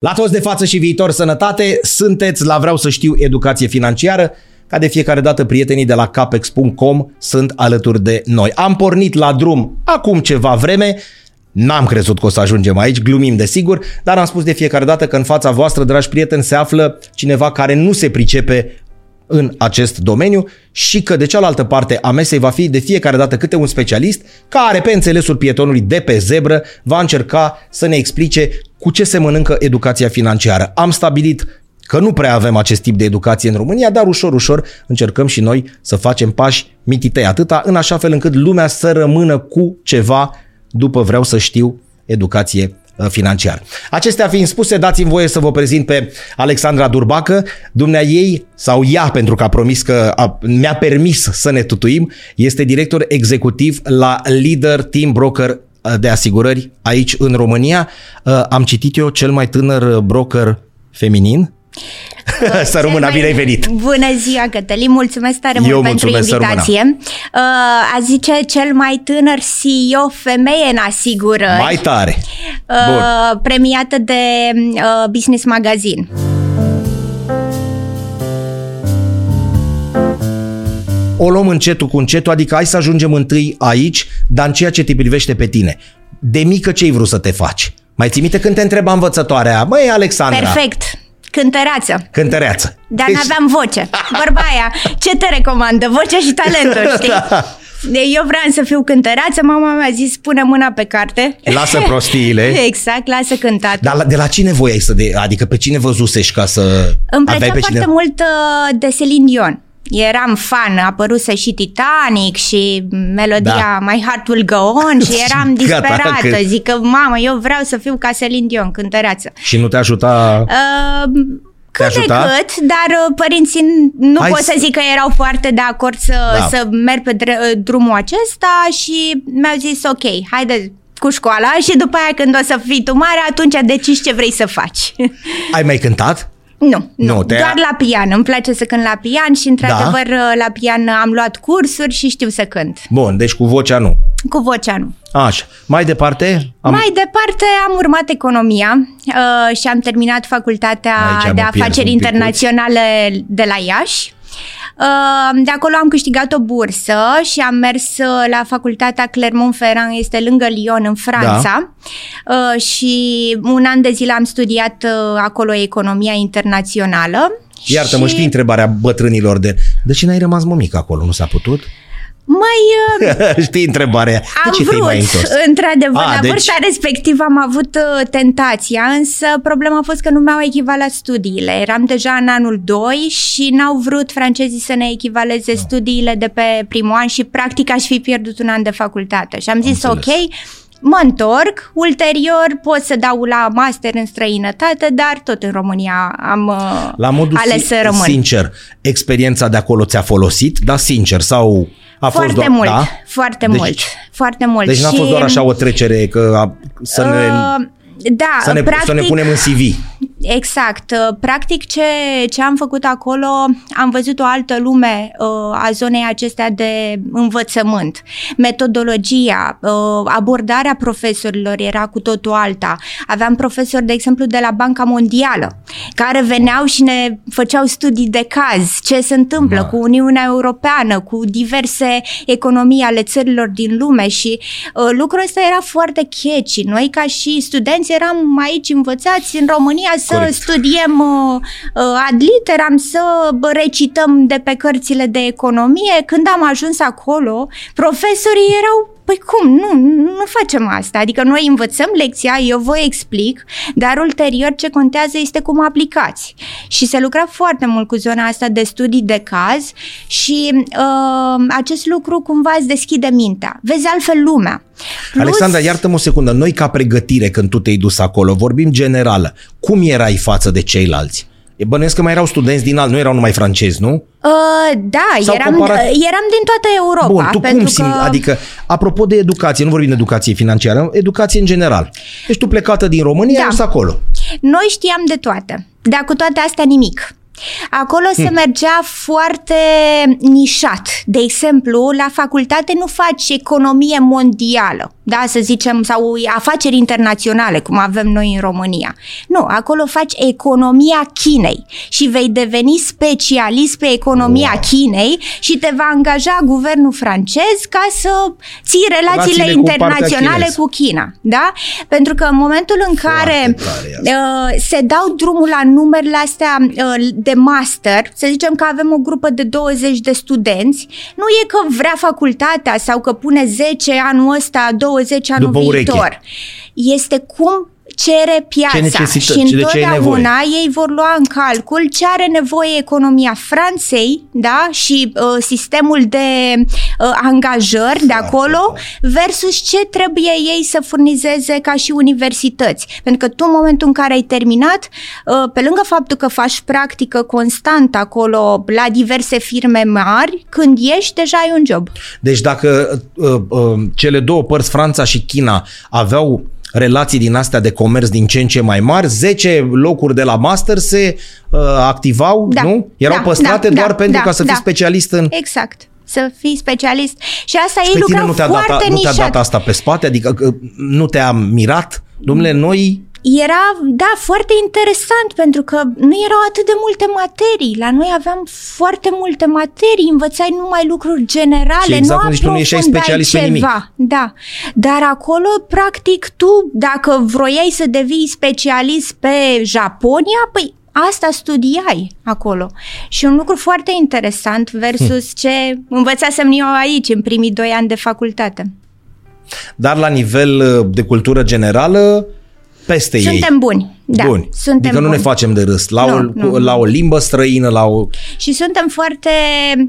La toți de față și viitor sănătate, sunteți la Vreau să știu educație financiară. Ca de fiecare dată, prietenii de la capex.com sunt alături de noi. Am pornit la drum acum ceva vreme, N-am crezut că o să ajungem aici, glumim desigur, dar am spus de fiecare dată că în fața voastră, dragi prieteni, se află cineva care nu se pricepe în acest domeniu și că de cealaltă parte a mesei va fi de fiecare dată câte un specialist care, pe înțelesul pietonului de pe zebră, va încerca să ne explice cu ce se mănâncă educația financiară. Am stabilit că nu prea avem acest tip de educație în România, dar ușor, ușor încercăm și noi să facem pași mititei atâta, în așa fel încât lumea să rămână cu ceva după vreau să știu educație Uh, financiar. Acestea fiind spuse, dați-mi voie să vă prezint pe Alexandra Durbacă, dumnea ei, sau ea, pentru că a promis că a, mi-a permis să ne tutuim, este director executiv la Leader Team Broker uh, de asigurări aici în România. Uh, am citit eu cel mai tânăr broker feminin să rămână, bine ai venit! Bună ziua, Cătălin! Mulțumesc tare mult pentru invitație. Uh, a zice cel mai tânăr CEO femeie în asigurări. Mai tare! Uh, Bun. Premiată de uh, Business Magazine. O luăm încetul cu încetul, adică hai să ajungem întâi aici, dar în ceea ce te privește pe tine. De mică ce ai vrut să te faci? Mai ții minte când te întreba învățătoarea, măi Alexandra? Perfect! Cântăreață. Cântăreață. Dar deci... n-aveam voce. Vorba aia, ce te recomandă? Vocea și talentul, știi? da. Eu vreau să fiu cântăreață, mama mi-a zis, pune mâna pe carte. Lasă prostiile. exact, lasă cântat. Dar de la cine voiai să, de, adică pe cine văzusești ca să Îmi plăcea pe foarte cine... mult uh, de Celine Dion. Eram fan, a apăruse și Titanic și melodia da. My Heart Will Go On și eram disperată. Gata, că... Zic că, mamă, eu vreau să fiu ca Celine Dion, cântăreață. Și nu te ajuta... Uh, cât de cât, dar uh, părinții nu Hai pot să zic că erau foarte de acord să, da. să merg pe uh, drumul acesta și mi-au zis ok, haide cu școala și după aia când o să fii tu mare, atunci decizi ce vrei să faci. Ai mai cântat? Nu, nu, nu doar la pian. Îmi place să cânt la pian și, într-adevăr, da? la pian am luat cursuri și știu să cânt. Bun, deci cu vocea nu. Cu vocea nu. Așa. Mai departe? Am... Mai departe am urmat economia uh, și am terminat facultatea de afaceri internaționale de la Iași. Ehm, de acolo am câștigat o bursă și am mers uh, la facultatea Clermont-Ferrand, este lângă Lyon, în Franța. Da. Ehm, și un an de zile am studiat uh, acolo economia internațională. Iartă-mă, și... știi întrebarea bătrânilor de... De ce n-ai rămas mămic acolo? Nu s-a putut? Mai... Uh, Știi întrebarea. Am de ce vrut, mai într-adevăr, a, la deci... vârsta respectivă am avut uh, tentația, însă problema a fost că nu mi-au echivalat studiile. Eram deja în anul 2 și n-au vrut francezii să ne echivaleze no. studiile de pe primul an și practic aș fi pierdut un an de facultate. Și am zis, am ok, mă întorc, ulterior pot să dau la master în străinătate, dar tot în România am uh, la modul ales să rămân. sincer, experiența de acolo ți-a folosit, da, sincer, sau a foarte fost doar, mult, da? foarte deci, mult, foarte mult. Deci n-a fost doar așa o trecere că a, să ne... Uh, da, să ne, practic, să ne punem în CV. Exact. Uh, practic ce, ce am făcut acolo, am văzut o altă lume uh, a zonei acestea de învățământ. Metodologia, uh, abordarea profesorilor era cu totul alta. Aveam profesori, de exemplu, de la Banca Mondială, care veneau și ne făceau studii de caz, ce se întâmplă Ma. cu Uniunea Europeană, cu diverse economii ale țărilor din lume și uh, lucrul ăsta era foarte catchy. Noi, ca și studenți, eram aici învățați în România să Corect. studiem uh, uh, ad literam, să recităm de pe cărțile de economie. Când am ajuns acolo, profesorii erau Păi cum? Nu, nu facem asta. Adică noi învățăm lecția, eu vă explic, dar ulterior ce contează este cum aplicați. Și se lucra foarte mult cu zona asta de studii de caz și uh, acest lucru cumva îți deschide mintea. Vezi altfel lumea. Plus... Alexandra, iartă-mă o secundă. Noi ca pregătire când tu te-ai dus acolo, vorbim generală. Cum erai față de ceilalți? E bănuiesc că mai erau studenți din alt, nu erau numai francezi, nu? Uh, da, eram, comparat... eram din toată Europa. Bun, tu cum simți? Că... Adică, apropo de educație, nu vorbim de educație financiară, educație în general. Deci tu plecată din România, da. ești acolo. Noi știam de toate, dar cu toate astea nimic. Acolo hm. se mergea foarte nișat. De exemplu, la facultate nu faci economie mondială, da, să zicem, sau afaceri internaționale, cum avem noi în România. Nu, acolo faci economia Chinei și vei deveni specialist pe economia wow. Chinei și te va angaja guvernul francez ca să ții relațiile, relațiile internaționale cu, cu China, da? Pentru că în momentul în Foarte care uh, se dau drumul la numerele astea uh, de master, să zicem că avem o grupă de 20 de studenți, nu e că vrea facultatea sau că pune 10 anul ăsta, 20 anul După viitor. Ureche. Este cum cere piața ce necesită, și întotdeauna ce ei vor lua în calcul ce are nevoie economia Franței da? și uh, sistemul de uh, angajări de acolo versus ce trebuie ei să furnizeze ca și universități. Pentru că tu în momentul în care ai terminat, uh, pe lângă faptul că faci practică constant acolo la diverse firme mari, când ești, deja ai un job. Deci dacă uh, uh, cele două părți, Franța și China, aveau relații din astea de comerț din ce în ce mai mari, 10 locuri de la master se uh, activau, da, nu? Erau da, păstrate da, doar da, pentru da, ca să fii da. specialist în... Exact să fii specialist. Și asta și ei lucrau nu te-a foarte dat, nișat. Nu te-a dat asta pe spate? Adică nu te-a mirat? Domnule, noi era, da, foarte interesant pentru că nu erau atât de multe materii. La noi aveam foarte multe materii, învățai numai lucruri generale, exact nu aprofundai nu specialist ceva. Pe nimic. Da, dar acolo, practic, tu, dacă vroiai să devii specialist pe Japonia, păi asta studiai acolo. Și un lucru foarte interesant versus hm. ce învățasem eu aici, în primii doi ani de facultate. Dar la nivel uh, de cultură generală, peste Suntem ei. Suntem buni. Da, buni. Suntem adică nu buni. ne facem de râs. La, nu, o, nu. la o limbă străină, la o... Și suntem foarte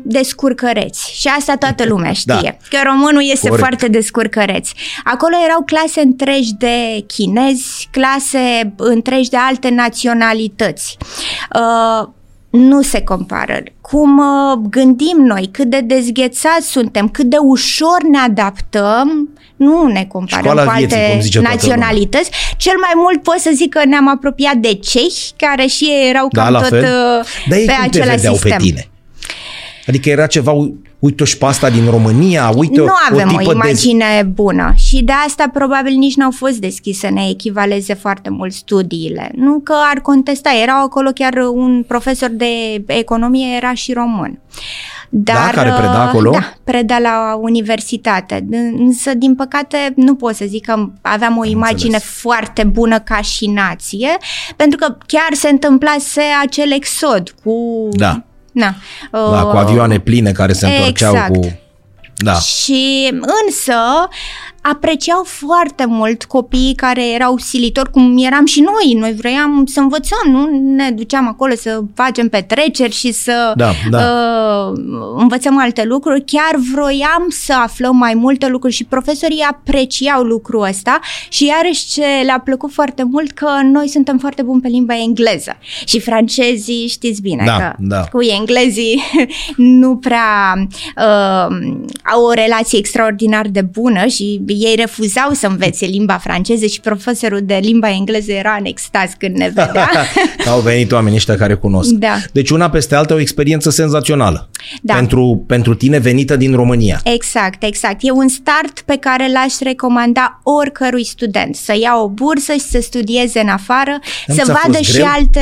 descurcăreți. Și asta toată lumea știe. Da. Că românul este Corect. foarte descurcăreți. Acolo erau clase întregi de chinezi, clase întregi de alte naționalități. Uh, nu se compară. Cum uh, gândim noi, cât de dezghețați suntem, cât de ușor ne adaptăm, nu ne comparăm Școala cu alte vieții, naționalități. Cel mai mult pot să zic că ne-am apropiat de cehi, care și ei erau da, cam tot fel. Uh, pe același sistem. pe tine? Adică era ceva, uite-și pe asta din România, uite Nu avem o, o imagine de... bună și de asta probabil nici n-au fost deschise să ne echivaleze foarte mult studiile. Nu că ar contesta, erau acolo chiar un profesor de economie, era și român. Da, Dar, da, care preda acolo? Da, preda la universitate. Însă, din păcate, nu pot să zic că aveam o imagine înțeles. foarte bună ca și nație, pentru că chiar se întâmplase acel exod cu... Da. Na, da, uh, cu avioane pline care se întorceau exact. cu... Da. Și însă apreciau foarte mult copiii care erau silitori, cum eram și noi. Noi vroiam să învățăm, nu ne duceam acolo să facem petreceri și să da, da. Uh, învățăm alte lucruri. Chiar vroiam să aflăm mai multe lucruri și profesorii apreciau lucrul ăsta și iarăși ce le-a plăcut foarte mult că noi suntem foarte buni pe limba engleză și francezii știți bine da, că da. cu englezii nu prea uh, au o relație extraordinar de bună și ei refuzau să învețe limba franceză și profesorul de limba engleză era în extaz când ne vedea. Au venit oamenii ăștia care cunosc. Da. Deci una peste alta o experiență senzațională. Da. Pentru, pentru tine venită din România. Exact, exact. E un start pe care l-aș recomanda oricărui student. Să ia o bursă și să studieze în afară, Am să vadă și alte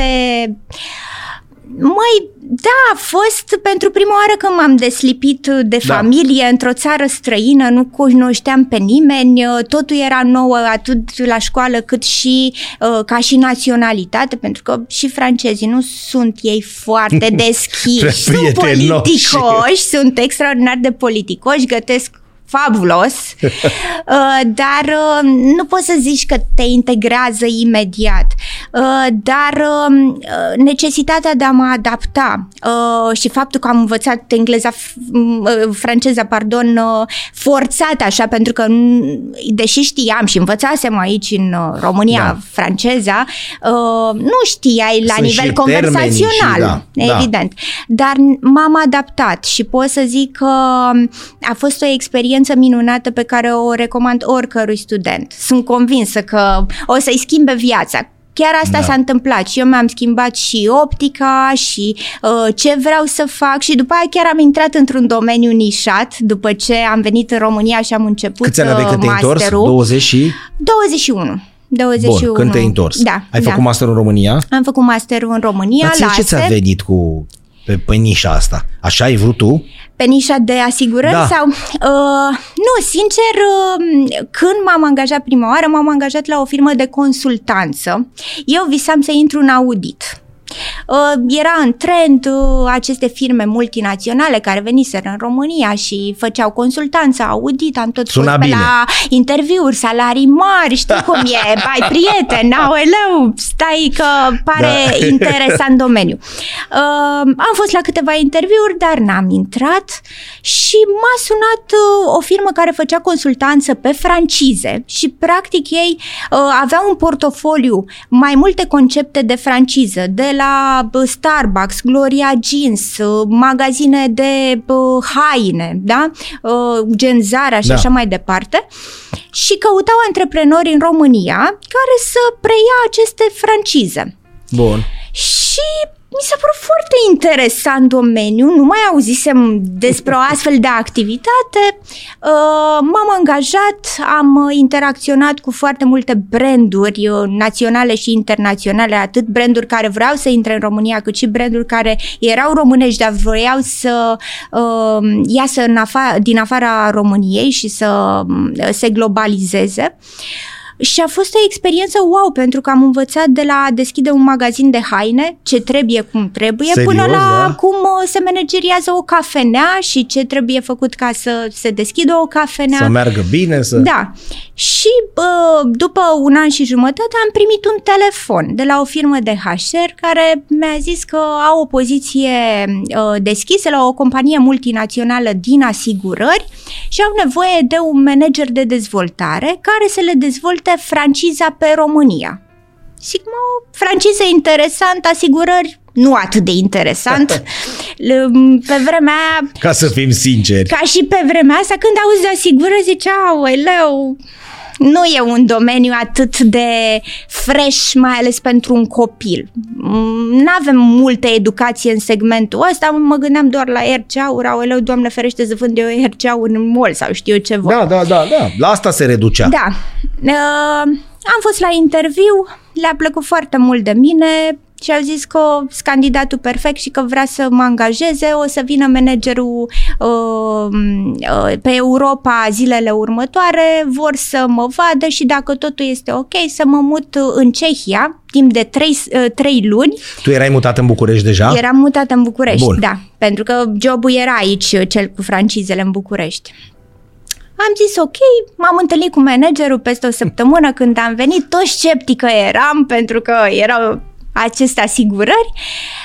mai da, a fost pentru prima oară când m-am deslipit de da. familie da. într-o țară străină, nu cunoșteam pe nimeni, totul era nou atât la școală cât și uh, ca și naționalitate, pentru că și francezii nu sunt ei foarte deschiși, sunt politicoși, sunt extraordinar de politicoși, gătesc fabulos, uh, dar uh, nu poți să zici că te integrează imediat. Uh, dar um, necesitatea de a mă adapta și faptul că am învățat engleza, franceza, pardon, forțat așa, pentru că deși știam și învățasem aici în România da. franceza, nu știai la Sunt nivel conversațional, și, da, da. evident. Da. Dar m-am adaptat și pot să zic că a fost o experiență experiență minunată pe care o recomand oricărui student. Sunt convinsă că o să-i schimbe viața chiar asta Da. s-a întâmplat și eu mi-am schimbat și optica și uh, ce vreau să fac și după aia chiar am intrat într-un domeniu nișat după ce am venit în România și am început Câți ani aveai uh, când te-ai întors? masterul. 20 și... 21. 21. Bun, când te-ai întors. Da. Ai da. făcut master în România? Am făcut masterul în România, Dar ție la ce ți-a ASE. venit cu pe, pe nișa asta? Așa ai vrut tu? Pe nișa de asigurări Da. sau... Uh, nu, sincer, uh, când m-am angajat prima oară, m-am angajat la o firmă de consultanță. Eu visam să intru în audit. Uh, era în trend uh, aceste firme multinaționale care veniseră în România și făceau consultanță, audit, am tot Suna fost pe bine. la interviuri, salarii mari, știi cum e, ai prieten, aoleu, stai că pare Da. interesant domeniu. Uh, am fost la câteva interviuri, dar n-am intrat și m-a sunat uh, o firmă care făcea consultanță pe francize și practic ei uh, aveau un portofoliu mai multe concepte de franciză, de la uh, Starbucks, Gloria Jeans, uh, magazine de uh, haine, da? Uh, gen Zara și Da. așa mai departe și căutau antreprenori în România care să preia aceste francize. Bun. Și mi s-a părut foarte interesant domeniul, nu mai auzisem despre o astfel de activitate. Uh, M-am angajat, am uh, interacționat cu foarte multe branduri uh, naționale și internaționale, atât branduri care vreau să intre în România, cât și branduri care erau românești, dar vroiau să uh, iasă în afa- din afara României și să uh, se globalizeze. Și a fost o experiență wow, pentru că am învățat de la a deschide un magazin de haine, ce trebuie, cum trebuie, Serios, până la da? cum uh, se manageriază o cafenea și ce trebuie făcut ca să se deschidă o cafenea. Să meargă bine, să... Da. Și bă, după un an și jumătate am primit un telefon de la o firmă de HR care mi-a zis că au o poziție uh, deschisă la o companie multinațională din asigurări și au nevoie de un manager de dezvoltare care să le dezvolte franciza pe România. Zic, mă, franciză interesant, asigurări nu atât de interesant. L- Pe vremea aia Ca să fim sinceri. ca și pe vremea asta, când auzi de asigurări, zice, aoleu, nu e un domeniu atât de fresh, mai ales pentru un copil. Nu avem multă educație în segmentul ăsta, mă gândeam doar la RCA-uri, aoleu, doamne ferește să vând eu RCA-uri în mall sau știu eu ce vor. Da, da, da, da. La asta se reducea. Da. Uh, am fost la interviu, le-a plăcut foarte mult de mine și au zis că sunt candidatul perfect și că vrea să mă angajeze, o să vină managerul uh, uh, pe Europa zilele următoare, vor să mă vadă și dacă totul este ok, să mă mut în Cehia timp de trei, uh, trei luni. Tu erai mutat în București deja? Eram mutată în București, Bun. da, pentru că jobul era aici, cel cu francizele în București. Am zis ok, m-am întâlnit cu managerul peste o săptămână când am venit, tot sceptică eram pentru că erau aceste asigurări.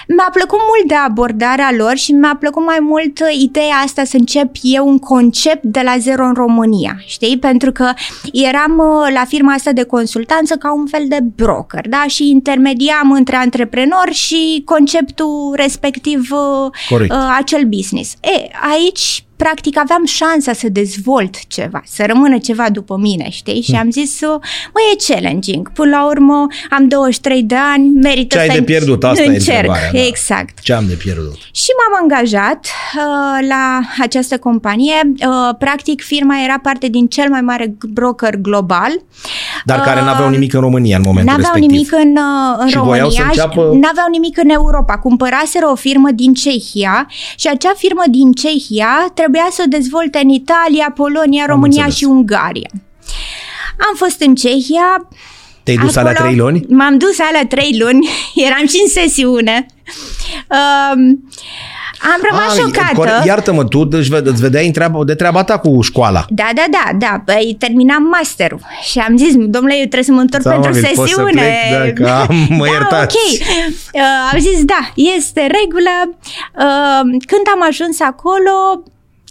Mi-a plăcut mult de abordarea lor și mi-a plăcut mai mult uh, ideea asta să încep eu un concept de la zero în România, știi? Pentru că eram uh, la firma asta de consultanță ca un fel de broker, da? Și intermediam între antreprenori și conceptul respectiv uh, Corect. uh, acel business. E, aici practic aveam șansa să dezvolt ceva, să rămână ceva după mine, știi? Și am zis, uh, mă, e challenging. Până la urmă, am 23 de ani, merită Ce ai să de pierdut? Asta e încerc. întrebarea, da. Exact. Ce am de pierdut? Și m-am angajat uh, la această companie. Uh, practic, firma era parte din cel mai mare broker global. Dar care Uh, n-aveau nimic în România în momentul N-aveau respectiv. nimic în, uh, în Și voiau să România, înceapă- și n-aveau nimic în Europa. Cumpăraseră o firmă din Cehia și acea firmă din Cehia trebuia să o dezvolte în Italia, Polonia, România înțeles. și Ungaria. Am fost în Cehia. Te-ai dus alea trei luni? M-am dus alea trei luni, eram și în sesiune. Um, am rămas Ah, șocată. core- Iartă-mă, tu îți ve- îți vedeai în treaba, de treaba ta cu școala. Da, da, da, da, păi terminam masterul și am zis, domnule, eu trebuie să mă întorc Da, pentru mă, pot să sesiune. plec dacă am- mă da, iertați. ok. Uh, am zis, da, este regulă. Uh, când am ajuns acolo,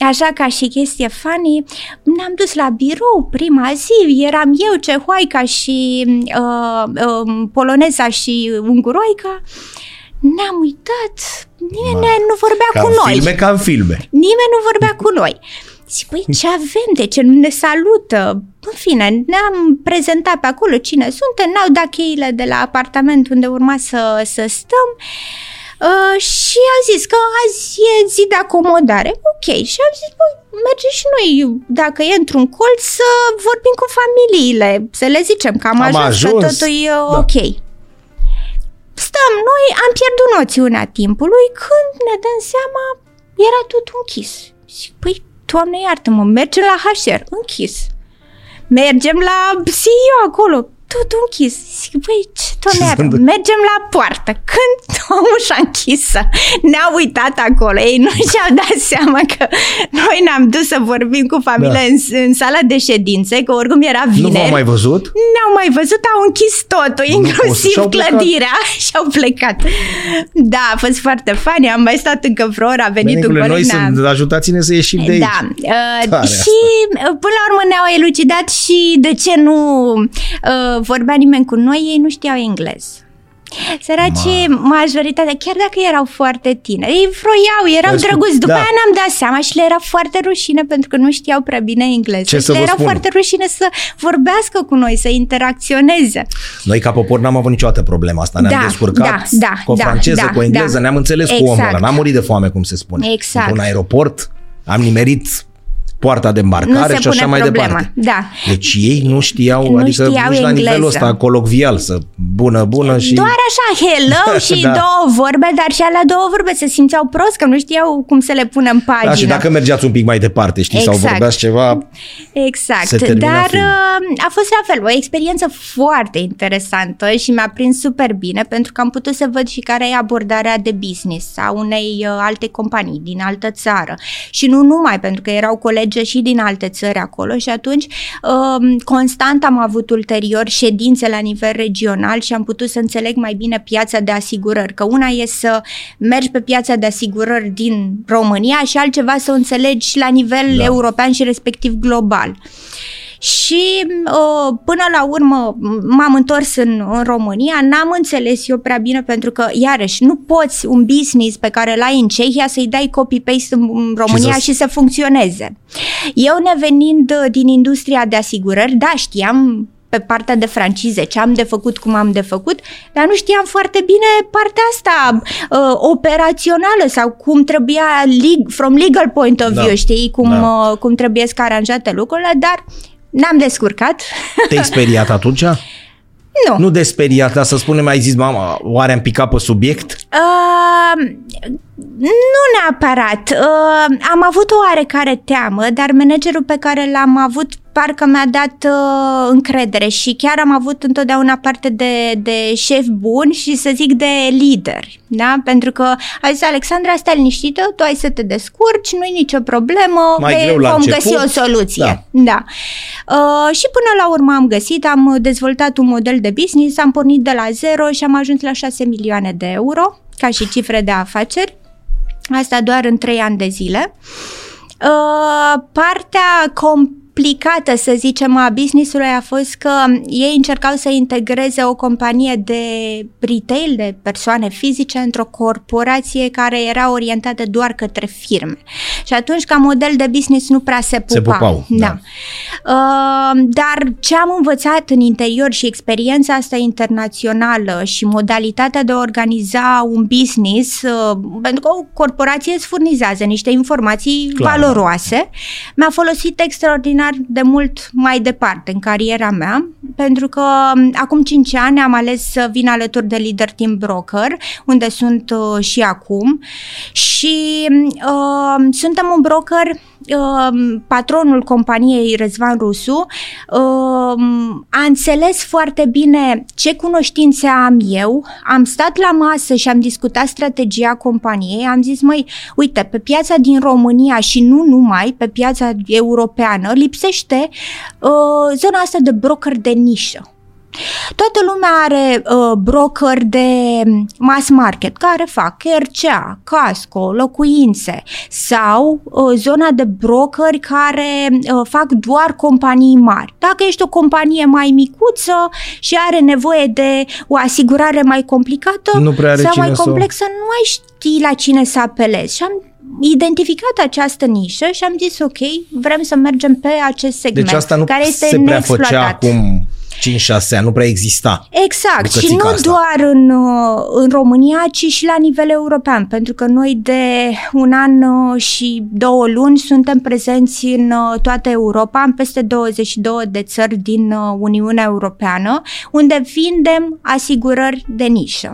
Așa ca și chestie funny, ne-am dus la birou prima zi, eram eu, cehoaica și uh, uh, poloneza și unguroica. Ne-am uitat, nimeni Ma, nu vorbea Ca cu în noi. filme, ca în filme. Nimeni nu vorbea cu noi. Zic, păi ce avem? De ce nu ne salută? În fine, ne-am prezentat pe acolo cine suntem, ne-au dat cheile de la apartament unde urma să, să stăm uh, și a zis că azi e zi de acomodare. Ok, și am zis, bă, merge și noi, dacă e într-un colț, să vorbim cu familiile, să le zicem că am, Am ajuns, ajuns, că totul e da. ok. Stăm noi, am pierdut noțiunea timpului când ne dăm seama era tot închis. Zic, păi, Doamne iartă-mă, mergem la HR, închis. Mergem la CEO acolo, tot închis. Zic, băi, ce, doamne iartă, sunt- mergem la poartă. Când omul și-a închisă, ne-a uitat acolo. Ei nu și-au dat seama că noi ne-am dus să vorbim cu familia Da. în, în sala de ședințe, că oricum era Nu vineri. v-am mai văzut? Ne-au mai văzut, au închis totul, pot să- inclusiv și-au plecat. clădirea și au plecat. Da, a fost foarte funny, am mai stat încă vreo oră, a venit un Benicule, coleg, noi ne-a- sunt, ajutați-ne să ieșim de aici. da, uh, Tare și uh, până la urmă ne-au elucidat și de ce nu uh, vorbea nimeni cu noi, ei nu știau englez. Săracii, majoritatea, chiar dacă erau foarte tineri, ei vroiau, erau Vezi cum- drăguți. După da. aia ne-am dat seama și le era foarte rușine pentru că nu știau prea bine engleză. Ce și să le vă era spun? foarte rușine să vorbească cu noi, să interacționeze. Noi ca popor n-am avut niciodată problema asta. Ne-am Da, descurcat da, da, cu o da, franceză, da, cu o engleză, da. ne-am înțeles cu omul Exact. ăla. N-am murit de foame, cum se spune. Exact. Într-un aeroport am nimerit poarta de Nu îmbarcare se și așa pune mai problema. departe. Da. Deci ei nu știau, Nu adică știau nici la nivelul engleză. ăsta colocvial, să bună, bună și... Doar așa, hello și Da. două vorbe, dar și alea două vorbe se simțeau prost, că nu știau cum să le pună în pagină. Da, și dacă mergeați un pic mai departe, știi, sau Exact. vorbeați ceva, Exact, Se termina dar film. uh, a fost la fel, o experiență foarte interesantă și mi-a prins super bine pentru că am putut să văd și care e abordarea de business a unei uh, alte companii din altă țară și nu numai pentru că erau colegi și din alte țări acolo și atunci um, constant am avut ulterior ședințe la nivel regional și am putut să înțeleg mai bine piața de asigurări, că una e să mergi pe piața de asigurări din România și altceva să o înțelegi la nivel Da. european și respectiv global. Și uh, până la urmă m-am întors în, în România, n-am înțeles eu prea bine pentru că, iarăși, nu poți un business pe care l-ai în Cehia să-i dai copy-paste în, în România să- și să funcționeze. Eu nevenind uh, din industria de asigurări, da, știam pe partea de francize, ce am de făcut, cum am de făcut, dar nu știam foarte bine partea asta uh, operațională sau cum trebuia, leg- from legal point of Da. view, știi, cum, Da. uh, cum trebuie să aranjate lucrurile, dar n-am descurcat. te-ai speriat atunci? nu. Nu de speriat, dar să spunem, ai zis, mama, oare am picat pe subiect? Uh, nu neapărat. Uh, am avut o oarecare teamă, dar managerul pe care l-am avut parcă mi-a dat uh, încredere și chiar am avut întotdeauna parte de, de șef bun și să zic de lider, da? Pentru că a zis Alexandra, stai liniștită, tu ai să te descurci, nu-i nicio problemă, Mai vei- greu la vom început, găsi o soluție. da. Da. Uh, și până la urmă am găsit, am dezvoltat un model de business, am pornit de la zero și am ajuns la 6 milioane de euro ca și cifre de afaceri. Asta doar în 3 ani de zile. Uh, partea complicată, să zicem, a business-ului a fost că ei încercau să integreze o companie de retail, de persoane fizice, într-o corporație care era orientată doar către firme. Și atunci, ca model de business, nu prea se pupa. Se pupau, da. da. Uh, dar ce am învățat în interior și experiența asta internațională și modalitatea de a organiza un business, uh, pentru că o corporație îți furnizează niște informații Clar. valoroase, mi-a folosit extraordinar de mult mai departe în cariera mea, pentru că um, acum 5 ani am ales să vin alături de Leader Team Broker, unde sunt uh, și acum. Și uh, suntem un broker uh, patronul companiei Răzvan Rusu uh, a înțeles foarte bine ce cunoștințe am eu, am stat la masă și am discutat strategia companiei, am zis, măi, uite, pe piața din România și nu numai, pe piața europeană, lipsește uh, zona asta de broker de nișă. Toată lumea are uh, broker de mass market care fac RCA, casco, locuințe sau uh, zona de brokeri care uh, fac doar companii mari. Dacă ești o companie mai micuță și are nevoie de o asigurare mai complicată Nu prea are sau cine mai să o- complexă, nu mai știi la cine să apelezi. Și am identificat această nișă și am zis ok, vrem să mergem pe acest segment Deci asta nu care este se prea făcea neexploatat. acum 5-6 ani, nu prea exista. Exact, și bucățica nu asta. doar în, uh, în România, ci și la nivel european, pentru că noi de un an uh, și două luni suntem prezenți în uh, toată Europa, în peste 22 de țări din uh, Uniunea Europeană, unde vindem asigurări de nișă.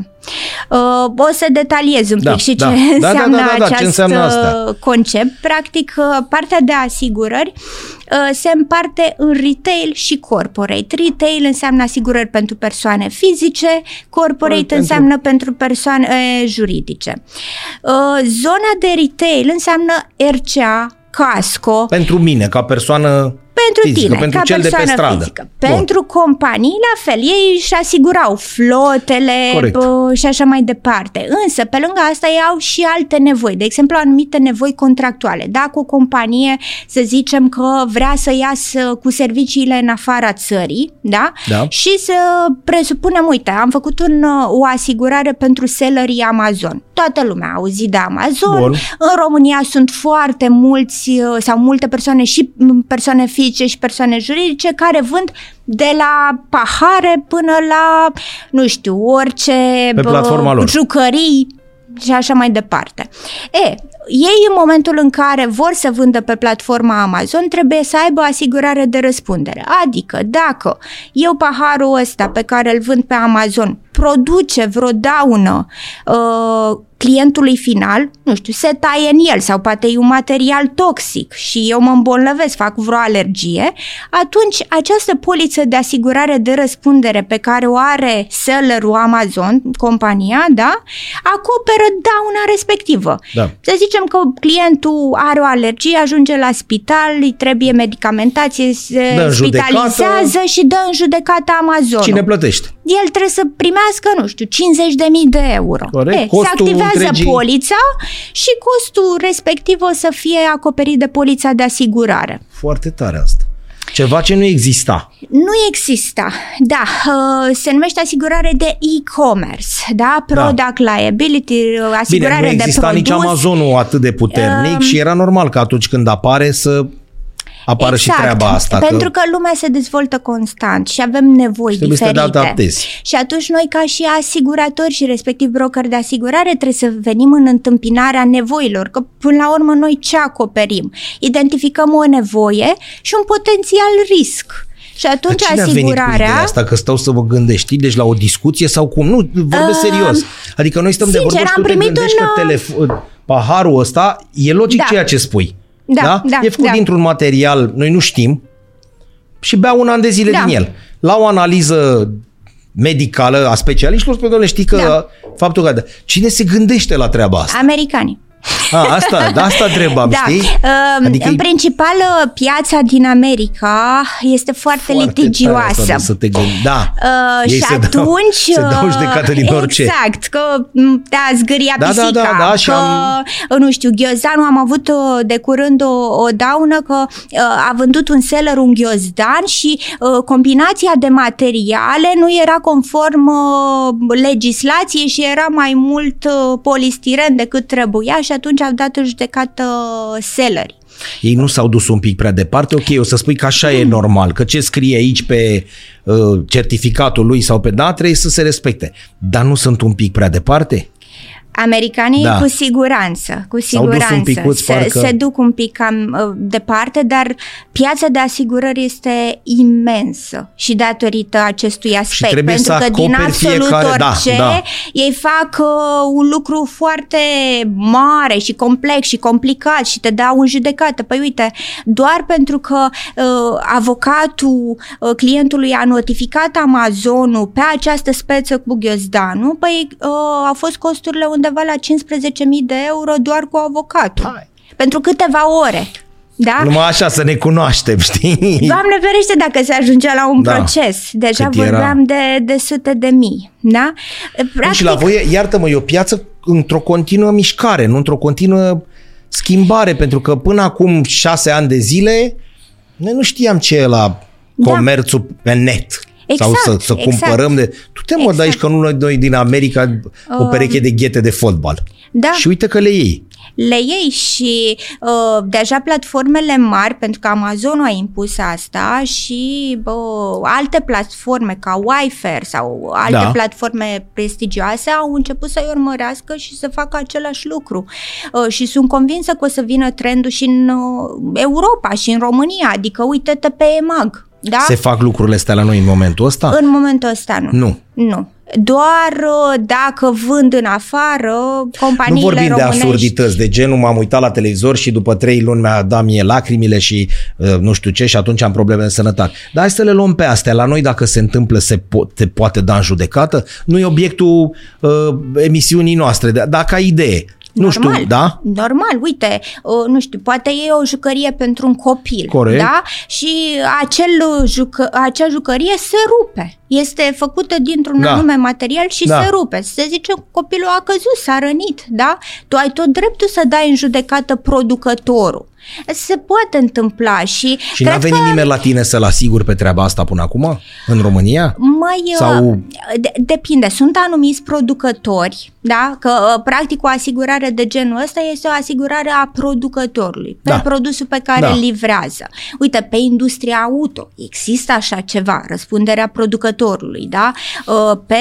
Uh, o să detaliez un pic Da, și da. ce Da, da, înseamnă da, da, da, ce acest înseamnă asta? uh, concept. Practic, uh, partea de asigurări uh, se împarte în retail și corporate. Retail înseamnă asigurări pentru persoane fizice, corporate Pentru- înseamnă pentru persoane uh, juridice. Uh, Zona de retail înseamnă RCA, casco, Pentru mine, ca persoană pentru fizică, tine, pentru ca cel de pe persoană stradă. fizică. Bun. Pentru companii, la fel, ei își asigurau flotele Corect. bă, și așa mai departe. Însă, pe lângă asta, ei au și alte nevoi. De exemplu, anumite nevoi contractuale. Dacă o companie, să zicem că vrea să iasă cu serviciile în afara țării, da? Da. Și să presupunem, uite, am făcut un, o asigurare pentru sellerii Amazon. Toată lumea a auzit de Amazon. Bun. În România sunt foarte mulți uh, sau multe persoane și m, persoane fizice și persoane juridice care vând de la pahare până la, nu știu, orice Pe bă, platforma lor. jucării și așa mai departe. E, ei în momentul în care vor să vândă pe platforma Amazon trebuie să aibă asigurare de răspundere. Adică dacă eu paharul ăsta pe care îl vând pe Amazon produce vreo daună uh, clientului final, nu știu, se taie în el sau poate e un material toxic și eu mă îmbolnăvesc, fac vreo alergie, atunci această poliță de asigurare de răspundere pe care o are sellerul Amazon, compania, da, acoperă dauna respectivă. Da. Să zicem că clientul are o alergie, ajunge la spital, îi trebuie medicamentație, se Dă în judecată. spitalizează și dă în judecată Amazon. cine plătește? El trebuie să primească, nu știu, 50.000 de euro. Corect. se Costul activează întregii- polița și costul respectiv o să fie acoperit de polița de asigurare. Foarte tare asta. Ceva ce nu exista. Nu exista, da, uh, se numește asigurare de e-commerce, da, product liability, uh, asigurare Bine, nu de exista produs. nici Amazonul atât de puternic Um, și era normal că atunci când apare să apară și treaba asta. Pentru că... lumea se dezvoltă constant și avem nevoi trebuie să te diferite. adaptezi. Și atunci noi ca și asiguratori și respectiv broker de asigurare trebuie să venim în întâmpinarea nevoilor, că până la urmă noi ce acoperim? Identificăm o nevoie și un potențial risc. Și atunci Dar cine a venit cu asigurarea... ideea asta că stau să vă gândești? Știi? Deci la o discuție sau cum? Nu, vorbesc Uh, serios. Adică noi stăm de sincer, vorbă și am tu te primit gândești un, că telefon, paharul ăsta e logic Da. ceea ce spui. Da, da, e făcut da. dintr-un material, noi nu știm, și bea un an de zile Da. din el. La o analiză medicală a specialiștilor, spune, doamne, știi că Da. faptul că... Cine se gândește la treaba asta? Americanii. A, asta, de asta întrebam, Da, știi? uh, Adică în e principal uh, piața din America este foarte, foarte tare litigioasă. asta de să te gândi. Da. Uh, Ei și se atunci... Dau, se dau uh, judecată din orice. Exact, că m, te-a zgâria Da, da, pisica, da, da, și că, am- uh, nu știu, ghiozdanul, am avut uh, de curând o, o daună că uh, a vândut un seller un ghiozdan și uh, combinația de materiale nu era conform uh, legislației și era mai mult uh, polistiren decât trebuia și atunci au dat în judecată uh, sellerii. Ei nu s-au dus un pic prea departe, ok, o să spui că așa e normal, că ce scrie aici pe uh, certificatul lui sau pe da, trebuie să se respecte. Dar nu sunt un pic prea departe? Americanii Da. cu siguranță, cu S-au dus un siguranță picuț, se, parcă- se duc un pic cam uh, departe, dar piața de asigurări este imensă și datorită acestui aspect. trebuie pentru să că din acoperi absolut fiecare- da, orice da. ei fac uh, un lucru foarte mare și complex și complicat și te dau în judecată. Păi uite, doar pentru că uh, avocatul uh, clientului a notificat Amazonul pe această speță cu ghiozdanul, păi uh, au fost costurile undeva la 15.000 de euro doar cu avocatul. Hai. Pentru câteva ore. Da? Numai așa să ne cunoaștem, știi? Doamne ferește dacă se ajungea la un Da. proces. Deja Cât era? vorbeam de, de sute de mii. Da? Practic... Și la voi, iartă-mă, e o piață într-o continuă mișcare, nu într-o continuă schimbare, pentru că până acum șase ani de zile noi nu știam ce e la Da. comerțul pe net. Exact, sau să, să exact. cumpărăm de... Tu te exact. aici că nu noi doi din America o pereche de ghete de fotbal. Da. Și uite că le iei le iei și uh, deja platformele mari, pentru că Amazon a impus asta și uh, alte platforme ca Wi-Fi sau alte da. platforme prestigioase au început să-i urmărească și să facă același lucru. Uh, și sunt convinsă că o să vină trendul și în uh, Europa și în România, adică uite-te pe EMAG. Da? Se fac lucrurile astea la noi în momentul ăsta? În momentul ăsta nu. Nu. Nu doar uh, dacă vând în afară companiile Nu vorbim românești. de absurdități, de genul m-am uitat la televizor și după trei luni mi-a dat mie lacrimile și uh, nu știu ce și atunci am probleme de sănătate. Dar hai să le luăm pe astea. La noi dacă se întâmplă se po- te poate da în judecată. Nu e obiectul uh, emisiunii noastre. Dacă ai idee, nu normal, știu, da? Normal, uite, nu știu, poate e o jucărie pentru un copil, Corect. da? Și acel jucă, acea jucărie se rupe. Este făcută dintr-un da. anume material și da. se rupe. Se zice copilul a căzut, s-a rănit, da? Tu ai tot dreptul să dai în judecată producătorul. Se poate întâmpla și... Și n-a venit că... nimeni la tine să-l asiguri pe treaba asta până acum? În România? Mai, Sau... de, depinde. Sunt anumiți producători, da? Că uh, practic o asigurare de genul ăsta este o asigurare a producătorului pe da. produsul pe care da. îl livrează. Uite, pe industria auto există așa ceva, răspunderea producătorului, da? Uh, pe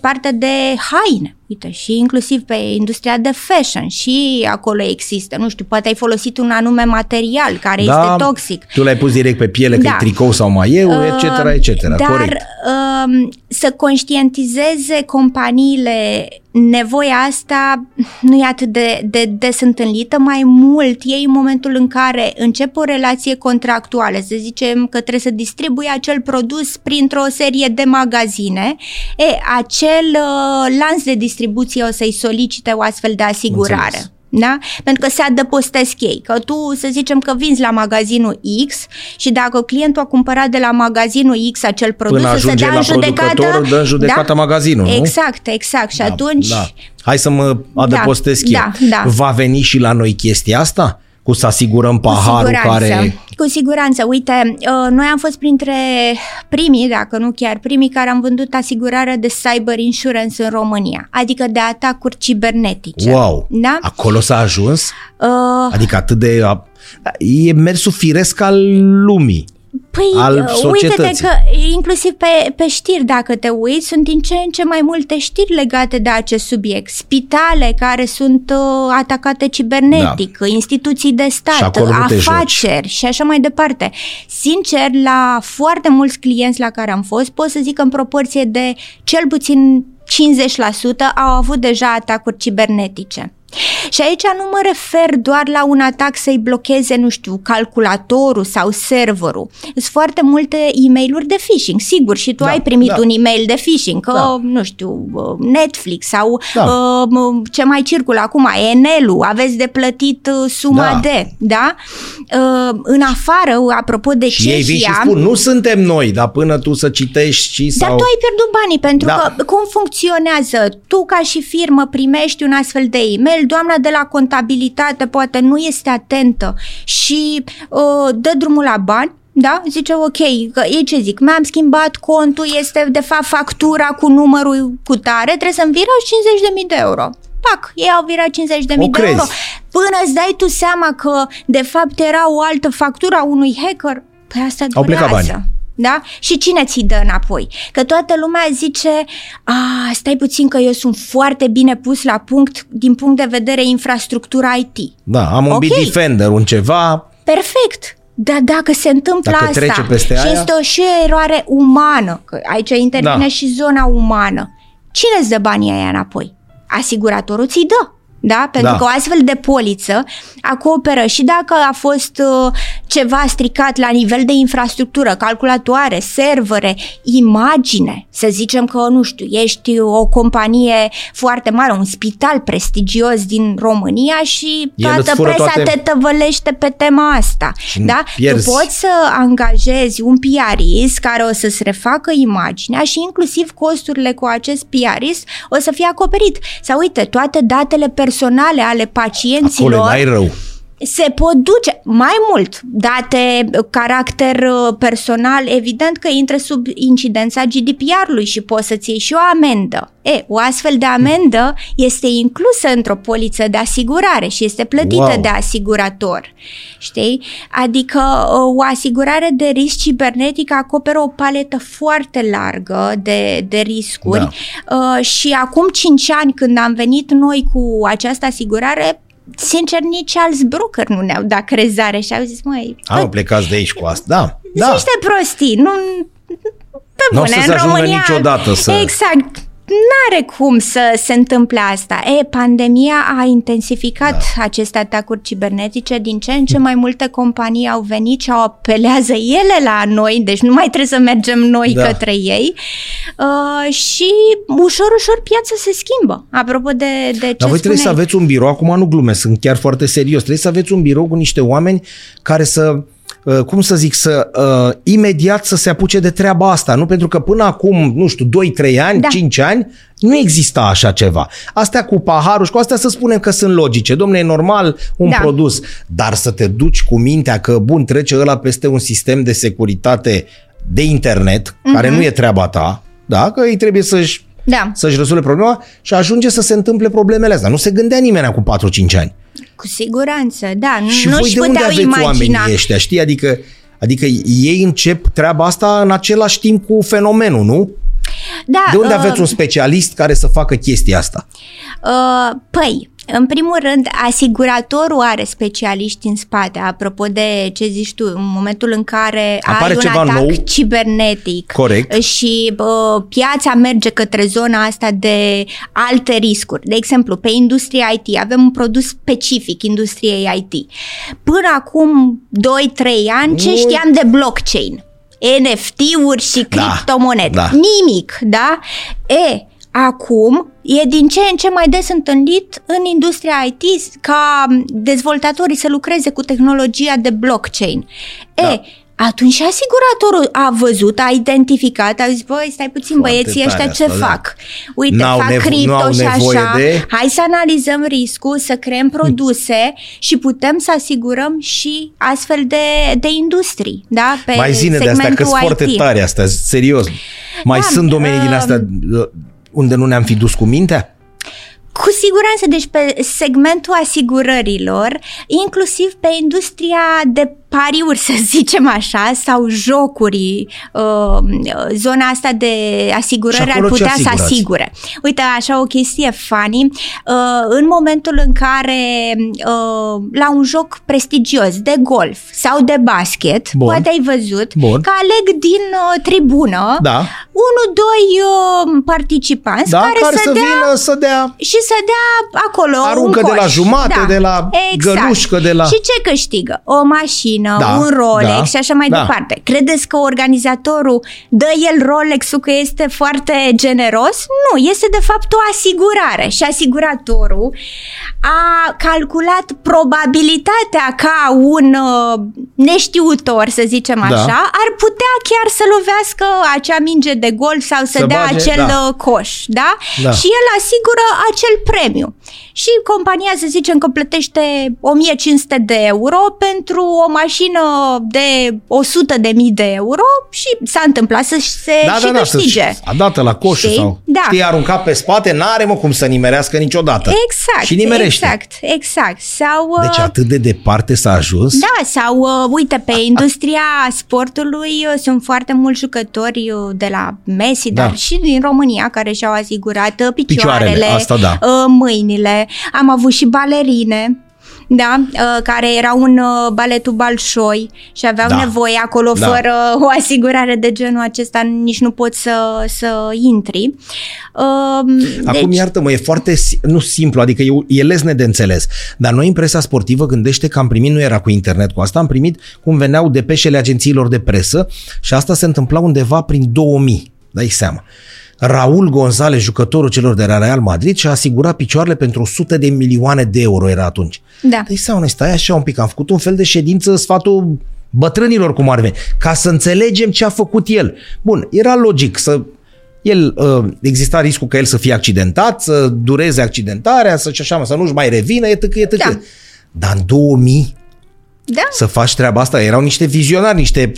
partea de haine Uite, și inclusiv pe industria de fashion și acolo există, nu știu, poate ai folosit un anume material care da, este toxic. Tu l-ai pus direct pe piele, da. că e tricou sau maieu, uh, etc., etc. Dar Corect. Uh, să conștientizeze companiile nevoia asta nu e atât de, de des întâlnită, mai mult ei în momentul în care încep o relație contractuală, să zicem că trebuie să distribui acel produs printr-o serie de magazine, e, acel uh, lanț de distribuție o să-i solicite o astfel de asigurare. Înțeles. Da? Pentru că se adăpostesc ei. Că tu, să zicem că vinzi la magazinul X și dacă clientul a cumpărat de la magazinul X acel produs, Până să dea în judecată... dă în judecată da? magazinul, nu? Exact, exact. Și da, atunci... Da. Hai să mă adăpostez da, eu. Da, da. Va veni și la noi chestia asta? Cu să asigurăm paharul cu care... Cu siguranță. Uite, uh, noi am fost printre primii, dacă nu chiar primii, care am vândut asigurarea de cyber insurance în România, adică de atacuri cibernetice. Wow! Da? Acolo s-a ajuns? Uh... Adică atât de... E mersul firesc al lumii. Păi, al uite-te că inclusiv pe, pe știri, dacă te uiți, sunt din ce în ce mai multe știri legate de acest subiect. Spitale care sunt uh, atacate cibernetic, da. instituții de stat, și afaceri și așa mai departe. Sincer, la foarte mulți clienți la care am fost, pot să zic că în proporție de cel puțin 50% au avut deja atacuri cibernetice. Și aici nu mă refer doar la un atac să-i blocheze, nu știu, calculatorul sau serverul. Sunt foarte multe e mail de phishing, sigur, și tu da, ai primit da. un e-mail de phishing, că, da. nu știu, Netflix sau da. uh, ce mai circulă acum, Enelu, aveți de plătit uh, suma da. de, da? Uh, în afară, apropo de și Cehia... ei vin și spun, nu suntem noi, dar până tu să citești și sau... Dar tu ai pierdut banii, pentru da. că cum funcționează? Tu ca și firmă primești un astfel de e-mail, doamna de la contabilitate poate nu este atentă și uh, dă drumul la bani, da? Zice, ok, că ei ce zic? Mi-am schimbat contul, este de fapt factura cu numărul cu tare, trebuie să-mi viră 50.000 de euro. Pac, ei au virat 50.000 de euro. Până îți dai tu seama că de fapt era o altă factură a unui hacker, păi asta durează. Au plecat bani. Da? Și cine ți dă înapoi? Că toată lumea zice, a, stai puțin că eu sunt foarte bine pus la punct din punct de vedere infrastructura IT. Da, am un okay. Bitdefender, un ceva... Perfect. Dar dacă se întâmplă dacă asta trece peste și aia... este o și o eroare umană, că aici intervine da. și zona umană, cine îți dă banii aia înapoi? Asiguratorul ți-i dă. Da? Pentru da. că o astfel de poliță acoperă și dacă a fost uh, ceva stricat la nivel de infrastructură, calculatoare, servere, imagine, să zicem că, nu știu, ești o companie foarte mare, un spital prestigios din România și toată presa toate... te tăvălește pe tema asta. da? Pierzi. Tu poți să angajezi un piarist care o să-ți refacă imaginea și inclusiv costurile cu acest piarist o să fie acoperit. Sau uite, toate datele personale ale pacienților. Acolo mai rău Se pot duce mai mult. Date caracter uh, personal, evident că intră sub incidența GDPR-ului și poți să-ți iei și o amendă. E, o astfel de amendă este inclusă într-o poliță de asigurare și este plătită wow. de asigurator. Știi? Adică uh, o asigurare de risc cibernetic acoperă o paletă foarte largă de, de riscuri da. Uh, și acum 5 ani când am venit noi cu această asigurare, sincer, nici alți broker nu ne-au dat crezare și au zis, măi... Au plecat de aici cu asta, da. da. niște prostii, nu... Pe bune, n-o să se în România... niciodată să... Exact, N-are cum să se întâmple asta. E, pandemia a intensificat da. aceste atacuri cibernetice, din ce în ce mai multe companii au venit și au apelează ele la noi, deci nu mai trebuie să mergem noi da. către ei uh, și ușor, ușor piața se schimbă. Apropo de, de ce Dar voi spuneai. trebuie să aveți un birou, acum nu glumesc, sunt chiar foarte serios, trebuie să aveți un birou cu niște oameni care să Uh, cum să zic, să uh, imediat să se apuce de treaba asta, nu? Pentru că până acum, nu știu, 2-3 ani, da. 5 ani, nu exista așa ceva. Astea cu paharul și cu astea să spunem că sunt logice. Domne, e normal un da. produs, dar să te duci cu mintea că, bun, trece ăla peste un sistem de securitate de internet, uh-huh. care nu e treaba ta, da? Că ei trebuie să-și da. să-și rezolve problema și ajunge să se întâmple problemele astea. Nu se gândea nimeni cu 4-5 ani. Cu siguranță, da. Și nu voi de unde aveți imagina. oamenii ăștia, știi? Adică, adică ei încep treaba asta în același timp cu fenomenul, nu? Da, de unde uh, aveți un specialist care să facă chestia asta? Uh, păi, în primul rând, asiguratorul are specialiști în spate, apropo de ce zici tu, în momentul în care Apare ai ceva un atac nou. cibernetic Corect. și uh, piața merge către zona asta de alte riscuri. De exemplu, pe industria IT avem un produs specific industriei IT. Până acum 2-3 ani, ce știam de blockchain? NFT-uri și da, criptomonede. Da, da. Nimic, da? E, acum e din ce în ce mai des întâlnit în industria IT ca dezvoltatorii să lucreze cu tehnologia de blockchain. Da. E, atunci și asiguratorul a văzut, a identificat, a zis, băi, stai puțin, Foarte băieții ăștia ce asta, da. fac? Uite, n-au fac nevo- cripto și așa, de... hai să analizăm riscul, să creăm produse și putem să asigurăm și astfel de, de industrii, da? Pe Mai zine de astea, că sunt foarte tare astea, serios. Mai da, sunt domenii uh, din astea unde nu ne-am fi dus cu mintea? Cu siguranță, deci pe segmentul asigurărilor, inclusiv pe industria de pariuri, să zicem așa, sau jocuri, uh, zona asta de asigurări ar putea să asigure. Uite, așa o chestie funny, uh, în momentul în care uh, la un joc prestigios de golf sau de basket, Bun. poate ai văzut Bun. că aleg din uh, tribună da. unul, doi uh, participanți da, care, care să, să dea, vină să dea și să dea acolo Aruncă un coș. de la jumate, da. de la exact. gălușcă, de la... Și ce câștigă? O mașină mașină, da, un Rolex da, și așa mai da. departe. Credeți că organizatorul dă el Rolex-ul că este foarte generos? Nu, este de fapt o asigurare și asiguratorul a calculat probabilitatea ca un uh, neștiutor, să zicem da. așa, ar putea chiar să lovească acea minge de golf sau să, să dea bage, acel da. Uh, coș, da? da? Și el asigură acel premiu. Și compania, să zicem că plătește 1500 de euro pentru o mașină mașină de 100 de mii de euro și s-a întâmplat să se da, și da, da, câștige. A dat la coș știi? sau da. știi, aruncat pe spate, n-are mă cum să nimerească niciodată. Exact. Și nimerește. Exact, exact. Sau, deci uh, atât de departe s-a ajuns? Da, sau uh, uite, pe industria sportului uh, sunt foarte mulți jucători de la Messi, da. dar și din România care și-au asigurat picioarele, picioarele asta, da. mâinile. Am avut și balerine da, uh, care era un uh, baletul Balșoi și aveau da. nevoie acolo da. fără o asigurare de genul acesta, nici nu poți să, să intri. Uh, Acum, deci... iartă-mă, e foarte, nu simplu, adică e, e lesne de înțeles, dar noi, impresia sportivă, gândește că am primit, nu era cu internet cu asta, am primit cum veneau depeșele agențiilor de presă și asta se întâmpla undeva prin 2000, dai seama. Raul González, jucătorul celor de la Real Madrid, și-a asigurat picioarele pentru 100 de milioane de euro era atunci. Da. Deci sau stai așa un pic, am făcut un fel de ședință, sfatul bătrânilor cum ar veni, ca să înțelegem ce a făcut el. Bun, era logic să el uh, exista riscul ca el să fie accidentat, să dureze accidentarea, să și așa, să nu-și mai revină, e tâcă, e tâcă. Da. Dar în 2000 Da. să faci treaba asta. Erau niște vizionari, niște...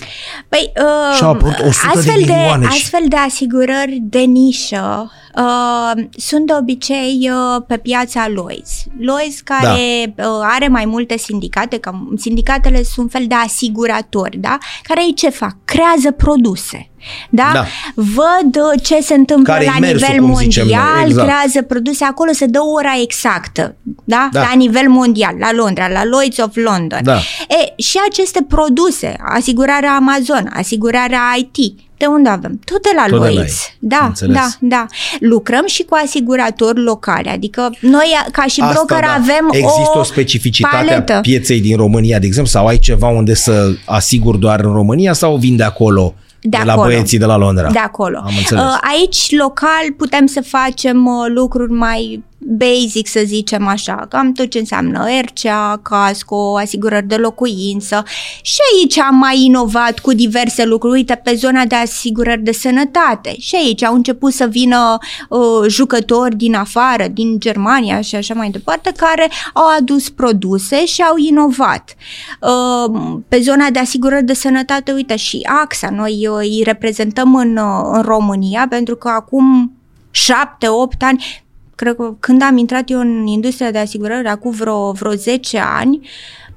Păi, uh, Și-au apărut 100 de astfel milioane și- Astfel de asigurări de nișă uh, sunt de obicei uh, pe piața Lois. Lois care Da. uh, are mai multe sindicate, că sindicatele sunt fel de asiguratori, da? Care ei ce fac? Creează produse. Da? Da. Văd uh, ce se întâmplă Care-i la mersul, nivel cum zicem noi, mondial, exact. creează produse acolo, se dă ora exactă, da? Da. La nivel mondial, la Londra, la Lloyds of London. Da. E, și aceste produse, asigurarea Amazon, asigurarea IT, de unde avem? Tot de la Tot de la Lloyds. ei. Da, Înțeles. da, da. Lucrăm și cu asiguratori locale, adică noi ca și broker da. avem Există o, o specificitate paletă. a pieței din România, de exemplu, sau ai ceva unde să asiguri doar în România sau vin de acolo, De la acolo. băieții de la Londra? De acolo. Am înțeles. Uh, Aici, local, putem să facem uh, lucruri mai basic, să zicem așa, cam tot ce înseamnă RCA, casco, asigurări de locuință. Și aici am mai inovat cu diverse lucruri. Uite, pe zona de asigurări de sănătate. Și aici au început să vină uh, jucători din afară, din Germania și așa mai departe, care au adus produse și au inovat. Uh, pe zona de asigurări de sănătate, uite, și AXA, noi uh, îi reprezentăm în, uh, în România, pentru că acum șapte, opt ani, cred că când am intrat eu în industria de asigurări, acum vreo, vreo 10 ani,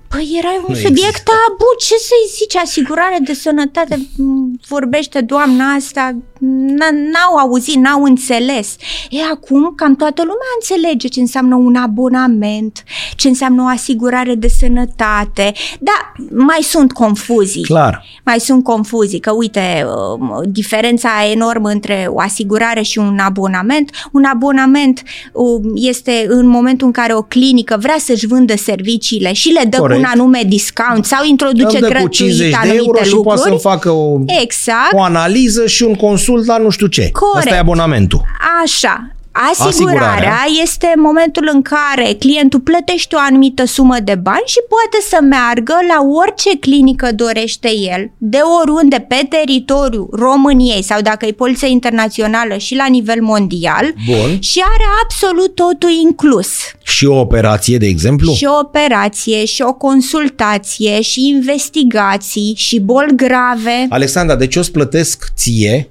Păi era un Nu subiect există. tabu, ce să-i zici, asigurare de sănătate, m, vorbește doamna asta, n- n-au auzit, n-au înțeles. E acum cam toată lumea înțelege ce înseamnă un abonament, ce înseamnă o asigurare de sănătate, da, mai sunt confuzii. Clar. Mai sunt confuzii, că uite, uh, diferența enormă între o asigurare și un abonament. Un abonament uh, este în momentul în care o clinică vrea să-și vândă serviciile și le dă Corect. Cu un anume discount sau introduce Îmi dă cu gratuit 50 de anumite euro și lucruri. poate să-mi facă o, Exact. o analiză și un consult la nu știu ce. Corect. Asta e abonamentul. Așa. Asigurarea, Asigurarea. este momentul în care clientul plătește o anumită sumă de bani și poate să meargă la orice clinică dorește el, de oriunde pe teritoriul României sau dacă e poliță internațională și la nivel mondial Bun. și are absolut totul inclus. Și o operație, de exemplu? Și o operație, și o consultație, și investigații, și boli grave. Alexandra, deci eu îți plătesc ție,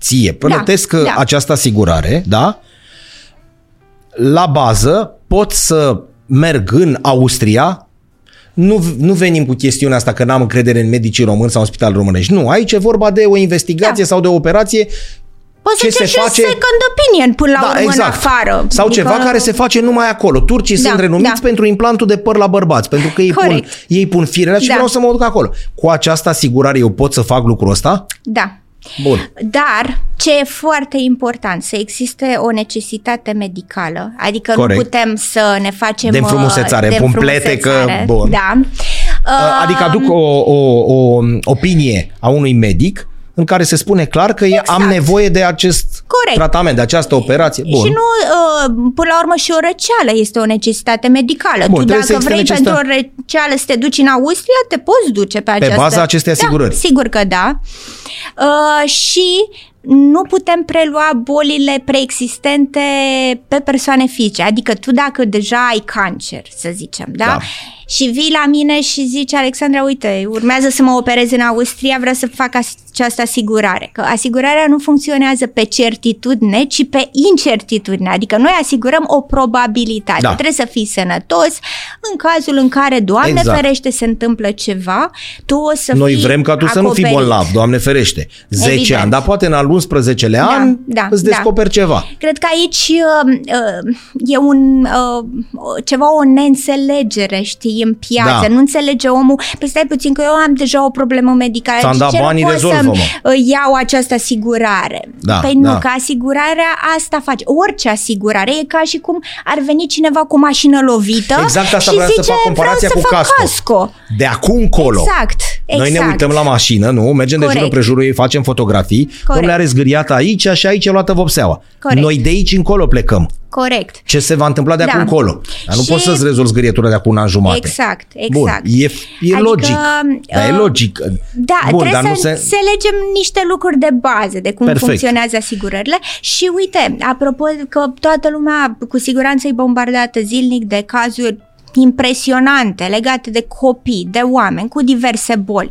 ție, plătesc da. da, această asigurare, da? La bază pot să merg în Austria, nu, nu venim cu chestiunea asta că n-am încredere în medicii români sau în spital românești. Nu, aici e vorba de o investigație Da. sau de o operație Poți ce să ceri se și face- second opinion până la urmă în afară. Sau Adică- ceva care se face numai acolo. Turcii Da, sunt renumiți da. pentru implantul de păr la bărbați, pentru că ei pun, Corect. ei pun firele și Da. vreau să mă duc acolo. Cu această asigurare eu pot să fac lucrul ăsta? Da. Bun. Dar ce e foarte important, să existe o necesitate medicală, adică Corect. nu putem să ne facem De uh, înfrumusețare, de pumplete că- înfrumusețare. bun. Da. Adică aduc o, o, o opinie a unui medic în care se spune clar că exact. am nevoie de acest Corect. tratament, de această operație. Bun. Și nu, uh, până la urmă și o răceală este o necesitate medicală. Bun, tu trebuie să dacă existe vrei necesitate. pentru o răceală să te duci în Austria, te poți duce pe această... baza acestei asigurări. Da, sigur că da. Uh, și nu putem prelua bolile preexistente pe persoane fizice. Adică tu dacă deja ai cancer, să zicem, da? Da. Și vii la mine și zici, Alexandra, uite, urmează să mă operez în Austria, vreau să fac as- această asigurare. Că asigurarea nu funcționează pe certitudine, ci pe incertitudine. Adică noi asigurăm o probabilitate. Da. Trebuie să fii sănătos. În cazul în care, Doamne Exact. ferește, se întâmplă ceva, tu o să Noi fii vrem ca tu să nu fii acoperit. bolnav, Doamne ferește. 10 Evident. ani, dar poate în al 11-lea Da, an da, îți da. descoperi ceva. Cred că aici uh, uh, e un, uh, ceva o neînțelegere, știi, în piață. Da. Nu înțelege omul, păi stai puțin că eu am deja o problemă medicală. Ți-am de dat ce nu banii, pot rezolvă-mă. să uh, iau această asigurare? Da, păi nu, da. că asigurarea asta face. Orice asigurare e ca și cum ar veni cineva cu mașină lovită Exact asta și vreau să zice, fac comparația vreau cu să fac casco. casco. De acum încolo. Exact, Noi ne exact. uităm la mașină, nu? Mergem de jur Corect. împrejurul ei, facem fotografii. Domnule are zgâriată aici și aici e luată vopseaua. Corect. Noi de aici încolo plecăm. Corect. Ce se va întâmpla de Da. acum încolo. Dar nu Și- poți să-ți rezolvi zgârietura de acum un an jumate. Exact, Bun, exact. e, e Adică, logic. Da, e uh, logic. Da, Bun, trebuie dar să nu se... înțelegem niște lucruri de bază de cum Perfect. funcționează asigurările și uite, apropo că toată lumea cu siguranță e bombardată zilnic de cazuri impresionante legate de copii, de oameni cu diverse boli.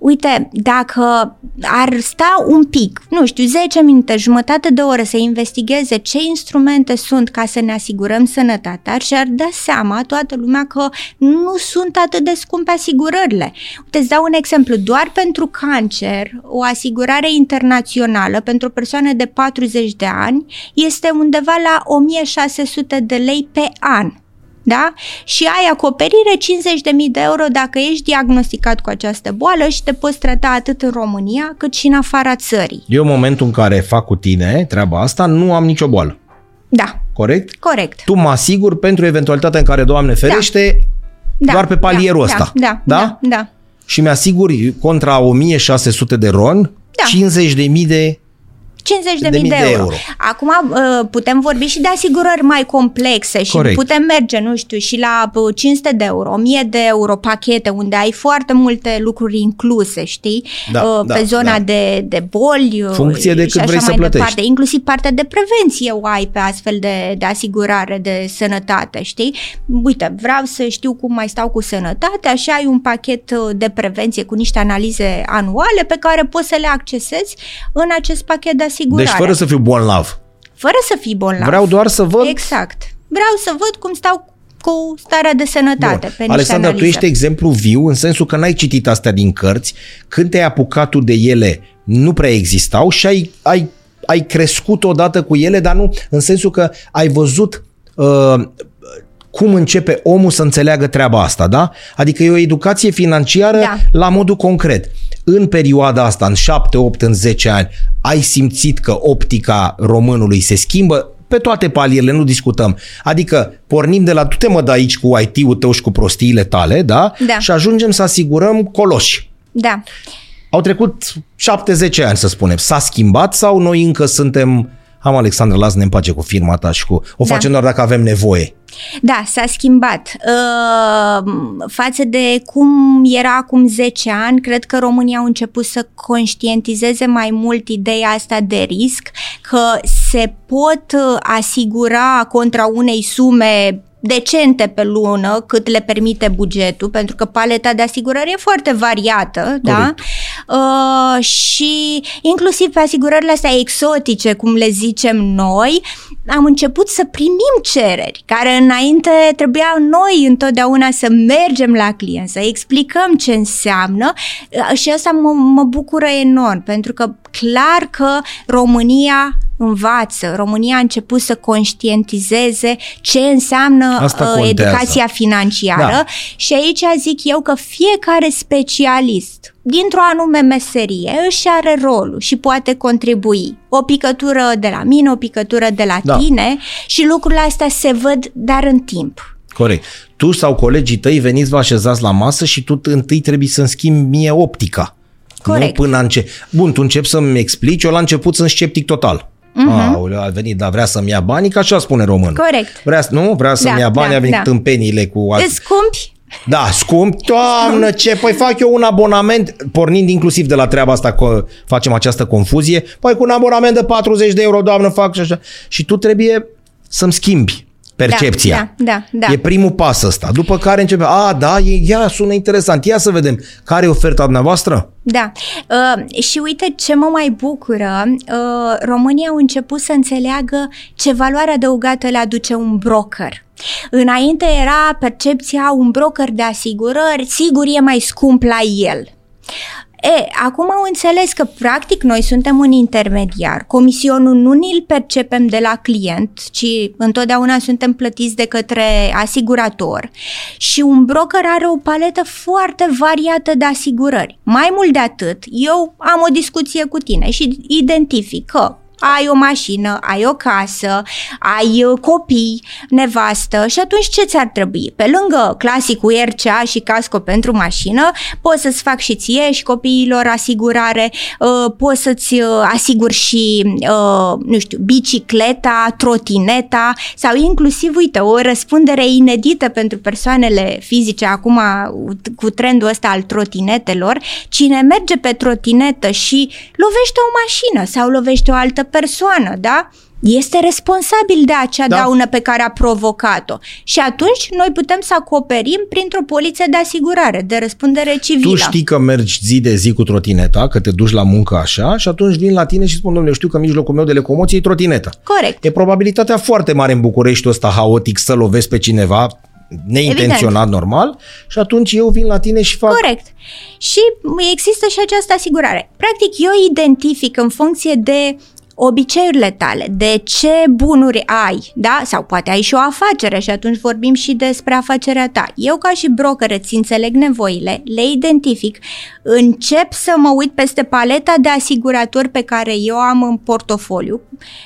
Uite, dacă ar sta un pic, nu știu, 10 minute, jumătate de oră să investigheze ce instrumente sunt ca să ne asigurăm sănătatea și ar da seama toată lumea că nu sunt atât de scumpe asigurările. Uite, îți dau un exemplu. Doar pentru cancer, o asigurare internațională pentru o persoană de 40 de ani este undeva la 1600 de lei pe an da? Și ai acoperire 50.000 de euro dacă ești diagnosticat cu această boală și te poți trata atât în România cât și în afara țării. Eu în momentul în care fac cu tine treaba asta, nu am nicio boală. Da. Corect? Corect. Tu mă asigur pentru eventualitatea în care, Doamne ferește, Da. doar pe palierul da, ăsta. Da, Da? da, da. Și mi-asiguri contra 1600 de ron, Da. 50.000 de 50.000 de, de mii de, de euro. euro. Acum uh, putem vorbi și de asigurări mai complexe și Corect. putem merge, nu știu, și la uh, 500 de euro, 1000 de euro pachete unde ai foarte multe lucruri incluse, știi? Da, Uh, da, pe zona da. de, de boli uh, Funcție de și cât așa vrei să mai plătești. departe. Inclusiv partea de prevenție o ai pe astfel de, de asigurare de sănătate, știi? Uite, vreau să știu cum mai stau cu sănătatea și ai un pachet uh, de prevenție cu niște analize anuale pe care poți să le accesezi în acest pachet de asigurare. Deci fără să fiu bolnav. Fără să fii bolnav. Vreau doar să văd... Exact. Vreau să văd cum stau cu starea de sănătate Bun. pe niște Alexandra, tu analize. ești exemplu viu în sensul că n-ai citit astea din cărți, când te-ai apucat tu de ele nu prea existau și ai, ai, ai crescut odată cu ele, dar nu în sensul că ai văzut uh, cum începe omul să înțeleagă treaba asta, da? Adică e o educație financiară Da. la modul concret. În perioada asta, în 7, 8, în 10 ani, ai simțit că optica românului se schimbă? Pe toate palierele, nu discutăm. Adică pornim de la tu te mă de aici cu IT-ul tău și cu prostiile tale, da? Da. Și ajungem să asigurăm coloși. Da. Au trecut 7-10 ani, să spunem. S-a schimbat sau noi încă suntem... Am, Alexandra, lasă-ne în pace cu firma ta și cu... O Da. facem doar dacă avem nevoie. Da, s-a schimbat. Uh, față de cum era acum 10 ani, cred că România au început să conștientizeze mai mult ideea asta de risc, că se pot uh, asigura contra unei sume decente pe lună, cât le permite bugetul, pentru că paleta de asigurări e foarte variată, da? Uh, și inclusiv pe asigurările astea exotice, cum le zicem noi, am început să primim cereri, care înainte trebuia noi întotdeauna să mergem la client, să explicăm ce înseamnă uh, și asta mă, mă bucură enorm, pentru că clar că România învață. România a început să conștientizeze ce înseamnă Asta uh, contează. educația financiară Da. și aici zic eu că fiecare specialist dintr-o anume meserie își are rolul și poate contribui. O picătură de la mine, o picătură de la Da. tine și lucrurile astea se văd, dar în timp. Corect. Tu sau colegii tăi veniți, vă așezați la masă și tu întâi trebuie să-mi schimbi mie optica. Corect. Nu până înce... Bun, tu începi să-mi explici, eu la început sunt sceptic total. Uh-huh. Aoleu, a venit, dar vrea să-mi ia banii, că așa spune român. Corect. Vrea, nu? Vrea să-mi Da, ia bani, da, a venit da. tâmpenile cu... alții. Îți scumpi? Da, scump, toamnă, ce? Păi fac eu un abonament, pornind inclusiv de la treaba asta că facem această confuzie, păi cu un abonament de 40 de euro, doamnă, fac și așa. Și tu trebuie să-mi schimbi percepția. Da, da, da. E primul pas ăsta. După care începe, a, da, e, ia, sună interesant, ia să vedem. Care e oferta dumneavoastră? Da. Uh, și uite ce mă mai bucură, uh, România au început să înțeleagă ce valoare adăugată le aduce un broker. Înainte era percepția un broker de asigurări, sigur e mai scump la el. E, acum au înțeles că practic noi suntem un intermediar. Comisionul nu ni-l percepem de la client, ci întotdeauna suntem plătiți de către asigurator și un broker are o paletă foarte variată de asigurări. Mai mult de atât, eu am o discuție cu tine și identific că ai o mașină, ai o casă, ai uh, copii, nevastă și atunci ce ți-ar trebui? Pe lângă clasicul RCA și casco pentru mașină, poți să-ți fac și ție și copiilor asigurare, uh, poți să-ți uh, asiguri și, uh, nu știu, bicicleta, trotineta sau inclusiv, uite, o răspundere inedită pentru persoanele fizice acum cu trendul ăsta al trotinetelor, cine merge pe trotinetă și lovește o mașină sau lovește o altă persoană, da? este responsabil de acea Da. da. daună pe care a provocat-o. Și atunci noi putem să acoperim printr-o poliție de asigurare, de răspundere civilă. Tu știi că mergi zi de zi cu trotineta, că te duci la muncă așa și atunci vin la tine și spun, domnule, știu că mijlocul meu de locomoție e trotineta. Corect. E probabilitatea foarte mare în Bucureștiul ăsta haotic să lovesc pe cineva neintenționat normal și atunci eu vin la tine și fac Corect. Și există și această asigurare. Practic, eu identific în funcție de obiceiurile tale, de ce bunuri ai, da? Sau poate ai și o afacere și atunci vorbim și despre afacerea ta. Eu ca și broker îți înțeleg nevoile, le identific, încep să mă uit peste paleta de asiguratori pe care eu am în portofoliu,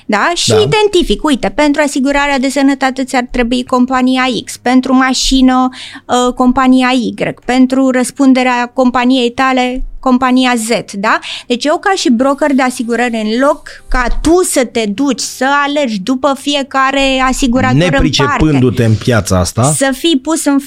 da? Și Da. da. identific, uite, pentru asigurarea de sănătate ți-ar trebui compania X, pentru mașină uh, compania Y, pentru răspunderea companiei tale compania Z, da? Deci eu ca și broker de asigurări, în loc ca tu să te duci să alergi după fiecare asigurator în parte, nepricepându-te în piața asta. să fii pus în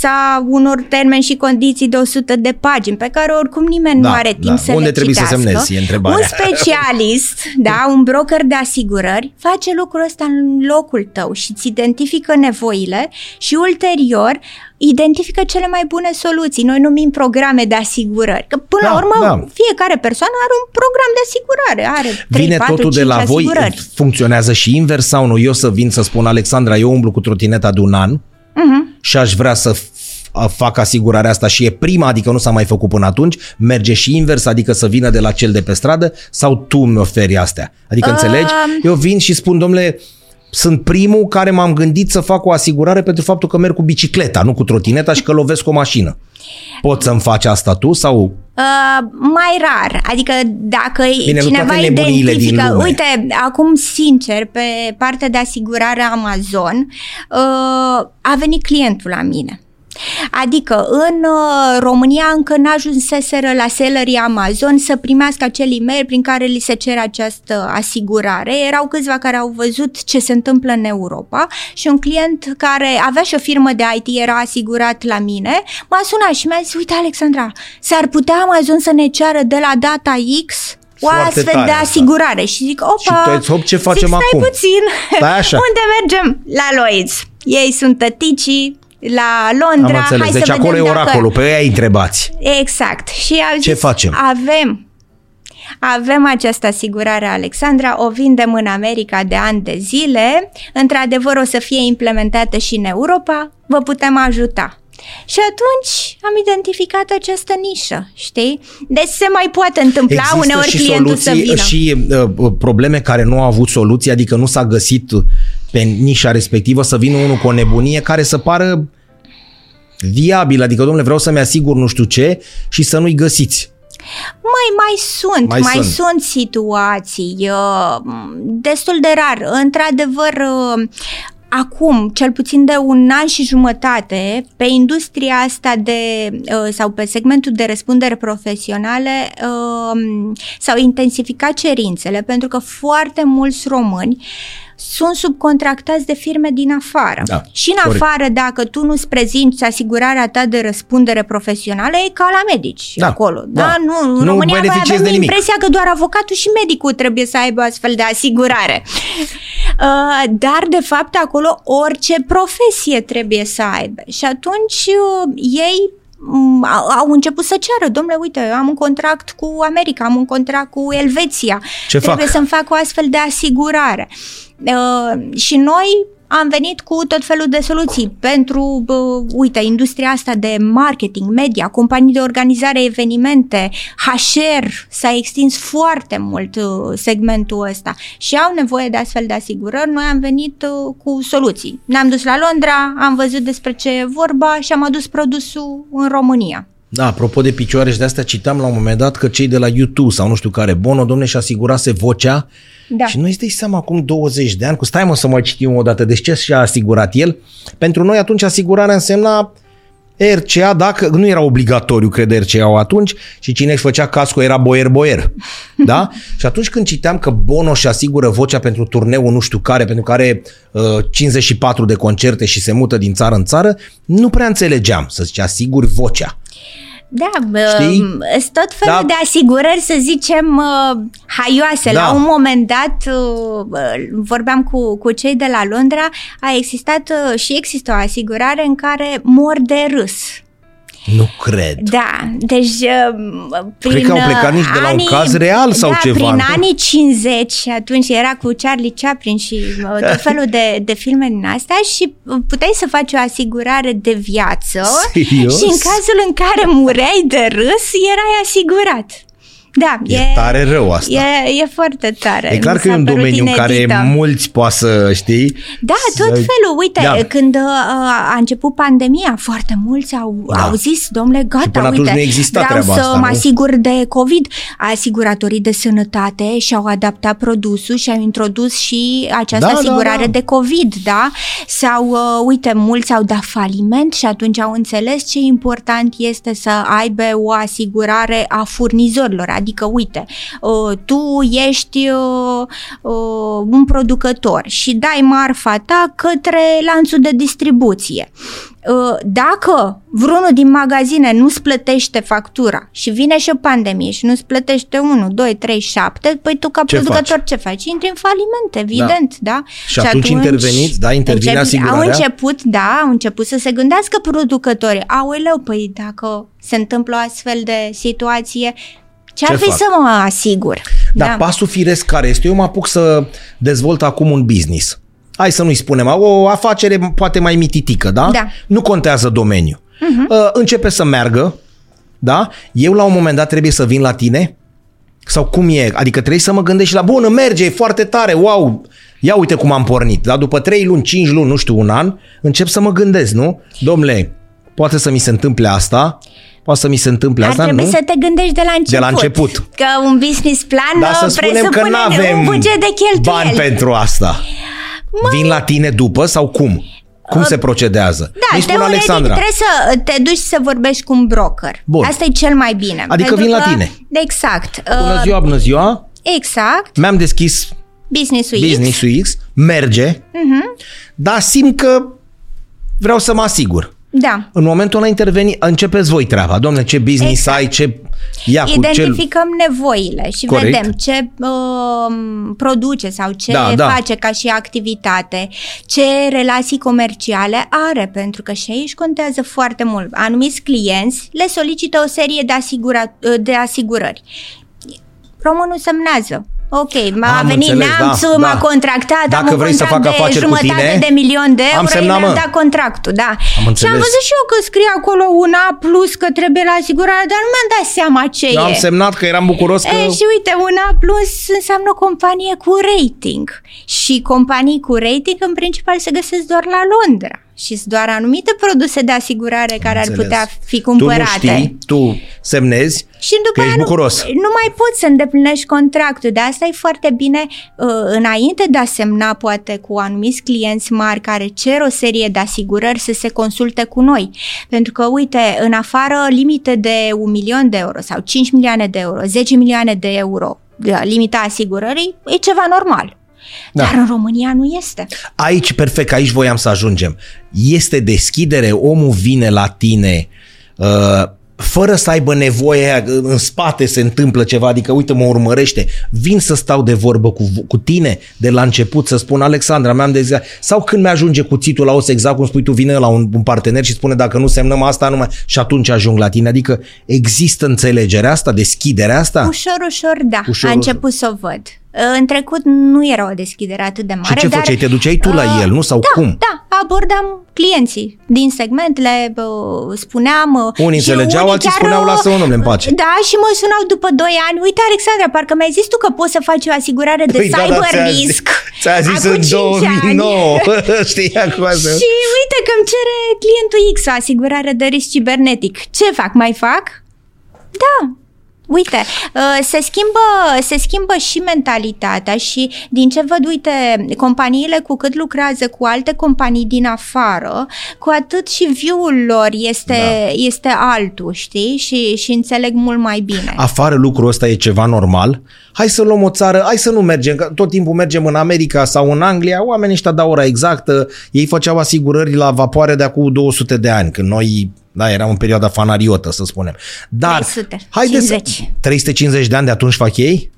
fața unor termeni și condiții de 100 de pagini, pe care oricum nimeni Da, nu are timp da. să Unde le trebuie să citească. semnezi, e întrebarea. Un specialist, da, un broker de asigurări, face lucrul ăsta în locul tău și îți identifică nevoile și ulterior identifică cele mai bune soluții. Noi numim programe de asigurări. Că până Da, la urmă, da. fiecare persoană are un program de asigurare. Are 3, Vine 4, totul 5 de la voi, asigurări. funcționează și invers sau nu? Eu să vin să spun, Alexandra, eu umblu cu trotineta de un an Mhm. Și aș vrea să f- fac asigurarea asta și e prima, adică nu s-a mai făcut până atunci, merge și invers, adică să vină de la cel de pe stradă sau tu mi oferi astea? Adică Um. înțelegi? Eu vin și spun, domnule, sunt primul care m-am gândit să fac o asigurare pentru faptul că merg cu bicicleta, nu cu trotineta și că lovesc o mașină. Poți să-mi faci asta tu sau Uh, mai rar, adică dacă Bine, nu cineva toate nebuniile din identifică, lume. uite, acum sincer, pe partea de asigurare Amazon, uh, a venit clientul la mine. Adică în uh, România încă n-ajunseseră la sellerii Amazon să primească acel e-mail prin care li se cere această asigurare. Erau câțiva care au văzut ce se întâmplă în Europa și un client care avea și o firmă de IT, era asigurat la mine, m-a sunat și mi-a zis, uite Alexandra, s-ar putea Amazon să ne ceară de la data X o Foarte astfel tare de asta. asigurare și zic, opa, Și tu ai zis, hop, ce facem zic, stai acum? puțin, Stai așa. unde mergem? La Lloyds. Ei sunt tăticii, la am Londra, înțeles. hai Deci să acolo e vedem dacă... oracolul, pe ei ai întrebați. Exact. Și au Ce zis, facem? Avem. Avem această asigurare, Alexandra, o vindem în America de ani de zile, într-adevăr o să fie implementată și în Europa, vă putem ajuta. Și atunci am identificat această nișă, știi? Deci se mai poate întâmpla Există uneori și clientul să soluții vină. și uh, probleme care nu au avut soluție, adică nu s-a găsit pe nișa respectivă să vină unul cu o nebunie care să pară viabil, adică domnule vreau să-mi asigur nu știu ce și să nu-i găsiți. Mai, mai sunt, Mai mai, mai sunt. sunt. sunt situații, uh, destul de rar. Într-adevăr, uh, acum, cel puțin de un an și jumătate, pe industria asta de, uh, sau pe segmentul de răspundere profesionale, uh, s-au intensificat cerințele, pentru că foarte mulți români sunt subcontractați de firme din afară. Da, și în corect. afară, dacă tu nu-ți prezinți asigurarea ta de răspundere profesională, e ca la medici Da, acolo. da. Da, nu, în Nu România noi beneficiezi avem de nimic. impresia că doar avocatul și medicul trebuie să aibă astfel de asigurare. Uh, dar, de fapt, acolo orice profesie trebuie să aibă. Și atunci uh, ei mm, au au început să ceară, domnule, uite, am un contract cu America, am un contract cu Elveția, Ce trebuie fac? să-mi fac o astfel de asigurare. Uh, și noi am venit cu tot felul de soluții pentru, uh, uite, industria asta de marketing, media, companii de organizare evenimente, HR, s-a extins foarte mult uh, segmentul ăsta și au nevoie de astfel de asigurări. Noi am venit uh, cu soluții. Ne-am dus la Londra, am văzut despre ce e vorba și am adus produsul în România. Da, apropo de picioare și de asta citam la un moment dat că cei de la YouTube sau nu știu care, Bono, domne, și asigurase vocea Da. și noi îți dai seama acum 20 de ani, cu stai mă să mai citim o dată, deci ce și-a asigurat el? Pentru noi atunci asigurarea însemna RCA, dacă nu era obligatoriu, cred RCA-ul atunci, și cine își făcea casco era boier-boier. Da? și atunci când citeam că Bono și asigură vocea pentru turneul nu știu care, pentru care uh, 54 de concerte și se mută din țară în țară, nu prea înțelegeam să zice asiguri vocea. Da, Știi? sunt tot felul da. de asigurări, să zicem, uh, haioase. Da. La un moment dat, uh, vorbeam cu, cu cei de la Londra, a existat uh, și există o asigurare în care mor de râs. Nu cred. Da, deci prin Cred că au plecat nici de la un caz real sau da, ceva. prin anii 50, atunci era cu Charlie Chaplin și tot felul de, de filme din astea și puteai să faci o asigurare de viață Serios? și în cazul în care mureai de râs, erai asigurat. Da, e, e tare rău asta. E, e foarte tare. E clar că e un domeniu în care mulți poate să știi. Da, tot să... felul. Uite, da. când uh, a început pandemia, foarte mulți au, da. au zis, domnule, gata, și până uite, nu exista vreau să asta, mă nu? asigur de COVID. Asiguratorii de sănătate și-au adaptat produsul și au introdus și această da, da asigurare da, da. de COVID, da? Sau, uh, uite, mulți au dat faliment și atunci au înțeles ce important este să aibă o asigurare a furnizorilor, Adică, uite, uh, tu ești uh, uh, un producător și dai marfa ta către lanțul de distribuție. Dacă vreunul din magazine nu-ți plătește factura și vine și o pandemie și nu-ți plătește 1, 2, 3, 7, păi tu ca ce producător faci? ce faci? Intri în faliment, evident, da? da? Și, și atunci, atunci interveniți, da? Intervine încep, asigurarea? Au început, da, au început să se gândească producătorii. Aoleu, păi dacă se întâmplă o astfel de situație, ce ar fi fac? să mă asigur? Dar da. pasul firesc care este? Eu mă apuc să dezvolt acum un business. Hai să nu-i spunem, o afacere poate mai mititică, da? Da. Nu contează domeniul. Uh-huh. Începe să meargă, da? Eu la un moment dat trebuie să vin la tine? Sau cum e? Adică trebuie să mă gândesc la, bună, merge, e foarte tare, wow, ia uite cum am pornit. Dar după 3 luni, 5 luni, nu știu, un an, încep să mă gândesc, nu? Domnule, poate să mi se întâmple asta, poate să mi se întâmple Ar asta, trebui nu? să te gândești de la început. De la început. Că un business plan Dar să spunem că nu avem un buget de cheltuieli. bani pentru asta. Mă... Vin la tine după sau cum? Cum se procedează? Da, Mi spune Alexandra. trebuie să te duci să vorbești cu un broker. Bun. Asta e cel mai bine. Adică vin la tine. Exact. Bună ziua, bună ziua. Exact. Mi-am deschis Business-ul, business X. merge, uh-huh. dar simt că vreau să mă asigur. Da. În momentul ăla interveni, începeți voi treaba. Domnule, ce business exact. ai, ce... Ia Identificăm cel... nevoile și Corect. vedem ce uh, produce sau ce da, da. face ca și activitate, ce relații comerciale are, pentru că și aici contează foarte mult. Anumiți clienți le solicită o serie de, asigura, de asigurări. Românul semnează Ok, m-a Am venit înțeles, neamțul, da, m-a da. contractat, Dacă am vrei să fac afaceri cu tine, de milion de euro, am semnat, mi-am dat contractul, da. Am și am văzut și eu că scrie acolo un A plus că trebuie la asigurare, dar nu mi-am dat seama ce eu e. Am semnat că eram bucuros că... E, și uite, un A plus înseamnă o companie cu rating. Și companii cu rating în principal se găsesc doar la Londra și sunt doar anumite produse de asigurare care Înțeles. ar putea fi cumpărate. Tu nu știi, tu semnezi și după că ești bucuros. Nu, nu mai poți să îndeplinești contractul. De asta e foarte bine uh, înainte de a semna poate cu anumiți clienți mari care cer o serie de asigurări să se consulte cu noi. Pentru că, uite, în afară limite de un milion de euro sau 5 milioane de euro, 10 milioane de euro limita asigurării, e ceva normal. Da. Dar în România nu este. Aici, perfect, aici voiam să ajungem. Este deschidere, omul vine la tine uh, fără să aibă nevoie, în spate se întâmplă ceva, adică uite mă urmărește, vin să stau de vorbă cu, cu tine de la început, să spun Alexandra, mi-am de sau când mi-ajunge cuțitul la os, exact cum spui tu, vine la un, un partener și spune dacă nu semnăm asta, numai și atunci ajung la tine, adică există înțelegerea asta, deschiderea asta? Ușor, ușor, da, ușor, a început ușor. să o văd. În trecut nu era o deschidere atât de mare. Și ce dar, făceai? Te duceai tu la uh, el, nu? Sau da, cum? Da, abordam clienții din segment, le uh, spuneam... Uh, unii înțelegeau, alții chiar, spuneau, lasă un om în pace. Da, și mă sunau după 2 ani, uite Alexandra, parcă mi-ai zis tu că poți să faci o asigurare de păi, cyber da, da, risk. Ți-a zis în 2009, știi acum Și uite că îmi cere clientul X o asigurare de risc cibernetic. Ce fac? Mai fac? Da, Uite, uh, se schimbă, se schimbă și mentalitatea și din ce văd, uite, companiile cu cât lucrează cu alte companii din afară, cu atât și view-ul lor este, da. este altul, știi? Și, și înțeleg mult mai bine. Afară lucrul ăsta e ceva normal? Hai să luăm o țară, hai să nu mergem, că tot timpul mergem în America sau în Anglia, oamenii ăștia dau ora exactă, ei făceau asigurări la vapoare de acum 200 de ani, când noi Da, era în perioada fanariotă, să spunem. Dar, 350. Să, 350 de ani de atunci fac ei?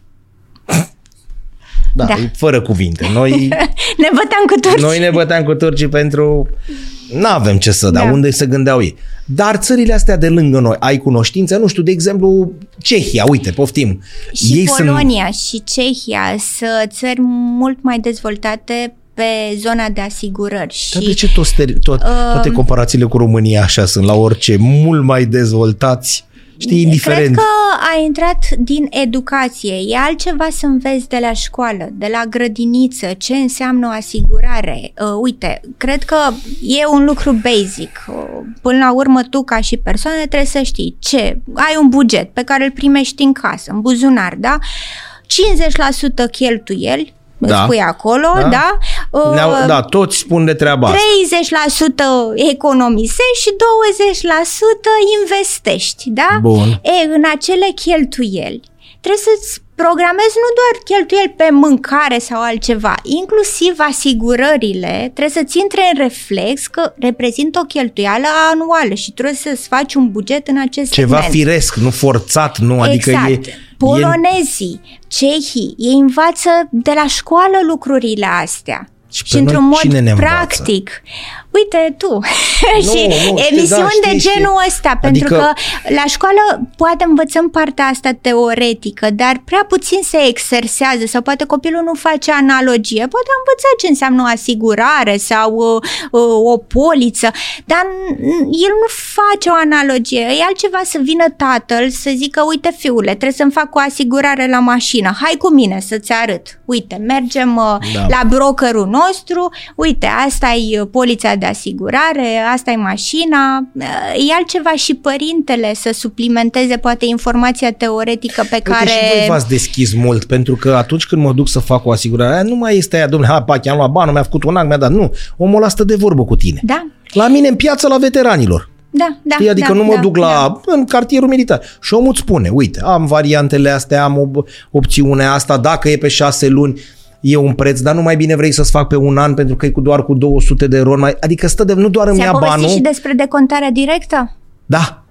Da, da. fără cuvinte. Noi ne băteam cu turci. Noi ne băteam cu turcii pentru... Nu avem ce să da. unde se gândeau ei. Dar țările astea de lângă noi, ai cunoștință, nu știu, de exemplu, Cehia, uite, poftim. Și ei Polonia sunt... și Cehia sunt țări mult mai dezvoltate pe zona de asigurări. Și, Dar de ce toți, to- uh, toate comparațiile cu România așa sunt la orice? Mult mai dezvoltați? Știi, indiferent. Cred că a intrat din educație. E altceva să înveți de la școală, de la grădiniță, ce înseamnă o asigurare. Uh, uite, cred că e un lucru basic. Uh, până la urmă, tu ca și persoană trebuie să știi ce. Ai un buget pe care îl primești în casă, în buzunar, da? 50% cheltuieli, da. spui acolo, da? da? Uh, da, toți spun de treaba 30% asta. economisești și 20% investești, da? Bun. E, în acele cheltuieli trebuie să-ți programezi nu doar cheltuieli pe mâncare sau altceva, inclusiv asigurările trebuie să-ți intre în reflex că reprezintă o cheltuială anuală și trebuie să-ți faci un buget în acest Ceva segment. firesc, nu forțat, nu, adică exact. e... Polonezii, e... cehii, ei învață de la școală lucrurile astea. Și, și într-un mod cine practic. Uite tu. Nu, și nu, emisiuni da, de genul știi. ăsta, adică... pentru că la școală poate învățăm partea asta teoretică, dar prea puțin se exersează sau poate copilul nu face analogie. Poate învăța ce înseamnă o asigurare sau uh, uh, o poliță, dar el nu face o analogie. E altceva să vină tatăl să zică, uite fiule, trebuie să-mi fac o asigurare la mașină, hai cu mine să-ți arăt. Uite, mergem uh, da. la brokerul nostru, uite, asta e polița de asigurare, asta e mașina, e altceva și părintele să suplimenteze poate informația teoretică pe Uite, care... și voi v-ați deschis mult, pentru că atunci când mă duc să fac o asigurare, nu mai este aia, domnule, ha, pac, am luat bani, mi-a făcut un an, mi-a dat. Nu, omul ăla stă de vorbă cu tine. Da. La mine în piață, la veteranilor. Da, da. Știi? Adică da, nu mă da, duc la da. în cartierul militar. Și omul îți spune, uite, am variantele astea, am op- opțiunea asta, dacă e pe șase luni, e un preț, dar nu mai bine vrei să-ți fac pe un an pentru că e cu doar cu 200 de euro. Mai, adică stă de, nu doar îmi ia banul. și despre decontarea directă? Da.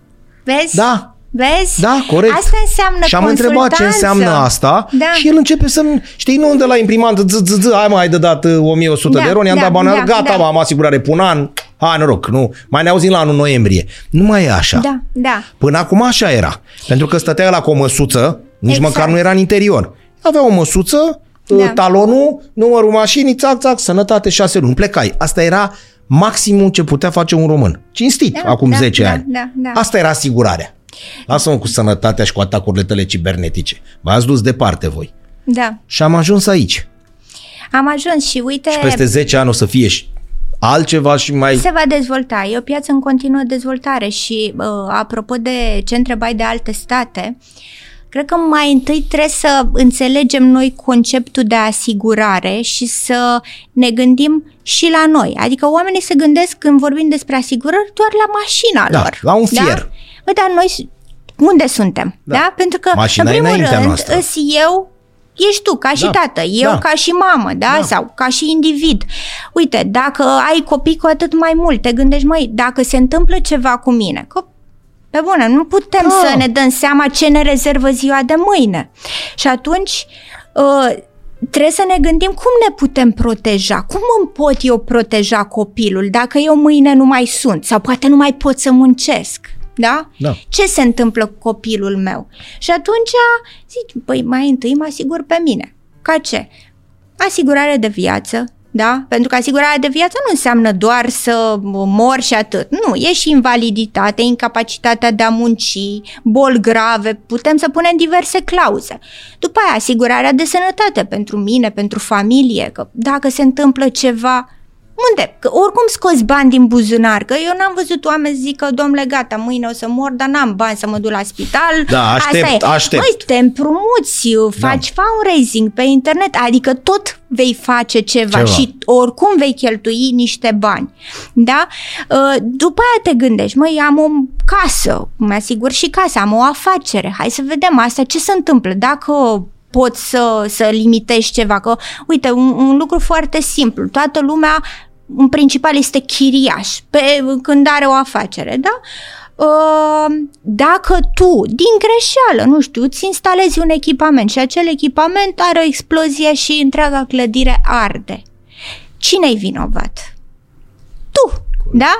Vezi? Da. Vezi? Da, corect. Asta înseamnă Și am întrebat ce înseamnă asta da. și el începe să știi, nu de la imprimantă, zi, zi, zi, hai mai de dat 1100 uh, da, de euro, ne-am da, dat bani, da, gata, da. am asigurare pe un an, hai noroc, nu, mai ne auzim la anul noiembrie. Nu mai e așa. Da, da. Până acum așa era. Pentru că stătea la cu o măsuță, nici exact. măcar nu era în interior. Avea o măsuță, da. talonul, numărul mașinii, țac, țac, sănătate, șase luni, plecai. Asta era maximum ce putea face un român. Cinstit, da, acum da, 10 da, ani. Da, da. Asta era asigurarea. Lasă-mă cu sănătatea și cu atacurile tale cibernetice. V-ați dus departe voi. Da. Și am ajuns aici. Am ajuns și uite... Și peste 10 ani o să fie și altceva și mai... Se va dezvolta. E o piață în continuă dezvoltare și uh, apropo de ce întrebai de alte state, Cred că mai întâi trebuie să înțelegem noi conceptul de asigurare și să ne gândim și la noi. Adică oamenii se gândesc când vorbim despre asigurări doar la mașina da, lor. la un fier. Da? Bă, dar noi unde suntem? Da? da? Pentru că, Mașina în primul rând, noastră. îs eu, ești tu ca și da. tată, eu da. ca și mamă, da? da? Sau ca și individ. Uite, dacă ai copii cu atât mai mult, te gândești, măi, dacă se întâmplă ceva cu mine, că pe bună, nu putem da. să ne dăm seama ce ne rezervă ziua de mâine. Și atunci uh, trebuie să ne gândim cum ne putem proteja, cum îmi pot eu proteja copilul dacă eu mâine nu mai sunt sau poate nu mai pot să muncesc. Da? da? Ce se întâmplă cu copilul meu? Și atunci zici, păi mai întâi mă asigur pe mine. Ca ce? Asigurare de viață, da? Pentru că asigurarea de viață nu înseamnă doar să mor și atât. Nu, e și invaliditate, incapacitatea de a munci, boli grave, putem să punem diverse clauze. După aia, asigurarea de sănătate pentru mine, pentru familie, că dacă se întâmplă ceva, unde? Că oricum scoți bani din buzunar, că eu n-am văzut oameni zic că, domnule, gata, mâine o să mor, dar n-am bani să mă duc la spital. Da, aștept, Asta e. aștept. Măi, te împrumuți, faci da. fundraising pe internet, adică tot vei face ceva, ceva și oricum vei cheltui niște bani. Da? Uh, după aia te gândești, măi, am o casă, mă asigur și casa, am o afacere, hai să vedem asta, ce se întâmplă dacă poți să, să limitezi ceva. Că, uite, un, un lucru foarte simplu. Toată lumea în principal este chiriaș pe, când are o afacere, da? uh, dacă tu, din greșeală, nu știu, îți instalezi un echipament și acel echipament are o explozie și întreaga clădire arde, cine-i vinovat? Tu, da?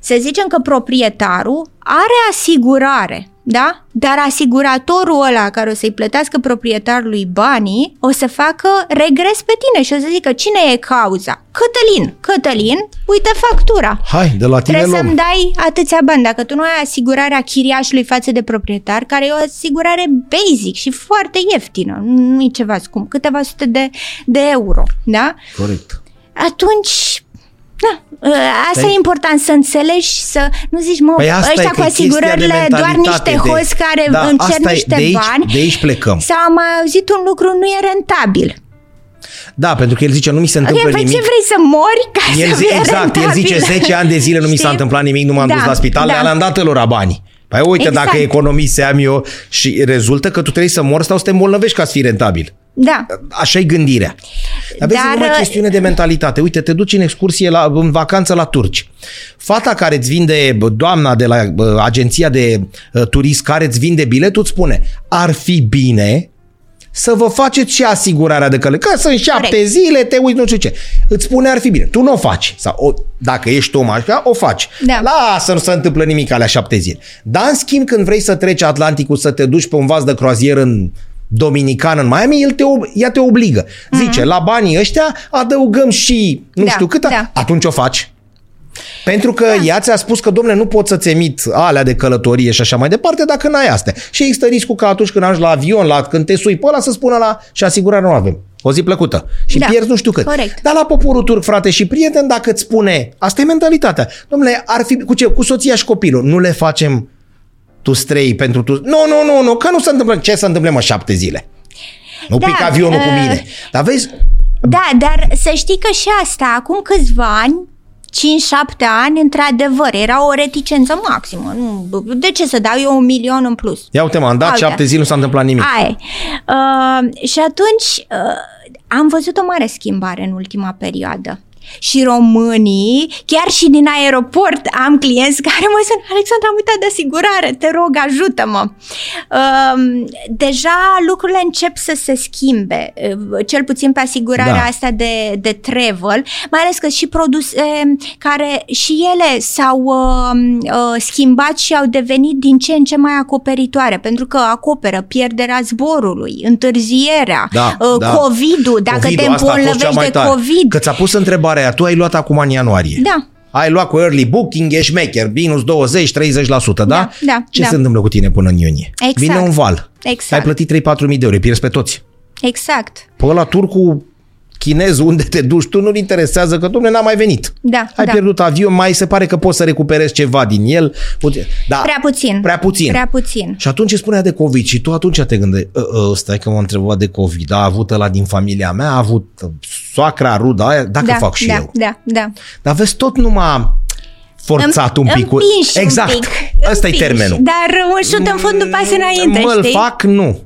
Să zicem că proprietarul are asigurare da? Dar asiguratorul ăla care o să-i plătească proprietarului banii o să facă regres pe tine și o să zică cine e cauza? Cătălin. Cătălin, uite factura. Hai, de la tine Trebuie să-mi dai atâția bani. Dacă tu nu ai asigurarea chiriașului față de proprietar, care e o asigurare basic și foarte ieftină, nu e ceva scump, câteva sute de, de euro, da? Corect. Atunci da, ă, asta păi, e important să înțelegi, să nu zici, mă, păi ăștia cu asigurările doar niște hoți care da, încerc niște de aici, bani. De aici plecăm. Sau am mai auzit un lucru, nu e rentabil. Da, pentru că el zice, nu mi se întâmplă okay, nimic. ce vrei să mori ca el să zi, Exact, rentabil. el zice 10 ani de zile nu mi s-a întâmplat nimic, nu m-am da, dus la spital, da. le-am dat lor bani. Păi uite, exact. dacă economiseam eu și rezultă că tu trebuie să mori sau să te îmbolnăvești ca să fii rentabil. Da. Așa e gândirea. Dar vezi, Dar... o chestiune de mentalitate. Uite, te duci în excursie, la, în vacanță la turci. Fata care îți vinde, doamna de la agenția de uh, turism care îți vinde biletul, îți spune, ar fi bine să vă faceți și asigurarea de călătorie. Că sunt șapte Corect. zile, te uiți, nu știu ce. Îți spune ar fi bine. Tu nu o faci. Sau o, dacă ești om așa, o faci. Da. Lasă, nu se întâmplă nimic alea șapte zile. Dar în schimb, când vrei să treci Atlanticul, să te duci pe un vas de croazieră în dominican în Miami, el te, ea te obligă. Zice, mm-hmm. la banii ăștia adăugăm și nu da, știu cât, da. atunci o faci. Pentru că da. ea ți-a spus că, domnule, nu pot să-ți emit alea de călătorie și așa mai departe dacă n-ai astea. Și există riscul că atunci când ajungi la avion, la, când te sui pe ăla, să spună la și asigurare nu avem. O zi plăcută. Și da. pierzi nu știu cât. Corect. Dar la poporul turc, frate și prieten, dacă îți spune, asta e mentalitatea. Domnule, ar fi cu ce? Cu soția și copilul. Nu le facem tu strei pentru tu. Nu, nu, nu, nu, că nu se întâmplă. Ce se întâmplă, mă, șapte zile? Nu da, pic avionul uh, cu mine. Dar vezi... Da, dar să știi că și asta, acum câțiva ani, 5-7 ani, într-adevăr, era o reticență maximă. Nu, de ce să dau eu un milion în plus? Ia uite, m-am dat 7 zile, nu s-a întâmplat nimic. Ai. Uh, și atunci uh, am văzut o mare schimbare în ultima perioadă și românii, chiar și din aeroport am clienți care mă sunt Alexandra, am uitat de asigurare, te rog, ajută-mă. Uh, deja lucrurile încep să se schimbe, uh, cel puțin pe asigurarea da. asta de, de travel, mai ales că și produse care și ele s-au uh, uh, schimbat și au devenit din ce în ce mai acoperitoare, pentru că acoperă pierderea zborului, întârzierea, da, uh, da. COVID-ul, dacă COVID-ul, te îmbolnăvești de COVID. Că ți-a pus întrebarea aia, tu ai luat acum în ianuarie. Da. Ai luat cu early booking, ești maker, minus 20-30%, da? Da, da. Ce da. se întâmplă cu tine până în iunie? Exact. Vine un val. Exact. Ai plătit 3-4 mii de euro, pierzi pe toți. Exact. Pe ăla turcu chinez unde te duci tu nu-l interesează că, domnule, n-a mai venit. Da, Ai da. pierdut avion, mai se pare că poți să recuperezi ceva din el. Da, prea puțin. Prea puțin. Prea puțin. Și atunci îți spunea de COVID și tu atunci te gândeai, ă, ă, stai că m-a întrebat de COVID, a avut ăla din familia mea, a avut soacra, ruda aia, dacă da, fac și da, eu. Da, da. Dar vezi tot numai forțat un pic. Exact. Un pic. Ăsta e termenul. Dar un șut în fundul pas înainte, Mă-l știi? fac, nu.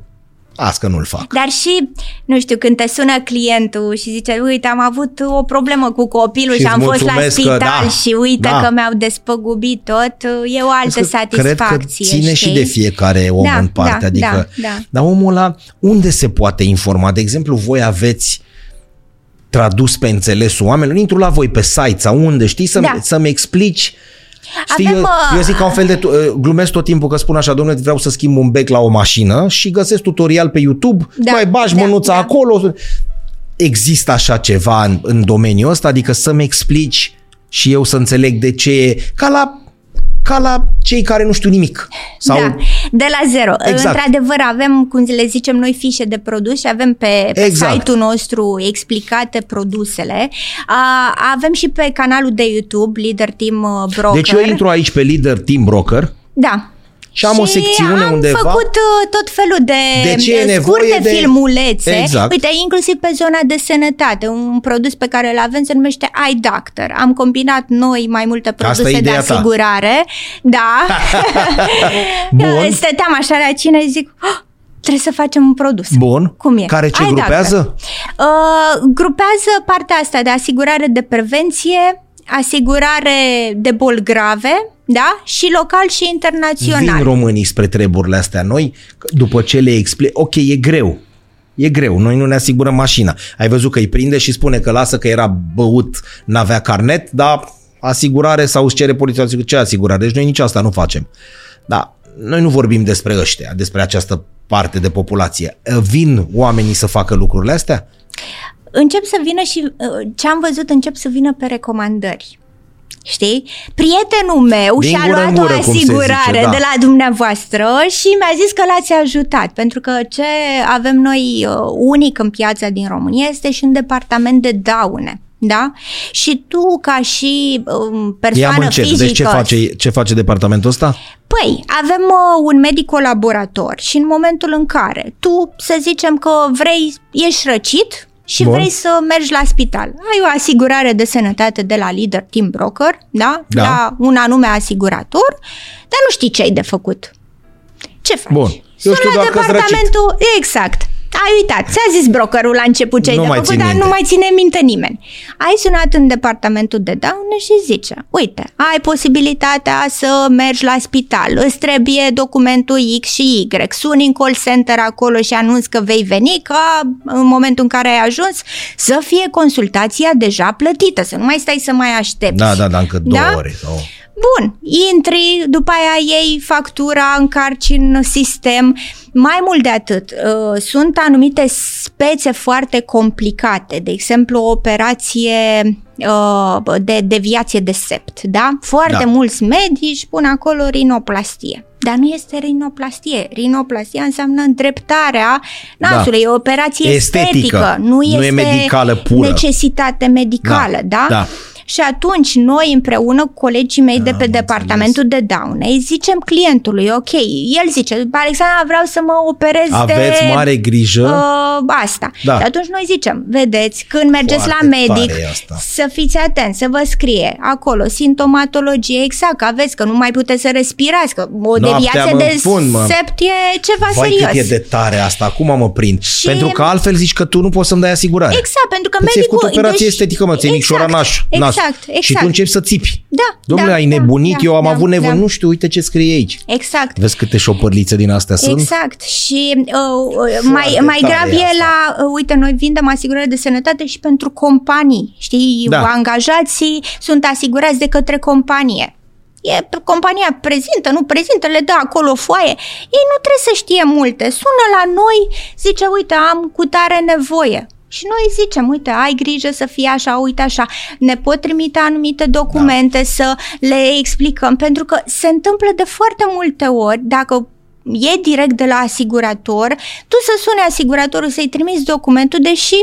Asta că nu-l fac. Dar și, nu știu, când te sună clientul și zice, uite, am avut o problemă cu copilul și, Și am îți fost la mulțumesc că spital da, și uite da. că mi-au despăgubit tot, e o altă Cred că- satisfacție. Cred că ține știi? și de fiecare om Da, în parte. da, adică, da, da. Dar omul ăla, unde se poate informa? De exemplu, voi aveți tradus pe înțelesul oamenilor, intru la voi pe site sau unde, știi, să-mi, Da. să-mi explici Știi, Avem, eu, uh, eu zic ca un fel de... tu- uh, Glumesc tot timpul că spun așa, domnule, vreau să schimb un bec la o mașină și găsesc tutorial pe YouTube, Da, mai bagi da, mânuța da. acolo. Există așa ceva în, în domeniul ăsta? Adică să-mi explici și eu să înțeleg de ce e... Ca la, ca la cei care nu știu nimic. Sau... Da, de la zero. Exact. Într-adevăr, avem, cum le zicem noi, fișe de produs și avem pe, pe Exact. site-ul nostru explicate produsele. A, avem și pe canalul de YouTube, Leader Team uh, Broker. Deci eu intru aici pe Leader Team Broker Da. Și am o secțiune am undeva... făcut uh, tot felul de, De ce e uh, nevoie scurte de- filmulețe. Exact. Uite, inclusiv pe zona de sănătate. Un produs pe care îl avem se numește iDoctor. Am combinat noi mai multe Asta e produse de ideea ta. asigurare. Da. Bun. Stăteam așa la cină și zic... "Oh, Trebuie să facem un produs. Bun. Cum e? Care ce iDoctor. grupează? Uh, grupează partea asta de asigurare de prevenție, asigurare de boli grave, da? Și local și internațional. Vin românii spre treburile astea noi, după ce le explic, ok, e greu, E greu, noi nu ne asigurăm mașina. Ai văzut că îi prinde și spune că lasă că era băut, n-avea carnet, dar asigurare sau îți cere poliția ce asigurare. Deci noi nici asta nu facem. Da, noi nu vorbim despre ăștia, despre această parte de populație. Vin oamenii să facă lucrurile astea? Încep să vină și uh, ce am văzut încep să vină pe recomandări. Știi? Prietenul meu Din și-a gură în luat gură, o cum se asigurare zice, da. de la dumneavoastră și mi-a zis că l-ați ajutat. Pentru că ce avem noi uh, unic în piața din România este și un departament de daune. Da? Și tu, ca și um, Ia persoană încet, fizică... deci ce face, ce face departamentul ăsta? Păi, avem uh, un medic colaborator și în momentul în care tu, să zicem că vrei, ești răcit și Bun. vrei să mergi la spital. Ai o asigurare de sănătate de la Leader Team Broker, da? Da. La un anume asigurator, dar nu știi ce ai de făcut. Ce faci? Bun. Eu știu Sună doar că-s departamentul... Exact. Ai uitat, ți-a zis brokerul la început ce ai Nu de mai făcut, țin dar minte. nu mai ține minte nimeni. Ai sunat în departamentul de daune și zice, uite, ai posibilitatea să mergi la spital, îți trebuie documentul X și Y, suni în call center acolo și anunți că vei veni, ca în momentul în care ai ajuns să fie consultația deja plătită, să nu mai stai să mai aștepți. Da, da, da, încă două Da? ore. Sau... Bun, intri, după aia iei factura, încarci în sistem. Mai mult de atât, uh, sunt anumite spețe foarte complicate, de exemplu o operație uh, de deviație de sept, da? Foarte Da. mulți medici pun acolo rinoplastie. Dar nu este rinoplastie. Rinoplastia înseamnă îndreptarea nasului, e o operație Da. Estetică, estetică, nu, nu este e medicală pură. necesitate medicală, da? da. Și atunci noi împreună cu colegii mei de Am pe departamentul de daune îi zicem clientului, ok, el zice, Alexandra vreau să mă operez Aveți de mare grijă. uh, asta. Da. Și atunci noi zicem, vedeți, când mergeți Foarte la medic, tare e asta. să fiți atenți, să vă scrie acolo simptomatologie exact, că aveți, că nu mai puteți să respirați, că o Noaptea deviație mă de pun, mă. sept e ceva Vai serios. cât e de tare asta, acum mă prind. Și- Pentru că altfel zici că tu nu poți să-mi dai asigurare. Exact, pentru că Că ți-ai medicul... făcut operație deci- estetică, mă, ți-ai micșora exact, naș, Exact, nasul. exact. Și tu începi să țipi. Da, Domnule, da, ai da, nebunit, da, eu am da, avut nevoie, da. nu știu, uite ce scrie aici. Exact. Vezi câte șopărlițe din astea sunt? Exact. Și uh, uh, mai, Foarte mai tare grav e e asta. la, uh, uite, noi vindem asigurări de sănătate și pentru companii. Știi, Da. angajații sunt asigurați de către companie. E, compania prezintă, nu prezintă, le dă acolo o foaie. Ei nu trebuie să știe multe. Sună la noi, zice, uite, am cu tare nevoie. Și noi zicem, uite, ai grijă să fie așa, uite așa. Ne pot trimite anumite documente da. să le explicăm, pentru că se întâmplă de foarte multe ori, dacă e direct de la asigurator, tu să suni asiguratorul să-i trimiți documentul, deși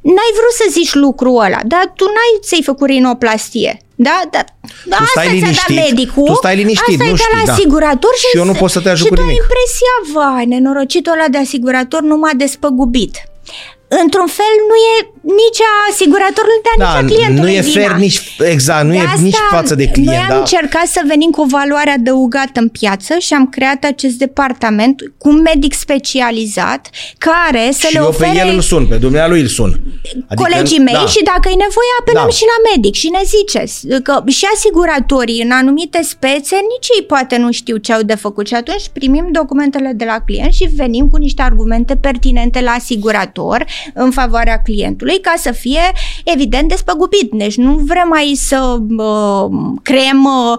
n-ai vrut să zici lucrul ăla, dar tu n-ai ți-ai făcut rinoplastie. Da? da, da Tu stai asta ți-a dat liniștit, medicul, tu stai liniștit, asta nu e de știi, la da. asigurator și, Și eu nu pot să te ajut și cu tu ai nimic. impresia, vai, nenorocitul ăla de asigurator nu m-a despăgubit. Într-un fel nu e nici a asiguratorului, dar Da, nici a clientului nu e vina. fair nici, exact, nu De e asta nici față de client, Noi am da? încercat să venim cu o valoare adăugată în piață și am creat acest departament cu un medic specializat care să și le eu ofere pe el îl sun, pe dumnealui îl sun. Adică, colegii mei da. și dacă e nevoie apelăm Da. și la medic și ne ziceți că și asiguratorii în anumite spețe nici ei poate nu știu ce au de făcut și atunci primim documentele de la client și venim cu niște argumente pertinente la asigurator în favoarea clientului ca să fie evident despăgubit. Deci nu vrem mai să uh, creăm uh,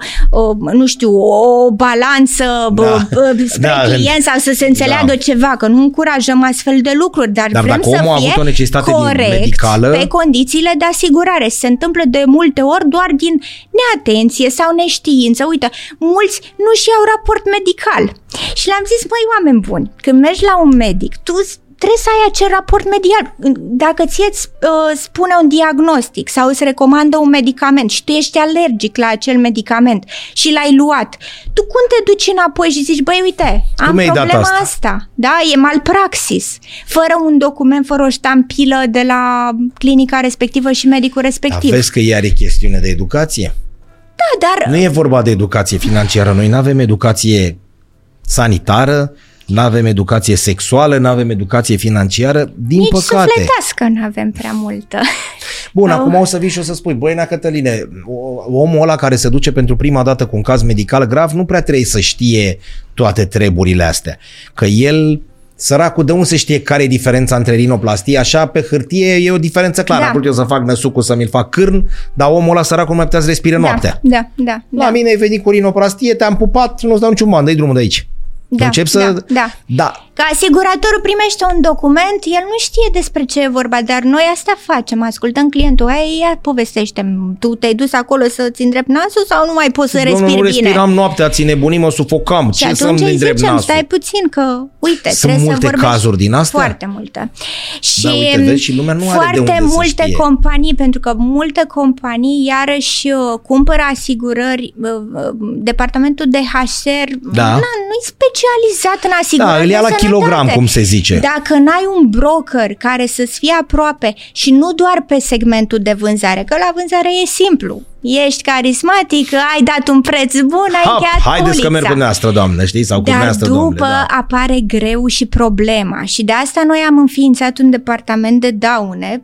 uh, nu știu o balanță Da. uh, spre Da, client sau să se înțeleagă da. ceva, că nu încurajăm astfel de lucruri, dar, Dar vrem dacă să omul a fie avut o necesitate din- corect medicală- pe condițiile de asigurare. Se întâmplă de multe ori doar din neatenție sau neștiință. Uite, mulți nu și au raport medical. Și le-am zis, măi, oameni buni, când mergi la un medic, tu trebuie să ai acel raport medical. Dacă ție îți uh, spune un diagnostic sau îți recomandă un medicament și tu ești alergic la acel medicament și l-ai luat, tu cum te duci înapoi și zici, băi, uite, am mi-ai dat problema asta. asta. Da, e malpraxis. Fără un document, fără o ștampilă de la clinica respectivă și medicul Dar respectiv. vezi că iar e chestiune de educație? Da, dar Nu e vorba de educație financiară. Noi nu avem educație sanitară, nu avem educație sexuală, nu avem educație financiară, din nici păcate. sufletească nu avem prea multă. Bun, oh. acum o să vii și o să spui, băi, Nea Cătăline, omul ăla care se duce pentru prima dată cu un caz medical grav nu prea trebuie să știe toate treburile astea. Că el Săracul, de unde se știe care e diferența între rinoplastie? Așa, pe hârtie e o diferență clară. Da. Am eu să fac năsucul să mi-l fac cârn, dar omul ăla săracul nu mai putea să respire da, noaptea. Da, da, La da. mine ai venit cu rinoplastie, te-am pupat, nu-ți dau niciun ban, dă drumul de aici. Da, Încep să... da, da. da. Că asiguratorul primește un document, el nu știe despre ce e vorba, dar noi asta facem, ascultăm clientul, ai, ia povestește tu te-ai dus acolo să-ți îndrept nasul sau nu mai poți să Domnul, respiri nu bine? respiram noaptea, ți nebunii, mă sufocam. Și ce să-mi atunci îi îndrept zicem, nasul? stai puțin că, uite, Sunt trebuie multe să vorbești. cazuri din astea? Foarte multe. Și, Da, uite, vezi, și lumea nu are de foarte unde să multe știe. companii, pentru că multe companii iarăși uh, cumpără asigurări, uh, uh, departamentul de HR Da. na, nu-i specializat în asigurări Da, îl ia de la kilogram, sănătate. cum se zice. Dacă n-ai un broker care să-ți fie aproape și nu doar pe segmentul de vânzare, că la vânzare e simplu. Ești carismatic, ai dat un preț bun, ai Hap, încheiat haideți polița. că merg cu neastră, doamnă, știți? Sau cu Dar neastră, după domnule, da. apare greu și problema și de asta noi am înființat un departament de daune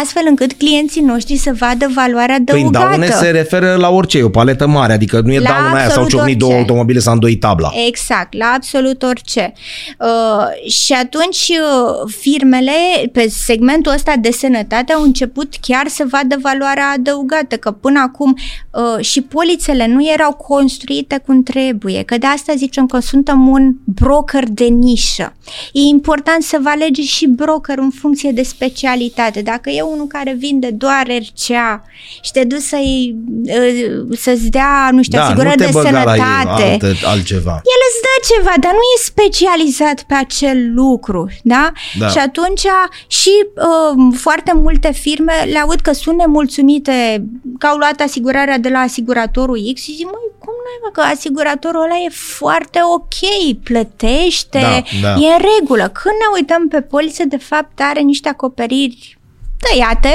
astfel încât clienții noștri să vadă valoarea Păi adăugată. daune se referă la orice, e o paletă mare, adică nu e La dauna aia sau absolut ciocni două orice. automobile sau îndoi tabla. Exact, la absolut orice. Uh, și atunci uh, firmele pe segmentul ăsta de sănătate au început chiar să vadă valoarea adăugată, că până acum uh, și polițele nu erau construite cum trebuie, că de asta zicem că suntem un broker de nișă. E important să vă alegeți și broker în funcție de specialitate. Dacă e unul care vinde doar RCA și te duci să-i, uh, să-ți dea, nu știu, Da, nu asigurări te de băga la sănătate, altă, altceva. el îți dă ceva, dar nu e specializat pe acel lucru, da? Da. Și atunci și uh, foarte multe firme le aud că sunt nemulțumite că au luat asigurarea de la asiguratorul X și zic, măi, cum nu că asiguratorul ăla e foarte ok, plătește, Da, da. e în regulă. Când ne uităm pe poliță, de fapt are niște acoperiri tăiate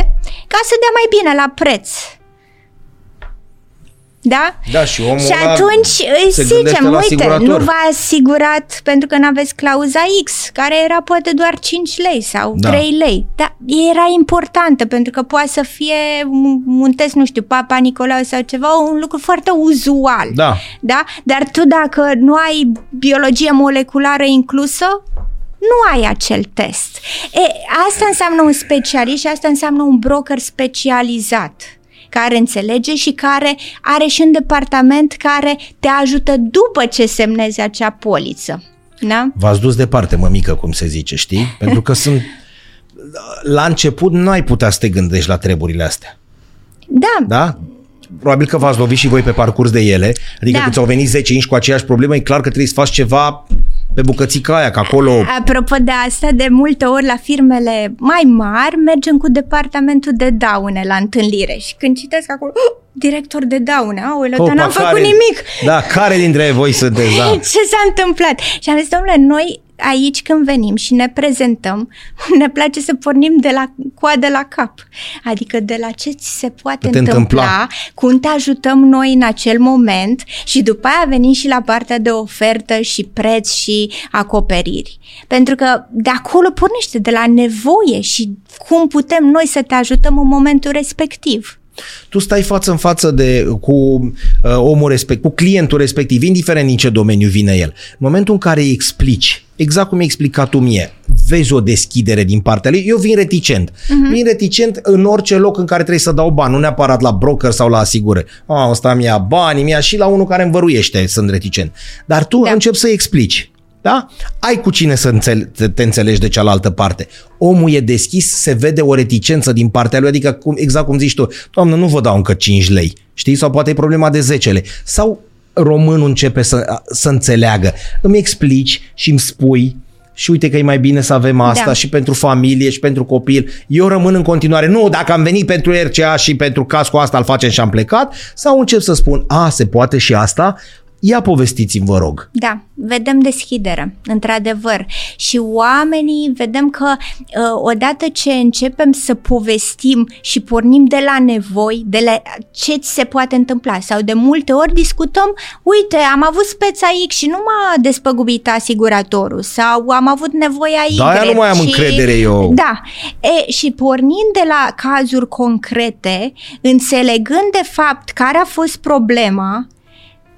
ca să dea mai bine la preț. Da? Da, și omul Și ăla atunci îi se gândește zicem, la uite, asigurator. nu v-a asigurat pentru că n-aveți clauza X, care era poate doar 5 lei sau Da. 3 lei. Dar era importantă pentru că poate să fie un, un test, nu știu, Papa Nicolau sau ceva, un lucru foarte uzual. Da. Da? Dar tu dacă nu ai biologie moleculară inclusă, nu ai acel test. E, asta înseamnă un specialist și asta înseamnă un broker specializat care înțelege și care are și un departament care te ajută după ce semnezi acea poliță. Da? V-ați dus departe, mămică, cum se zice, știi? Pentru că sunt... La început nu ai putea să te gândești la treburile astea. Da. Da? Probabil că v-ați lovit și voi pe parcurs de ele. Adică Da. când ți-au venit 10 inși cu aceeași problemă, e clar că trebuie să faci ceva pe bucățica aia, că acolo... Apropo de asta, de multe ori la firmele mai mari mergem cu departamentul de daune la întâlnire și când citesc acolo, "Oh, director de daune, aoleu, dar Opa, n-am făcut care- nimic. Da, care dintre voi sunteți, da? Ce s-a întâmplat? Și am zis, domnule, noi aici când venim și ne prezentăm, ne place să pornim de la coadă la cap. Adică de la ce ți se poate Te întâmpla, întâmpla. cum te ajutăm noi în acel moment și după aia venim și la partea de ofertă și preț și acoperiri. Pentru că de acolo pornește, de la nevoie și cum putem noi să te ajutăm în momentul respectiv. tu stai față în față de, cu uh, omul respect, cu clientul respectiv, indiferent din ce domeniu vine el. În momentul în care îi explici, exact cum ai explicat tu mie, vezi o deschidere din partea lui, eu vin reticent. Uh-huh. Vin reticent în orice loc în care trebuie să dau bani, nu neapărat la broker sau la asigură. Ah, ăsta mi-a bani, mi-a și la unul care învăruiește, sunt reticent. Dar tu da. Da. începi să explici. Da? Ai cu cine să înțele- te- te înțelegi de cealaltă parte. Omul e deschis, se vede o reticență din partea lui, adică cum, exact cum zici tu, doamnă, nu vă dau încă 5 lei, știi? Sau poate e problema de 10 lei. Sau românul începe să, să înțeleagă. Îmi explici și îmi spui și uite că e mai bine să avem asta Da. și pentru familie și pentru copil. Eu rămân în continuare, nu, dacă am venit pentru RCA și pentru cascul asta îl facem și am plecat, sau încep să spun, a, se poate și asta, Ia povestiți-mi, vă rog. Da, vedem deschidere, într-adevăr. Și oamenii vedem că uh, odată ce începem să povestim și pornim de la nevoi, de la ce ți se poate întâmpla sau de multe ori discutăm, uite, am avut speța X și nu m-a despăgubit asiguratorul sau am avut nevoia Y. Da, nu mai am și... încredere eu. Da, e, și pornind de la cazuri concrete, înțelegând de fapt care a fost problema,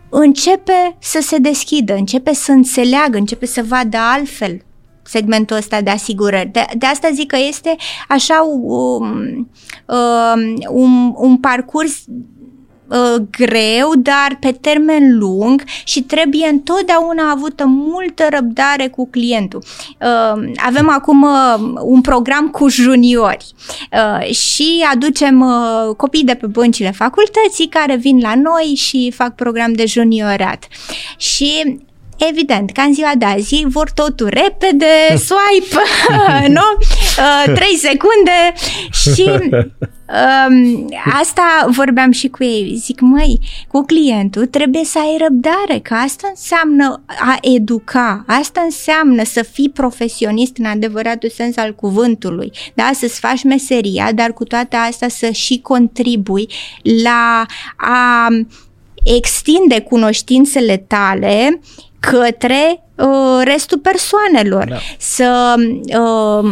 începe să se deschidă, începe să înțeleagă, începe să vadă altfel segmentul ăsta de asigurări. De, de asta zic că este așa um, um, un, un parcurs uh, greu, dar pe termen lung și trebuie întotdeauna avută multă răbdare cu clientul. Uh, avem acum uh, un program cu juniori uh, și aducem uh, copii de pe băncile facultății care vin la noi și fac program de juniorat. Și Evident, ca în ziua de azi vor totul repede, swipe, nu? Uh, 3 secunde și um, asta vorbeam și cu ei. Zic, măi, cu clientul trebuie să ai răbdare, că asta înseamnă a educa, asta înseamnă să fii profesionist în adevăratul sens al cuvântului, da? Să-ți faci meseria, dar cu toate astea să și contribui la a extinde cunoștințele tale către uh, restul persoanelor. Da. Să uh,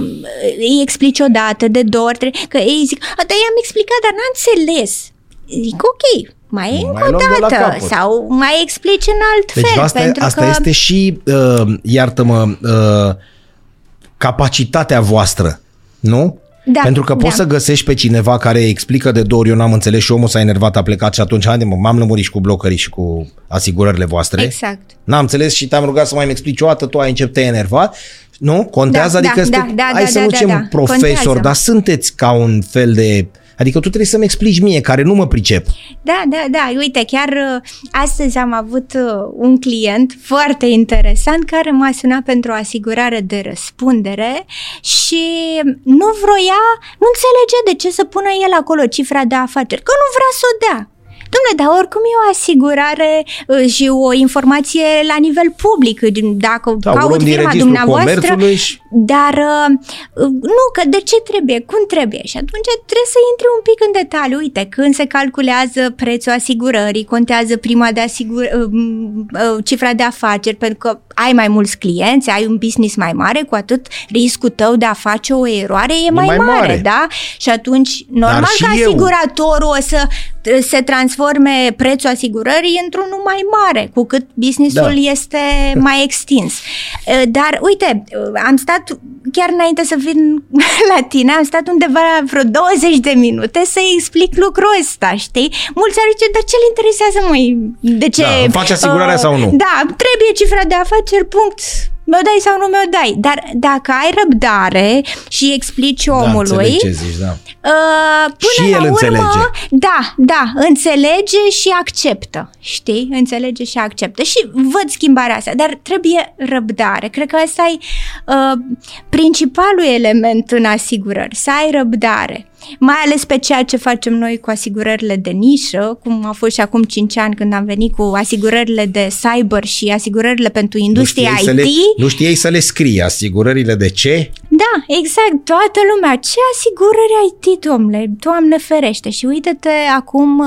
îi explici o dată, de două ori, că ei zic, da, i-am explicat, dar n-am înțeles. Zic, ok, mai e încă o dată sau mai explici în alt deci fel. Asta, pentru asta că... este și, uh, iartă-mă, uh, capacitatea voastră, nu? Da, Pentru că poți da. să găsești pe cineva care explică de două ori, eu n-am înțeles și omul s-a enervat, a plecat și atunci, haide mă, m-am lămurit și cu blocării și cu asigurările voastre. Exact. N-am înțeles și te-am rugat să mai explici o dată, tu ai început, te-ai enervat. Nu? Contează? Da, adică da, este, da, da, hai da, să da, nu da, zicem da. profesor, Contează. dar sunteți ca un fel de... Adică tu trebuie să-mi explici mie, care nu mă pricep. Da, da, da. Uite, chiar uh, astăzi am avut uh, un client foarte interesant care m-a sunat pentru o asigurare de răspundere și nu vroia, nu înțelege de ce să pună el acolo cifra de afaceri, că nu vrea să o dea. Dom'le, dar oricum e o asigurare uh, și o informație la nivel public, dacă Da, o caut luăm din firma registrul dumneavoastră, comerțului și- dar uh, nu, că de ce trebuie, cum trebuie și atunci trebuie să intri un pic în detaliu. Uite, când se calculează prețul asigurării, contează prima de asigur, uh, uh, cifra de afaceri, pentru că ai mai mulți clienți, ai un business mai mare, cu atât riscul tău de a face o eroare e, mai, mai mare, mare. da? Și atunci, normal și că eu. asiguratorul o să se transforme prețul asigurării într-unul mai mare, cu cât businessul Da. este mai extins. Uh, Dar, uite, uh, am stat, chiar înainte să vin la tine, am stat undeva la vreo 20 de minute să-i explic lucrul ăsta, știi? Mulți ar zice, dar ce-l interesează, măi? De ce? Da, îmi faci asigurarea sau nu? Da, trebuie cifra de afaceri, punct. Mi-o dai sau nu mi-o dai. Dar dacă ai răbdare și explici Da, omului, înțeleg ce zici, da. Uh, până Și la el urmă, înțelege. Da, da, înțelege și acceptă, știi? Înțelege și acceptă și văd schimbarea asta, dar trebuie răbdare. Cred că asta e uh, principalul element în asigurări, să ai răbdare. Mai ales pe ceea ce facem noi cu asigurările de nișă, cum a fost și acum 5 ani când am venit cu asigurările de cyber și asigurările pentru industria nu, IT. știai să le, nu știai să le scrii asigurările de ce? Da, exact, toată lumea. Ce asigurări IT, domnule? Doamne ferește. Și uite-te acum uh,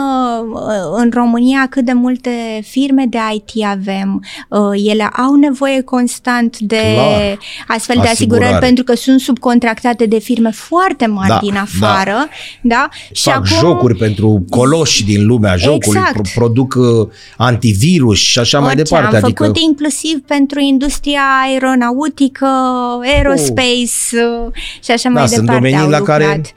în România cât de multe firme de IT avem. Uh, Ele au nevoie constant de Clar. astfel de Asigurare. asigurări pentru că sunt subcontractate de firme foarte mari Da, din da. Afară. Da? Fac jocuri pentru coloși din lumea jocului, Exact. pro- produc uh, antivirus și așa mai Orice, departe. Am adică făcut inclusiv pentru industria aeronautică, aerospace uh, și așa mai Da, sunt departe. domenii au la care- lucrat.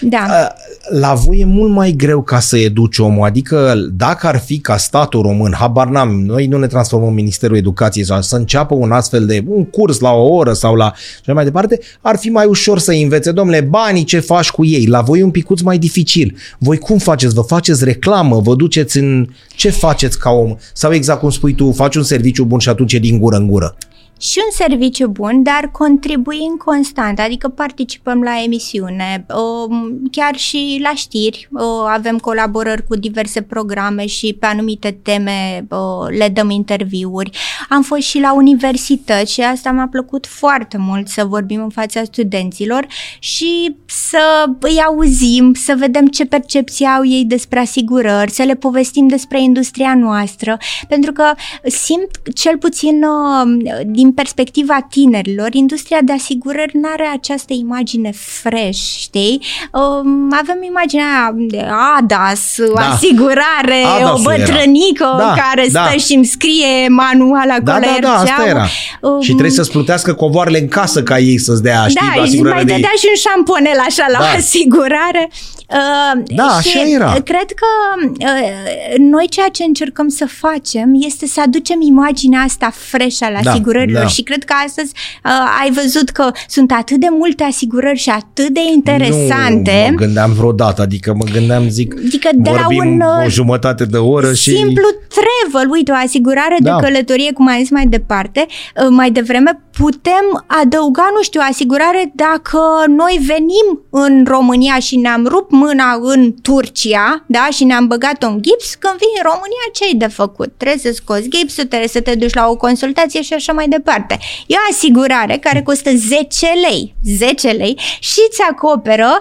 Da. A, La voi e mult mai greu ca să educi omul, adică dacă ar fi ca statul român, habar n-am, noi nu ne transformăm în Ministerul Educației sau să înceapă un astfel de un curs la o oră sau la și așa mai departe, ar fi mai ușor să învețe, domnule, banii ce faci cu ei, la voi e un picuț mai dificil. Voi cum faceți? Vă faceți reclamă? Vă duceți în... Ce faceți ca om? Sau exact cum spui tu, faci un serviciu bun și atunci e din gură în gură? Și un serviciu bun, dar contribuim constant, adică participăm la emisiune, um, chiar și la știri, uh, avem colaborări cu diverse programe și pe anumite teme uh, le dăm interviuri. Am fost și la universități și asta m-a plăcut foarte mult să vorbim în fața studenților și să îi auzim, să vedem ce percepție au ei despre asigurări, să le povestim despre industria noastră, pentru că simt cel puțin uh, din din perspectiva tinerilor, industria de asigurări nu are această imagine fresh, știi? Um, avem imaginea de ADAS, da. asigurare, Adas o bătrânică da, care da. stă și îmi scrie manual acolo. Da, da, da, asta era. Um, și trebuie să-ți plutească covoarele în casă ca ei să-ți dea, știi, da, asigurare mai de dădea și un șamponel așa la da. asigurare. Uh, da, și așa era. Cred că uh, noi ceea ce încercăm să facem este să aducem imaginea asta fresh al da, asigurărilor da. și cred că astăzi uh, ai văzut că sunt atât de multe asigurări și atât de interesante. Nu mă gândeam vreodată, adică mă gândeam, zic, adică de la un, o uh, jumătate de oră și... Simplu travel, uite, o asigurare da. de călătorie, cum ai zis mai departe, uh, mai devreme, putem adăuga, nu știu, asigurare dacă noi venim în România și ne-am rupt mâna în Turcia, da, și ne-am băgat un gips, când vii în România, ce ai de făcut? Trebuie să scoți gipsul, trebuie să te duci la o consultație și așa mai departe. E o asigurare care costă 10 lei, 10 lei și îți acoperă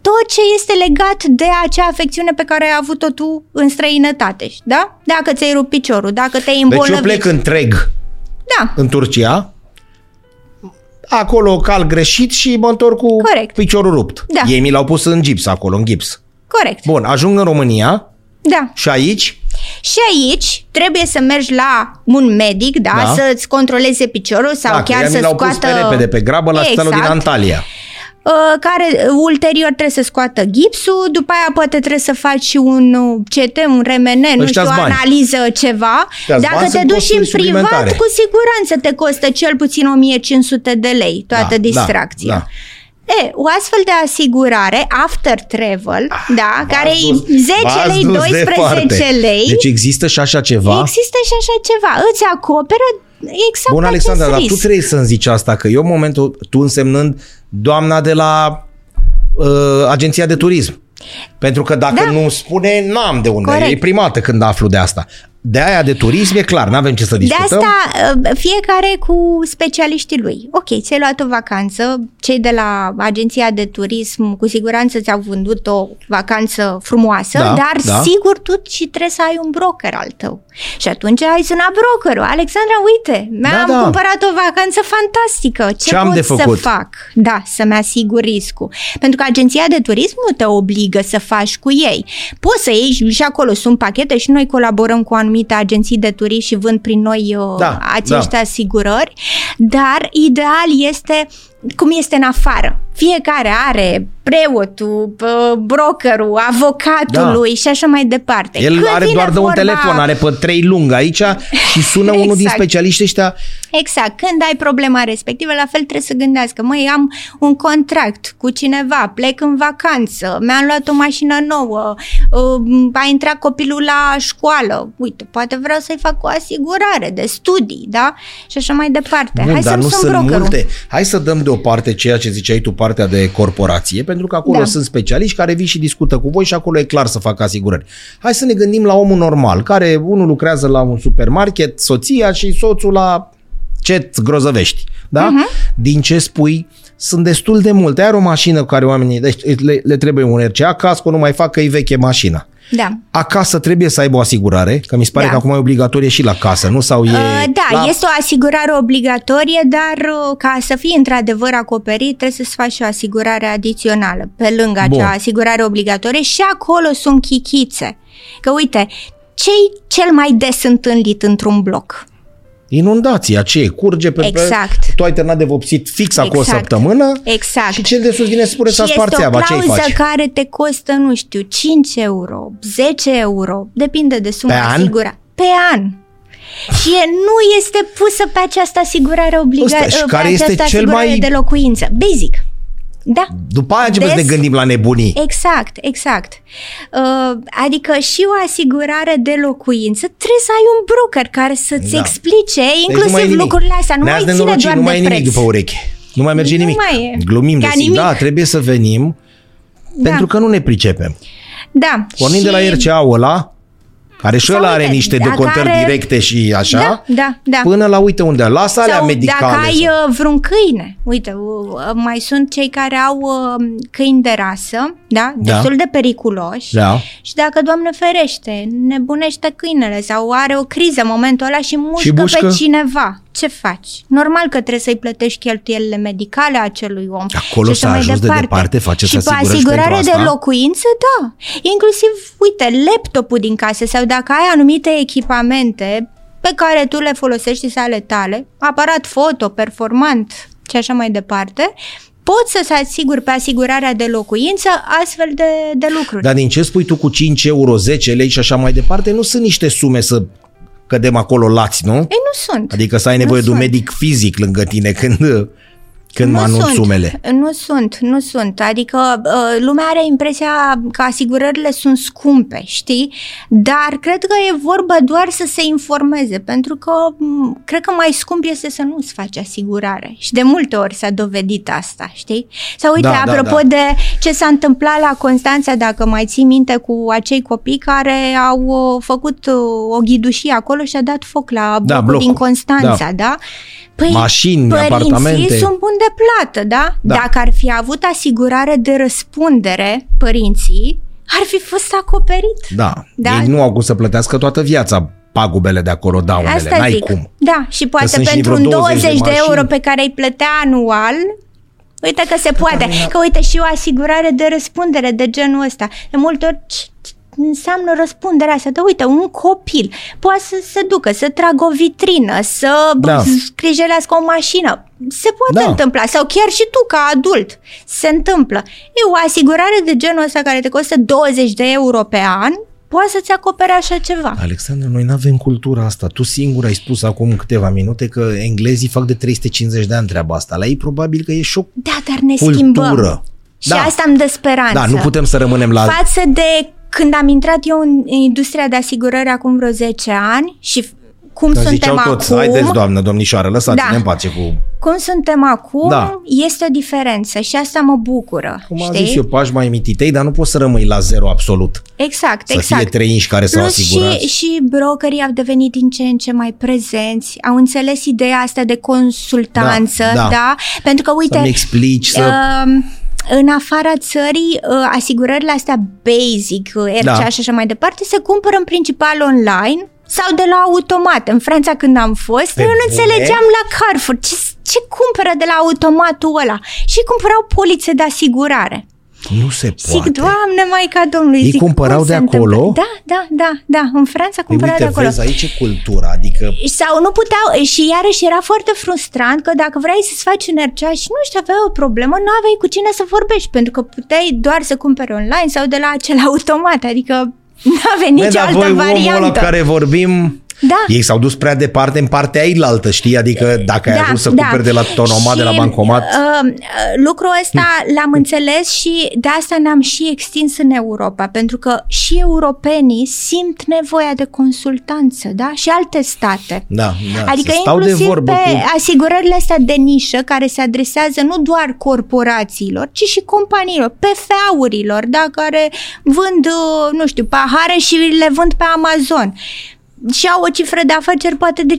tot ce este legat de acea afecțiune pe care ai avut-o tu în străinătate, da? Dacă ți-ai rupt piciorul, dacă te-ai îmbolnăvit. Deci eu plec întreg da. în Turcia, acolo cal greșit și mă întorc cu Corect. piciorul rupt. Da. Ei mi l-au pus în gips acolo, în gips. Corect. Bun, ajung în România. Da. Și aici? Și aici trebuie să mergi la un medic, da, da. să-ți controleze piciorul sau da, chiar să scoată... Pus pe repede, pe grabă la exact. din Antalya. Uh, care ulterior trebuie să scoată gipsul, după aia poate trebuie să faci și un uh, CT, un RMN, nu știu, o analiză, ceva. Dacă te duci în privat, cu siguranță te costă cel puțin 1500 de lei toată da, da distracția. Da, da. E, o astfel de asigurare, after travel, ah, da, care e 10 lei, 12 lei. Deci există și așa ceva? Există și așa ceva. Îți acoperă exact Bun, Alexandra, dar tu trebuie să-mi zici asta, că eu în momentul, tu însemnând doamna de la uh, agenția de turism. Pentru că dacă da. nu spune, n-am de unde. Corect. E primată când aflu de asta de aia de turism e clar, nu avem ce să discutăm. De asta uh, fiecare cu specialiștii lui. Ok, ți-ai luat o vacanță, cei de la agenția de turism cu siguranță ți-au vândut o vacanță frumoasă, da, dar da. sigur tu și trebuie să ai un broker al tău. Și atunci ai sunat brokerul. Alexandra, uite, mi-am da, da. cumpărat o vacanță fantastică. Ce, Ce am pot de făcut? să fac? Da, să-mi asigur riscul. Pentru că agenția de turism nu te obligă să faci cu ei. Poți să ieși și acolo sunt pachete și noi colaborăm cu anumite anumite agenții de turism și vând prin noi uh, da, acești da. asigurări, dar ideal este cum este în afară. Fiecare are preotul, brokerul, avocatului da. și așa mai departe. El Când are doar de vorba... un telefon, are pe trei lung aici și sună exact. unul din exact. specialiști ăștia. Exact. Când ai problema respectivă, la fel trebuie să gândească. Măi, am un contract cu cineva, plec în vacanță, mi-am luat o mașină nouă, uh, a intrat copilul la școală. Uite, poate vreau să-i fac o asigurare de studii, da? Și așa mai departe. Bun, Hai dar să nu sunt brokerul. multe. Hai să dăm deoparte ceea ce ziceai tu, partea de corporație, pentru că acolo da. sunt specialiști care vin și discută cu voi și acolo e clar să facă asigurări. Hai să ne gândim la omul normal, care unul lucrează la un supermarket, soția și soțul la ce grozăvești. Da? Uh-huh. Din ce spui, sunt destul de multe. Ai o mașină cu care oamenii deci le, le trebuie un RCA, casco nu mai fac că e veche mașina. Da. Acasă trebuie să aibă o asigurare, că mi se pare da. că acum e obligatorie și la casă, nu? Sau e uh, da, la... este o asigurare obligatorie, dar uh, ca să fie într-adevăr acoperit, trebuie să-ți faci o asigurare adițională, pe lângă Bun. acea asigurare obligatorie și acolo sunt chichițe. Că uite, ce cel mai des întâlnit într-un bloc? Inundația, ce curge pe exact. tu ai terminat de vopsit fix exact. acolo o săptămână exact. și cel de sus vine să spune să sparți aba, ce faci? care te costă, nu știu, 5 euro, 10 euro, depinde de suma pe asigura. Pe an. Și nu este pusă pe această asigurare obligată, pe care este această cel mai... de locuință. Basic. Da. După aia începem să ne Des- gândim la nebunii. Exact, exact. Uh, adică și o asigurare de locuință trebuie să ai un broker care să-ți Da. explice Deci nu inclusiv mai e nimic. lucrurile astea. Nu Ne-ați mai ține nenorocit, doar nu mai de e preț. nimic după ureche. Nu mai merge Nu nimic. mai e. Glumim Ca de nimic. Da, trebuie să venim Da. pentru că nu ne pricepem. Da. Pornind de la RCA-ul ăla, care și Sau ăla are uite, niște dacă decontări are- directe și așa, Da, da, da. până la uite unde, lasă alea Sau medicale. dacă ai sau- uh, vreun câine, uite, uh, mai sunt cei care au uh, câini de rasă, da, Da. destul de periculoși. Da. Și dacă, Doamne ferește, nebunește câinele sau are o criză în momentul ăla și mușcă, mușcă? pe cineva, ce faci? Normal că trebuie să-i plătești cheltuielile medicale acelui om. Acolo și așa s-a mai ajuns de departe, faceți și pe asigurări și asigurare pentru de asta? locuință, da. Inclusiv, uite, laptopul din casă sau dacă ai anumite echipamente pe care tu le folosești și ale tale, aparat foto, performant și așa mai departe, poți să-ți asiguri pe asigurarea de locuință astfel de, de lucruri. Dar din ce spui tu cu 5 euro, 10 lei și așa mai departe, nu sunt niște sume să cădem acolo lați, nu? Ei, nu sunt. Adică să ai nevoie Nu de un sunt. medic fizic lângă tine când, când mă nu anunț sunt, sumele. Nu sunt, nu sunt. Adică uh, lumea are impresia că asigurările sunt scumpe, știi? Dar cred că e vorba doar să se informeze, pentru că m, cred că mai scump este să nu-ți faci asigurare. Și de multe ori s-a dovedit asta, știi? Sau uite, Da, da, apropo da. de ce s-a întâmplat la Constanța, dacă mai ții minte cu acei copii care au uh, făcut uh, o ghidușie acolo și a dat foc la Da, blocul blocul. din Constanța, Da. da? Păi, Mașini, părinții apartamente. sunt buni de plată, da? Da. Dacă ar fi avut asigurare de răspundere părinții, ar fi fost acoperit. Da. Da. Ei nu au cum să plătească toată viața pagubele de acolo, daunele. Asta N-ai zic. cum. Da, și poate sunt și pentru vreo un 20 20 de de, euro mașini. pe care îi plătea anual, uite că se poate. Că uite și o asigurare de răspundere de genul ăsta. De multe ori ce- ce înseamnă răspunderea asta. De uite, un copil poate să se ducă, să tragă o vitrină, să Da. da. scrijelească o mașină. Se poate Da. întâmpla. Sau chiar și tu ca adult. Se întâmplă. E o asigurare de genul ăsta care te costă 20 de euro pe an, poate să-ți acopere așa ceva. Alexandru, noi nu avem cultura asta. Tu singur ai spus acum câteva minute că englezii fac de 350 de ani treaba asta. La ei probabil că e și o Da, dar ne cultură. schimbăm. Și Da. asta îmi dă speranță. Da, nu putem să rămânem la... Față de când am intrat eu în industria de asigurări acum vreo 10 ani și f- cum Că suntem ziceau acum, toți, haideți doamnă, domnișoară, lăsați-ne Da. în pace cu... cum suntem acum, Da. este o diferență și asta mă bucură. Cum am știi? zis eu, pași mai mititei, dar nu poți să rămâi la zero absolut. Exact, Să exact. fie trei inși care să o Plus asigurați. și, și brokerii au devenit din ce în ce mai prezenți, au înțeles ideea asta de consultanță, Da, da? da. Pentru că, uite, Să-mi explici, să... Um, în afara țării, uh, asigurările astea basic, uh, RCA Da. și așa mai departe, se cumpără în principal online sau de la automat. În Franța când am fost, Pe eu nu bune? înțelegeam la Carrefour ce, ce cumpără de la automatul ăla și cumpărau polițe de asigurare. Nu se Zic, poate. Doamne, Maica Domnului, Ei zic, cumpărau cum de se acolo? întâmplă? Da, da, da, da, în Franța Păi cumpărau de uite, acolo. vezi, aici e cultura, adică... Sau nu puteau, și iarăși era foarte frustrant că dacă vrei să-ți faci un RCA și nu știu, aveai o problemă, nu aveai cu cine să vorbești, pentru că puteai doar să cumperi online sau de la acel automat, adică nu aveai Bă, nicio dar altă voi, omul ăla variantă. care vorbim, Da. ei s-au dus prea departe în partea ailaltă, știi? Adică dacă ai ajuns să cumperi de la tonomat, de la Și, bancomat, Uh, lucrul ăsta l-am înțeles și de asta ne-am și extins în Europa, pentru că și europenii simt nevoia de consultanță, da? Și alte state. da, da, Adică să stau de inclusiv vorbă pe cu... asigurările astea de nișă care se adresează nu doar corporațiilor, ci și companiilor, PFA-urilor, da, care vând, uh, nu știu, pahare și le vând pe Amazon și au o cifră de afaceri poate de 50.000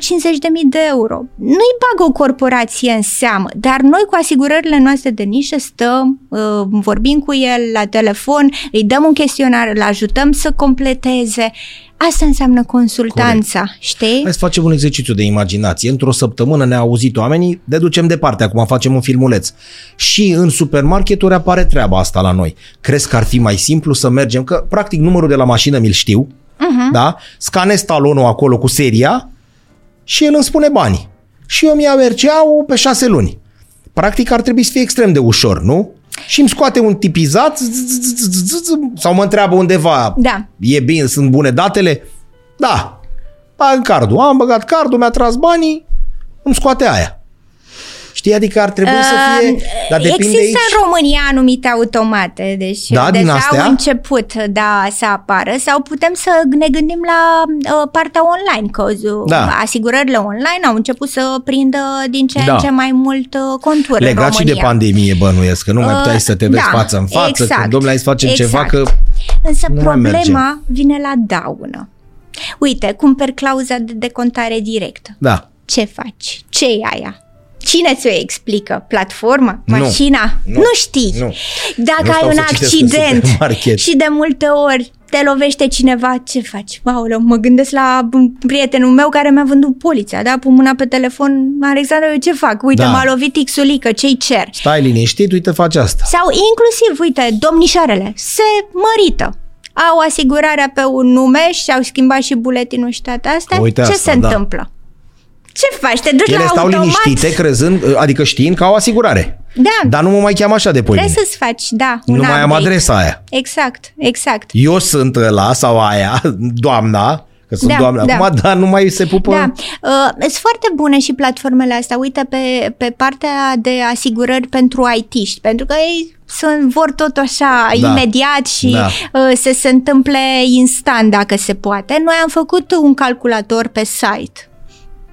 de euro. Nu-i bagă o corporație în seamă, dar noi cu asigurările noastre de nișă stăm, uh, vorbim cu el la telefon, îi dăm un chestionar, îl ajutăm să completeze. Asta înseamnă consultanța, știi? Hai să facem un exercițiu de imaginație. Într-o săptămână ne-au auzit oamenii, deducem departe, acum facem un filmuleț. Și în supermarketuri apare treaba asta la noi. Crezi că ar fi mai simplu să mergem? Că, practic, numărul de la mașină mi-l știu, Mhm. da? Scanez talonul acolo cu seria și el îmi spune banii. Și eu mi-au RCA-ul pe șase luni. Practic ar trebui să fie extrem de ușor, nu? Și îmi scoate un tipizat z- z- z- z- z- sau mă întreabă undeva Da. e bine, sunt bune datele? Da. Bag cardul. Am băgat cardul, mi-a tras banii, îmi scoate aia. Știi, adică ar trebui să fie... Uh, Dar depinde Există aici... în România anumite automate, deci Da, din deja astea? au început da, să apară sau putem să ne gândim la uh, partea online, că uh, Da. asigurările online au început să prindă din ce Da. în ce mai mult uh, contur în Legat și România. de pandemie, bănuiesc, că nu mai Uh, puteai să te vezi da, față în față, exact, că domnule, hai să facem ceva, exact. că Însă nu mai problema vine la daună. Uite, cumperi clauza de decontare directă. da, Ce faci? ce e aia? Cine ți-o explică? Platforma? Nu. Mașina? Nu. Nu, știi. Nu. Dacă Nu stau ai un să citesc în accident supermarket. și de multe ori te lovește cineva, ce faci? Aoleu, mă gândesc la prietenul meu care mi-a vândut polița, da? Pun mâna pe telefon, Alexandru, eu ce fac? Uite, Da. m-a lovit Xulică, ce-i cer? stai liniștit, uite, faci asta. Sau inclusiv, uite, domnișoarele se mărită. Au asigurarea pe un nume și au schimbat și buletinul și toate astea. Uite Ce asta, se da. întâmplă? Ce faci? Te duci Ele la stau automat? liniștite, crezând, adică știind că au asigurare. Da. Dar nu mă mai cheamă așa de pâine. Trebuie să-ți faci, da, un Nu mai am update. adresa aia. Exact, exact. Eu sunt ăla sau aia, doamna, că sunt Da, doamna da. acum, dar nu mai se pupă. Da, uh, sunt foarte bune și platformele astea. Uite, pe, pe partea de asigurări pentru IT-ști, pentru că ei sunt, vor tot așa Da. imediat și Da. uh, să se întâmple instant dacă se poate. Noi am făcut un calculator pe site.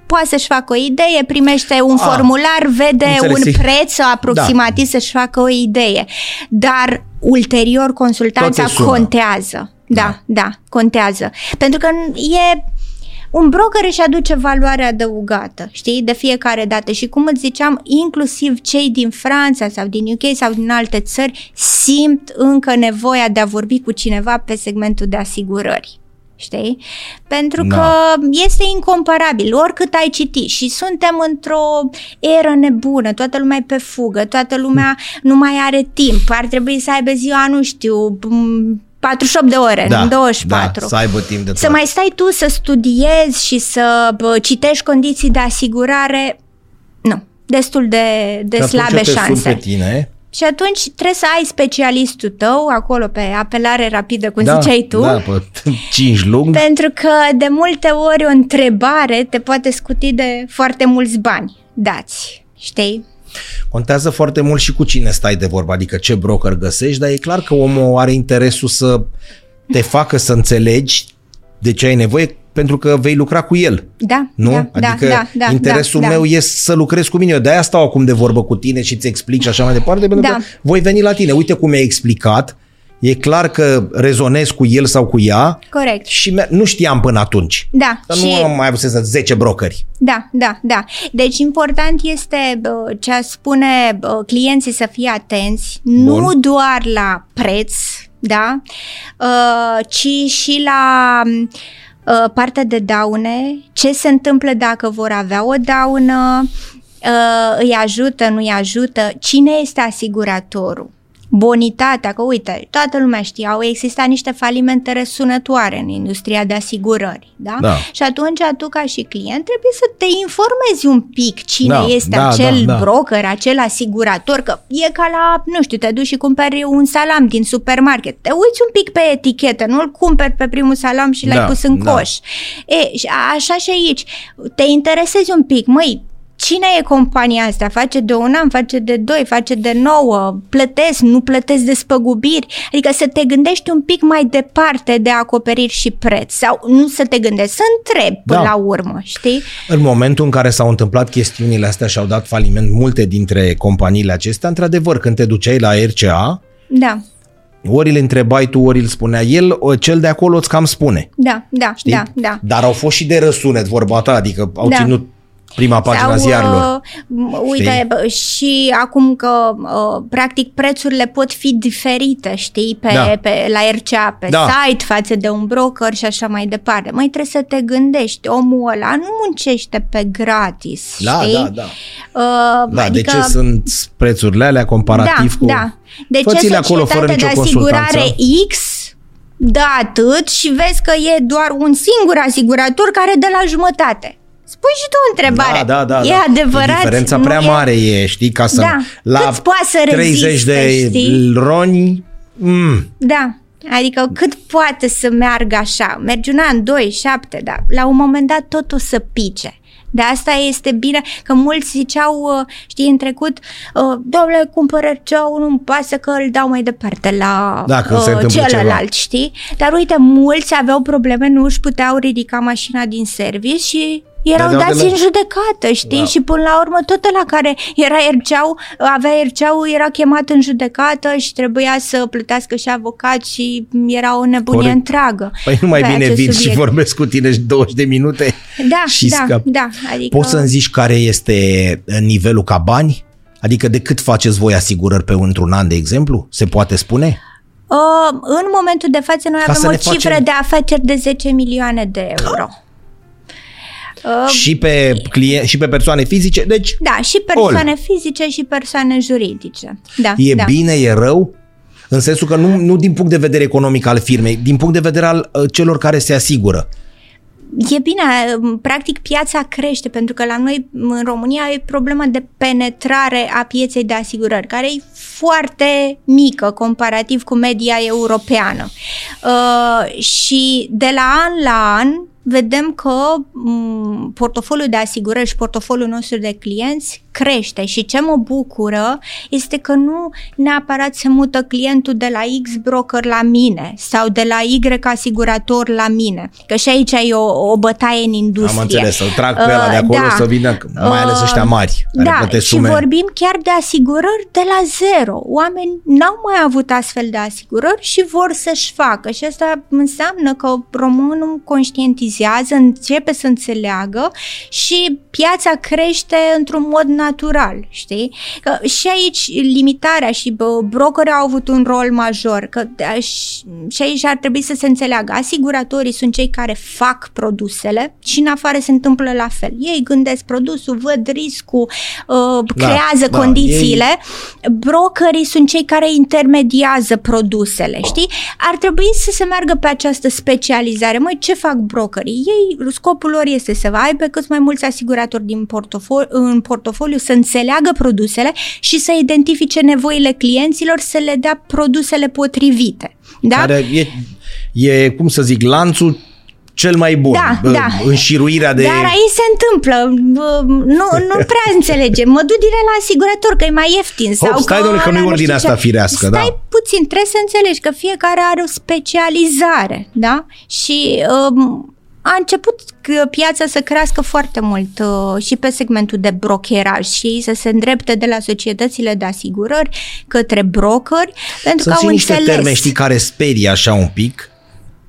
Poate să-și facă o idee, primește un Ah, formular, vede înțeles. un preț aproximativ să-și facă o idee. Dar ulterior consultanța Tot te sună. contează. Da, Da. da, da, contează. Pentru că e un broker își aduce valoare adăugată, știi, de fiecare dată și cum îți ziceam, inclusiv cei din Franța sau din UK sau din alte țări simt încă nevoia de a vorbi cu cineva pe segmentul de asigurări. Știi? Pentru Da. că este incomparabil, oricât ai citit și suntem într-o eră nebună, toată lumea e pe fugă, toată lumea nu mai are timp, ar trebui să aibă ziua, nu știu, m, 48 de ore, da, nu 24. Da, să aibă timp de Să toate. mai stai tu să studiezi și să bă, citești condiții de asigurare, nu, destul de, de Și atunci slabe eu te sun șanse. pe tine. Și atunci trebuie să ai specialistul tău acolo pe apelare rapidă, cum da, ziceai tu. Da, pe 5 lung. Pentru că de multe ori o întrebare te poate scuti de foarte mulți bani dați, știi? Contează foarte mult și cu cine stai de vorba, adică ce broker găsești, dar e clar că omul are interesul să te facă să înțelegi de ce ai nevoie, pentru că vei lucra cu el. Da, Nu? da, adică da, da, interesul da, meu da. e să lucrez cu mine. Eu de-aia stau acum de vorbă cu tine și îți explic și așa mai departe, pentru Da. că voi veni la tine. Uite cum mi-ai explicat. E clar că rezonez cu el sau cu ea Corect. și me- nu știam până atunci. Da, Dar și nu am mai avut să 10 brokeri. Da, da, da. Deci important este bă, ce a spune bă, clienții să fie atenți, nu Bun. doar la preț, da, uh, ci și la uh, partea de daune, ce se întâmplă dacă vor avea o daună, uh, îi ajută, nu îi ajută, cine este asiguratorul. Bonitatea, că uite, toată lumea știe, au existat niște falimente răsunătoare în industria de asigurări, da? Da. Și atunci tu ca și client trebuie să te informezi un pic cine Da, este da, acel da, da. broker, acel asigurator, că e ca la, nu știu, te duci și cumperi un salam din supermarket. Te uiți un pic pe etichetă, nu-l cumperi pe primul salam și l-ai Da, pus în da. coș. E, și a- așa și aici. Te interesezi un pic, măi, Cine e compania asta? Face de un an, face de doi, face de nouă, plătesc, nu plătesc despăgubiri? Adică să te gândești un pic mai departe de acoperiri și preț sau nu să te gândești, să întrebi până Da. la urmă, știi? În momentul în care s-au întâmplat chestiunile astea și au dat faliment multe dintre companiile acestea, într-adevăr, când te duceai la RCA, Da, ori îl întrebai tu, ori îl spunea el, o- cel de acolo îți cam spune. da, da, Știi? da, da. Dar au fost și de răsunet, vorba ta, adică au Da. ținut prima pagina Sau, ziarilor. uh, uite, bă, și acum că uh, practic prețurile pot fi diferite, știi, pe, Da. pe, la RCA, pe Da. site, față de un broker și așa mai departe. Mai trebuie să te gândești, omul ăla nu muncește pe gratis, Da, știi? da, da. Uh, Da, adică, de ce sunt prețurile alea comparativ da, cu... Da, de ce Fă-ți-le acolo fără societatea nicio de asigurare consultanță. X dă atât și vezi că e doar un singur asigurator care dă la jumătate. Spui și tu o întrebare. Da, da, da. E da. adevărat? Diferența Nu prea e? mare e, știi, ca să... Da. La Cât poate să 30 reziste, de știi? roni... Mm, Da. Adică cât poate să meargă așa? Mergi un an, doi, șapte, dar la un moment dat tot o să pice. De asta este bine că mulți ziceau, uh, știi, în trecut, uh, domnule, cumpără RCA-ul, nu-mi pasă că îl dau mai departe la Dacă se uh, întâmplă celălalt, ceva. știi? Dar uite, mulți aveau probleme, nu își puteau ridica mașina din service și erau Dădeau de dați la- în judecată, știi? Da. Și până la urmă tot la care era erceau, avea erceau, era chemat în judecată și trebuia să plătească și avocat și era o nebunie Corect. întreagă. Păi nu mai pe bine acest vin și subiect. vorbesc cu tine și 20 de minute Da, și da, scap. da, adică... Poți să-mi zici care este nivelul ca bani? Adică de cât faceți voi asigurări pe într-un an, de exemplu? Se poate spune? Uh, în momentul de față noi Ca să avem o ne facem- cifră de afaceri de 10 milioane de euro. Uh, și, pe client, și pe persoane fizice? Deci da, și persoane fizice și persoane juridice. Da, e da. bine, e rău? În sensul că nu, nu din punct de vedere economic al firmei, din punct de vedere al uh, celor care se asigură. E bine, practic piața crește pentru că la noi în România e problema de penetrare a pieței de asigurări, care e foarte mică comparativ cu media europeană. Uh, și de la an la an vedem că m, portofoliul de asigurări și portofoliul nostru de clienți crește și ce mă bucură este că nu neapărat se mută clientul de la X broker la mine sau de la Y asigurator la mine, că și aici e o, o bătaie în industrie. Am înțeles, să-l trag pe ăla de Uh, acolo da. să vină, mai ales ăștia mari, care Da, plătesc și sume. vorbim chiar de asigurări de la zero. Oameni n-au mai avut astfel de asigurări și vor să-și facă. Și asta înseamnă că românul conștientizează, începe să înțeleagă și piața crește într-un mod natural, știi? Că și aici limitarea și bă, brokerii au avut un rol major, că da, și și aici ar trebui să se înțeleagă. Asiguratorii sunt cei care fac produsele și în afară se întâmplă la fel. Ei gândesc produsul, văd riscul, uh, creează da, condițiile. Brokerii sunt cei care intermediază produsele, știi? Ar trebui să se meargă pe această specializare. Măi, ce fac brokerii? Ei, scopul lor este să aibă cât mai mulți asiguratori din portofoliu, în portofoliu, să înțeleagă produsele și să identifice nevoile clienților, să le dea produsele potrivite. Da? Care e, e, cum să zic, lanțul cel mai bun. Da, Bă, da. Înșiruirea de... Dar aici se întâmplă, bă, nu, nu prea înțelegem. Mă duc direct la asigurator că e mai ieftin. Sau Hop, stai, că domnule, că nu e ăla ordinea știu asta ce. firească, Stai da. puțin, trebuie să înțelegi că fiecare are o specializare, da? Și um, a început că piața să crească foarte mult uh, și pe segmentul de brokeraj și ei să se îndrepte de la societățile de asigurări către brokeri pentru Sunt că și au niște înțeles. termeni, știi, care sperie așa un pic.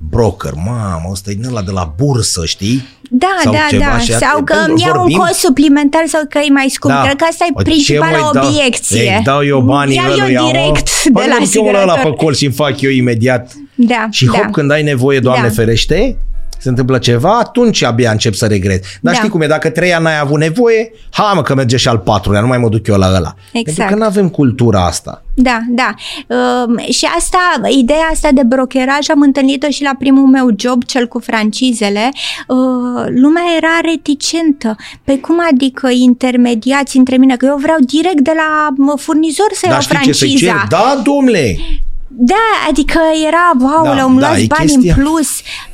Broker, mamă, ăsta e din ăla de la bursă, știi? Da, Sau da, ceva da. și Sau atât. că îmi iau un Vorbim? cost suplimentar sau că e mai scump. Da. Cred că asta e Bă, ce principala mai dau? obiecție. Îi dau eu banii Iau eu ăluia, mă. direct Păi de la nu chemă ăla asigurator. pe col și îmi fac eu imediat. Da, Și da. hop, când ai nevoie, Doamne Da. ferește, se întâmplă ceva, atunci abia încep să regret. Dar Da. știi cum e, dacă trei ani n-ai avut nevoie, ha mă că merge și al patrulea, nu mai mă duc eu la ăla. Exact. Pentru că nu avem cultura asta. Da, da. Um, și asta, ideea asta de brokeraj am întâlnit-o și la primul meu job, cel cu francizele. Uh, lumea era reticentă. Pe cum adică intermediați între mine? Că eu vreau direct de la mă, furnizor să Dar iau știi ce să-i cer? franciza. Da, domnule! Da, adică era, wow, Da, da, îmi da, luați e bani chestia. în plus.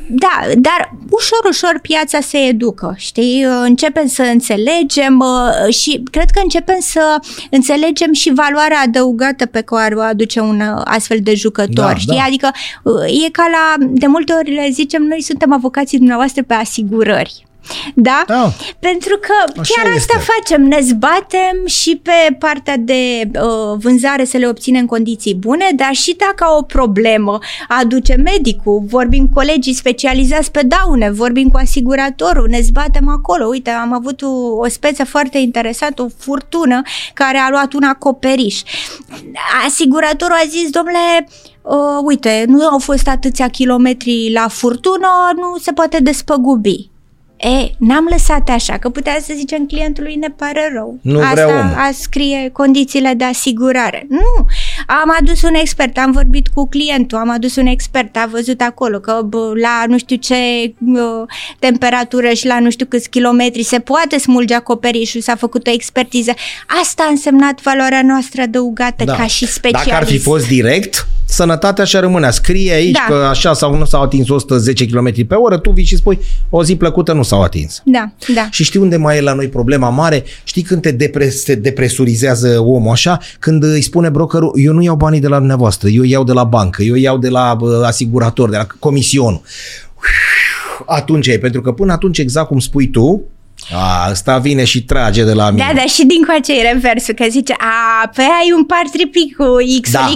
Da, dar ușor, ușor piața se educă, știi? Începem să înțelegem uh, și cred că începem să înțelegem și valoarea adăugată pe care o aduce un uh, astfel de jucător, Da, știi? da. Adică uh, e ca la, de multe ori le zicem, noi suntem avocații dumneavoastră pe asigurări. Da? Da. Pentru că Așa chiar asta este. facem, ne zbatem și pe partea de uh, vânzare să le obținem în condiții bune, dar și dacă au o problemă, aduce medicul, vorbim cu colegii specializați pe daune, vorbim cu asiguratorul, ne zbatem acolo. Uite, am avut o, o speță foarte interesată, o furtună care a luat un acoperiș. Asiguratorul a zis, domnule, uh, uite, nu au fost atâția kilometri la furtună, nu se poate despăgubi. E, n-am lăsat așa, că putea să zicem clientului ne pare rău. Nu Asta vrea omul. a scrie condițiile de asigurare. Nu, am adus un expert, am vorbit cu clientul, am adus un expert, a văzut acolo că bă, la nu știu ce bă, temperatură și la nu știu câți kilometri se poate smulge acoperișul, s-a făcut o expertiză. Asta a însemnat valoarea noastră adăugată ca și specialist. Da. Dacă ar fi fost direct, sănătatea și rămânea. Scrie aici Da. că așa sau nu s-au atins 110 km pe oră, tu vii și spui o zi plăcută nu s-au atins. Da, da. Și știi unde mai e la noi problema mare? Știi când te, depres, te depresurizează omul așa? Când îi spune brokerul, eu nu iau banii de la dumneavoastră, eu iau de la bancă, eu iau de la bă, asigurator, de la comisionul. Atunci e, pentru că până atunci, exact cum spui tu, a, ăsta vine și trage de la mine. Da, dar și din coace e reversul, că zice, a, pe ai un par tripic cu x Da.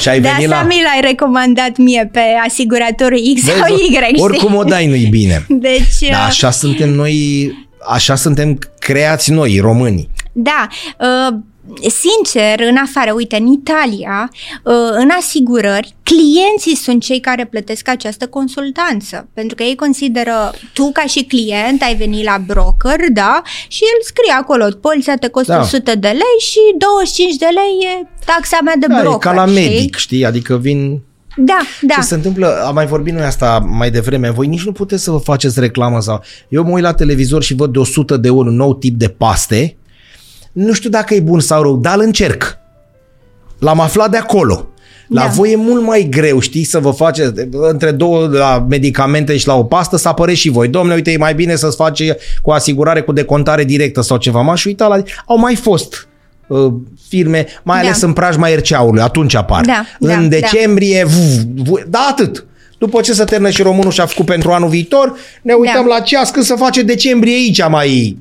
Și ai de venit asta la- mi l-ai recomandat mie pe asiguratorul X sau Vezi, Y, știi? Oricum o dai, nu-i bine. Deci, Da, uh, așa suntem noi, așa suntem creați noi, românii. Da, uh, sincer, în afară, uite, în Italia, uh, în asigurări, clienții sunt cei care plătesc această consultanță, pentru că ei consideră, tu ca și client ai venit la broker, da, și el scrie acolo, polița te costă Da. 100 de lei și 25 de lei e taxa mea de Da, broker. e ca la știi? medic, știi? Adică vin Da, da. Ce se întâmplă, am mai vorbit noi asta mai devreme, voi nici nu puteți să vă faceți reclamă sau... Eu mă uit la televizor și văd de 100 de ori un nou tip de paste, nu știu dacă e bun sau rău, dar îl încerc. L-am aflat de acolo. La Da. voi e mult mai greu, știi, să vă faceți între două la medicamente și la o pastă să apăreți și voi. Domnule, uite, e mai bine să-ți faci cu asigurare, cu decontare directă sau ceva. M-aș uita la... Au mai fost uh, firme, mai Da. ales în preajma RCA-ului, atunci apar. Da, da, în da. decembrie, v, v, da, atât. După ce se termină și românul și-a făcut pentru anul viitor, ne uităm Da. la ceas când se face decembrie aici mai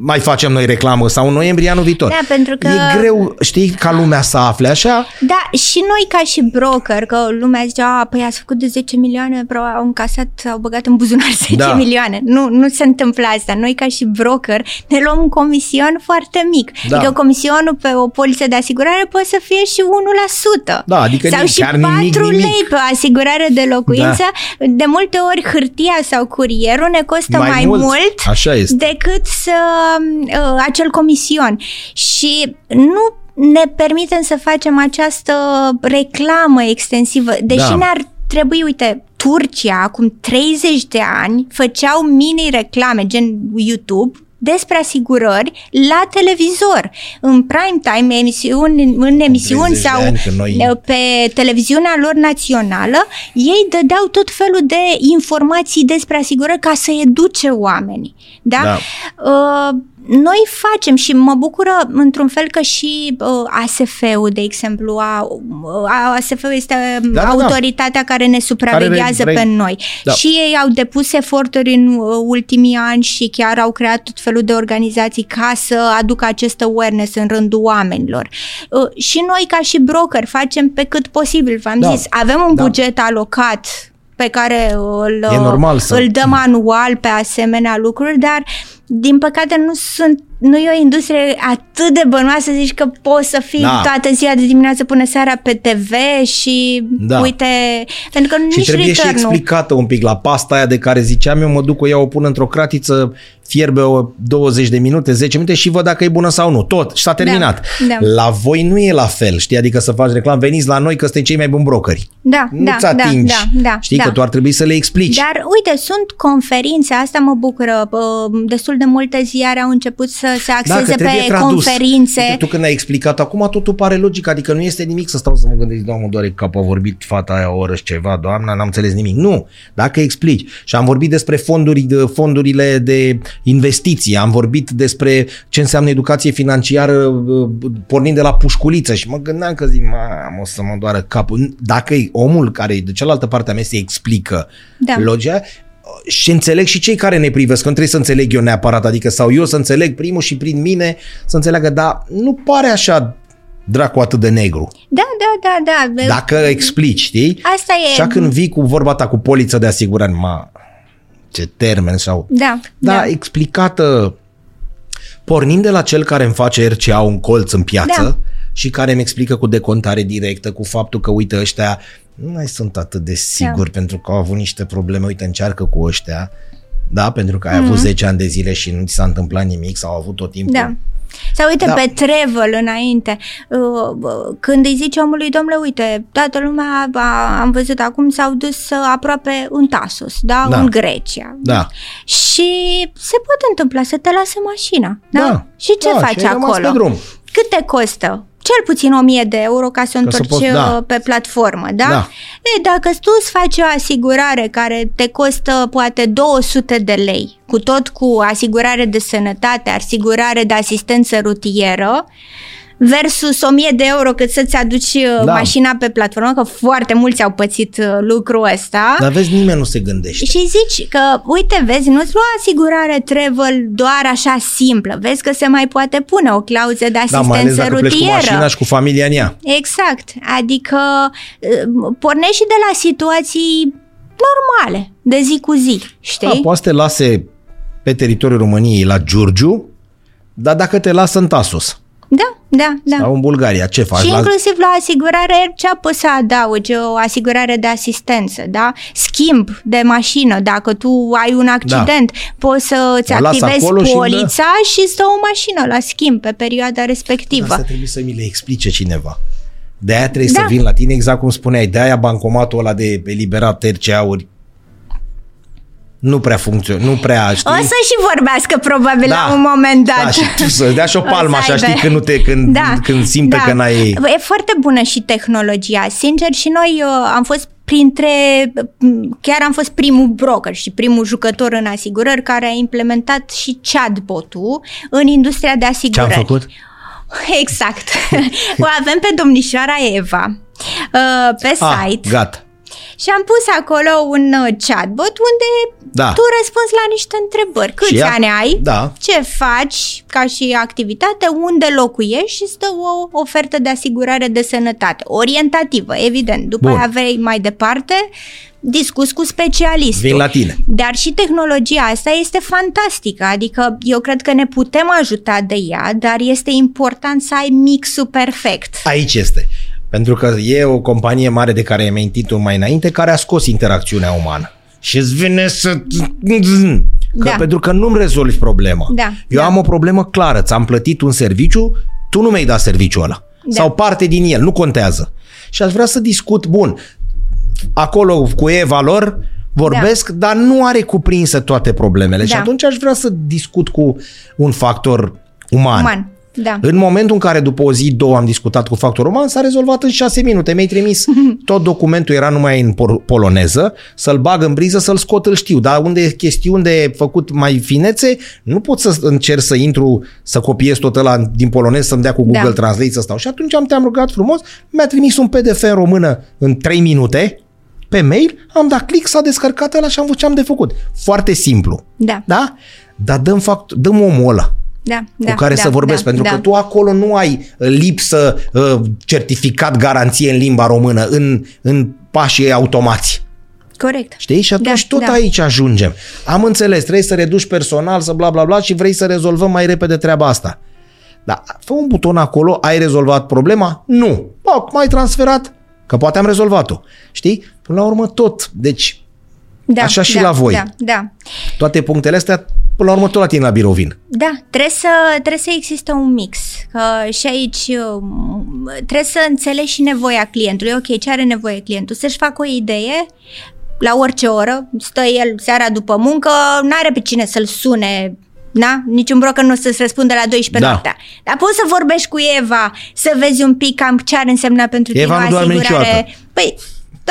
mai facem noi reclamă sau în noiembrie anul viitor. Da, pentru că- E greu, știi, ca lumea să afle așa. Da, și noi ca și broker, că lumea zice, a, păi ați făcut de 10 milioane, probabil au încasat, au băgat în buzunar 10 Da. milioane. Nu, nu se întâmplă asta. Noi ca și broker ne luăm un comision foarte mic. Da. Adică comisionul pe o poliță de asigurare poate să fie și 1%. Da, adică Sau nimic, și chiar 4 nimic, lei nimic. pe o asigurare de locuință. De multe ori hârtia sau curierul ne costă Mai mai, mult. mult Așa este. decât să uh, acel comision. Și nu ne permitem să facem această reclamă extensivă, deși Da. ne-ar trebui, uite, Turcia acum 30 de ani făceau mini-reclame gen YouTube despre asigurări la televizor, în prime time, emisiuni, în emisiuni 30 de sau ani, că noi- uh, pe televiziunea lor națională, ei dădeau tot felul de informații despre asigurări ca să educe oamenii. Da? Da. Uh, noi facem și mă bucură într-un fel că și uh, ASF-ul, de exemplu, a, a, ASF-ul este Da, da, da. autoritatea care ne supraveghează Care re- pe noi. Da. Și ei au depus eforturi în uh, ultimii ani și chiar au creat tot felul de organizații ca să aducă acest awareness în rândul oamenilor. Uh, și noi, ca și broker, facem pe cât posibil. V-am Da. zis, avem un Da. buget alocat pe care îl, E normal să- îl dăm anual pe asemenea lucruri, dar din păcate nu sunt nu e o industrie atât de bănoasă să zici că poți să fii Da. toată ziua de dimineață până seara pe TV și Da. uite, pentru că Și nici trebuie și return-ul- explicată un pic la pasta aia de care ziceam eu, mă duc, o iau, o pun într-o cratiță, fierbe o 20 de minute, 10 minute și văd dacă e bună sau nu. Tot. Și s-a terminat. da. La voi nu e la fel, știi? Adică să faci reclamă, veniți la noi că suntem cei mai buni brokeri. Da, Nu-ți da, da, atingi. da, da, știi da. că tu ar trebui să le explici. Dar uite, sunt conferințe, asta mă bucură, uh, destul de multe ziare au început să se axeze pe conferințe. Uite, tu când ai explicat acum totul pare logic, adică nu este nimic să stau să mă gândesc, doamne, mă doare capul, a vorbit fata aia o oră și ceva, doamna, n-am înțeles nimic. Nu, dacă explici. Și am vorbit despre fonduri, de, fondurile de investiții, am vorbit despre ce înseamnă educație financiară uh, pornind de la pușculiță și mă gândeam că zic, mamă, o să mă doară capul. Dacă e omul care e de cealaltă parte a mesei explică Da. logia, și înțeleg și cei care ne privesc, că nu trebuie să înțeleg eu neapărat, adică sau eu să înțeleg primul și prin mine să înțeleagă, dar nu pare așa dracu atât de negru. Da, da, da, da. Dacă explici, știi? Asta e. Așa când vii cu vorba ta cu poliță de asigurare, ma, ce termen sau... Da, Da, da. explicată pornind de la cel care îmi face RCA un colț în piață Da. și care îmi explică cu decontare directă, cu faptul că, uite, ăștia nu mai sunt atât de siguri Da. pentru că au avut niște probleme, uite, încearcă cu ăștia, da, pentru că ai Mhm. avut 10 ani de zile și nu ți s-a întâmplat nimic sau au avut tot timpul. Da. Sau uite Da. da. pe travel înainte, uh, uh, când îi zice omului, domnule, uite, toată lumea, a, am văzut acum, s-au dus uh, aproape în Tasos, da? Da. în Grecia. Da. Și se poate întâmpla să te lase mașina, da? Da. Și ce Da, faci și ai rămas acolo? pe drum. Cât te costă? Cel puțin 1000 de euro ca să o Ca să întorci poți- da. pe platformă, da? Da. E, dacă tu îți faci o asigurare care te costă poate 200 de lei, cu tot cu asigurare de sănătate, asigurare de asistență rutieră, versus 1000 de euro cât să-ți aduci Da. da. mașina pe platformă, că foarte mulți au pățit uh, lucrul ăsta. Dar vezi, nimeni nu se gândește. Și zici că, uite, vezi, nu-ți lua asigurare travel doar așa simplă. Vezi că se mai poate pune o clauză de Da, asistență mai ales dacă pleci cu rutieră. mașina și cu familia în ea. Exact. Adică uh, pornești și de la situații normale, de zi cu zi, știi? Da, poate să te lase pe teritoriul României la Giurgiu, dar dacă te lasă în Tasos Da, da, da. sau în Bulgaria, ce faci? Și La... inclusiv la asigurare, ce poți să adaugi? O asigurare de asistență, da? Schimb de mașină, dacă tu ai un accident, da. poți să îți O las activezi acolo și polița și îți dă o mașină la schimb pe perioada respectivă. Asta trebuie să mi le explice cineva. De aia trebuie Da. să vin la tine, exact cum spuneai, de aia bancomatul ăla de eliberat RCA-uri nu prea funcționează, nu prea, știi? O să și vorbească probabil Da. la un moment dat. Da, și tu să dea și o O să palmă așa, aibă. știi, când, nu te, când, când simte că n-ai... E foarte bună și tehnologia. Sincer, și noi uh, am fost printre, chiar am fost primul broker și primul jucător în asigurări care a implementat și chatbot-ul în industria de Ce asigurări. am făcut? Exact. o avem pe domnișoara Eva uh, pe Ah, site gata. Și am pus acolo un uh, chatbot unde Da. tu răspunzi la niște întrebări. Câți ea- ani ai? Da. Ce faci ca și activitate? Unde locuiești? Și îți dă o ofertă de asigurare de sănătate. Orientativă, evident. După Bun. aia vrei mai departe, discuți cu specialistul. Vin la tine. Dar și tehnologia asta este fantastică, adică eu cred că ne putem ajuta de ea, dar este important să ai mixul perfect. Aici este. Pentru că e o companie mare de care ai amintit mai înainte, care a scos interacțiunea umană. Și îți vine să... Că, Da. Pentru că nu-mi rezolvi problema. Da, Eu da. am o problemă clară. Ți-am plătit un serviciu, tu nu mi-ai dat serviciul ăla. Da. Sau parte din el, nu contează. Și aș vrea să discut, bun, acolo cu Eva lor vorbesc, dar nu are cuprinsă toate problemele. Și Da. atunci aș vrea să discut cu un factor uman. Uman. Da. În momentul în care după o zi, două am discutat cu factor uman, s-a rezolvat în șase minute. Mi-ai trimis tot documentul, era numai în por- poloneză, să-l bag în briză, să-l scot, îl știu. Dar unde e chestiuni de făcut mai finețe, nu pot să încerc să intru, să copiez tot ăla din polonez, să-mi dea cu Google Da. Translate să stau. Și atunci am te-am rugat frumos, mi-a trimis un PDF în română în trei minute, pe mail, am dat click, s-a descărcat ăla și am văzut ce am de făcut. Foarte simplu. Da. Da? Dar dăm, fact, dăm omul ăla Da, cu da, care da, să vorbesc, da, pentru da. că tu acolo nu ai uh, lipsă, uh, certificat, garanție în limba română, în, în pașii automați. Corect. Știi? Și atunci Da, tot da. aici ajungem. Am înțeles, trebuie să reduci personal, să bla bla bla și vrei să rezolvăm mai repede treaba asta. Dar fă un buton acolo, ai rezolvat problema? Nu. Bă, mai transferat, că poate am rezolvat-o. Știi? Până la urmă tot. Deci Da, Așa și da, la voi. Da, da. toate punctele astea, până la urmă tot la tine la birou vin. Da, trebuie să, trebuie să existe un mix. Că și aici um, trebuie să înțelegi și nevoia clientului. Ok, ce are nevoie clientul? Să-și facă o idee la orice oră, stă el seara după muncă, n-are pe cine să-l sune Na? Niciun broker nu o să-ți răspundă la 12 Da. noaptea. Dar poți să vorbești cu Eva, să vezi un pic cam ce ar însemna pentru Eva tine nu o doarme asigurare. niciodată. Păi,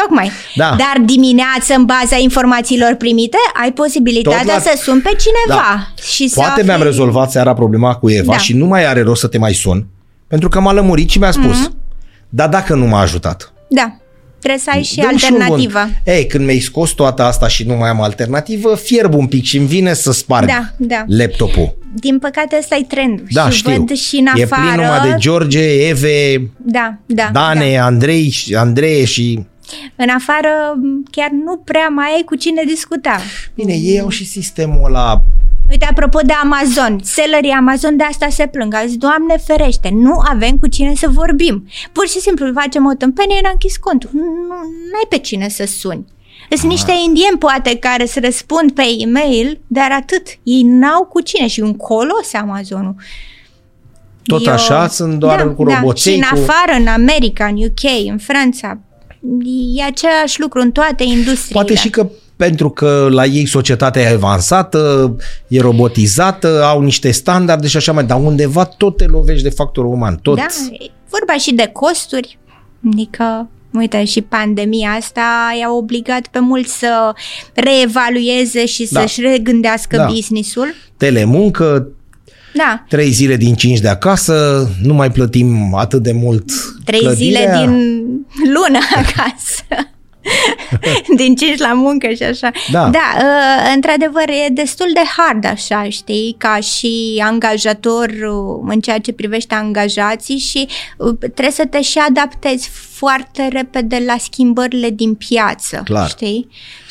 tocmai. Da. Dar dimineață, în baza informațiilor primite, ai posibilitatea Tot la- să suni pe cineva. Da. Și să Poate mi-am afli- rezolvat seara problema cu Eva Da. și nu mai are rost să te mai sun, pentru că m-a lămurit și mi-a spus. Dar dacă nu m-a ajutat? Da. Trebuie să ai și Dă-mi un alternativă. bun. Ei, când mi-ai scos toată asta și nu mai am alternativă, fierb un pic și îmi vine să sparg Da, da. laptopul. Din păcate ăsta e trendul. Da, și știu. văd și în e afară. plin numai de George, Eve, Da, da. Dane, da. Andrei, și- Andrei și... În afară chiar nu prea mai ai cu cine discuta. Bine, ei au și sistemul ăla... Uite, apropo de Amazon, sellerii Amazon de asta se plâng. Au zis, Doamne ferește, nu avem cu cine să vorbim. Pur și simplu facem o tâmpenie, n-am închis contul. Nu ai pe cine să suni. Sunt niște indieni, poate, care să răspund pe e-mail, dar atât. Ei n-au cu cine și un colos Amazonul. Tot Eu- așa, sunt doar da, cu da. roboței, Și în cu... afară, în America, în UK, în Franța, e același lucru în toate industriile. Poate și că pentru că la ei societatea e avansată, e robotizată, au niște standarde și așa mai, dar undeva tot te lovești de factorul uman, tot. Da, e vorba și de costuri, adică Uite, și pandemia asta i-a obligat pe mulți să reevalueze și Da. să-și regândească Da. businessul. Telemuncă, Da, trei zile din cinci de acasă, nu mai plătim atât de mult trei clădirea. zile din lună acasă. din cinci la muncă și așa. Da. da uh, într-adevăr e destul de hard așa, știi, ca și angajator uh, în ceea ce privește angajații și uh, trebuie să te și adaptezi foarte repede la schimbările din piață, Clar. știi?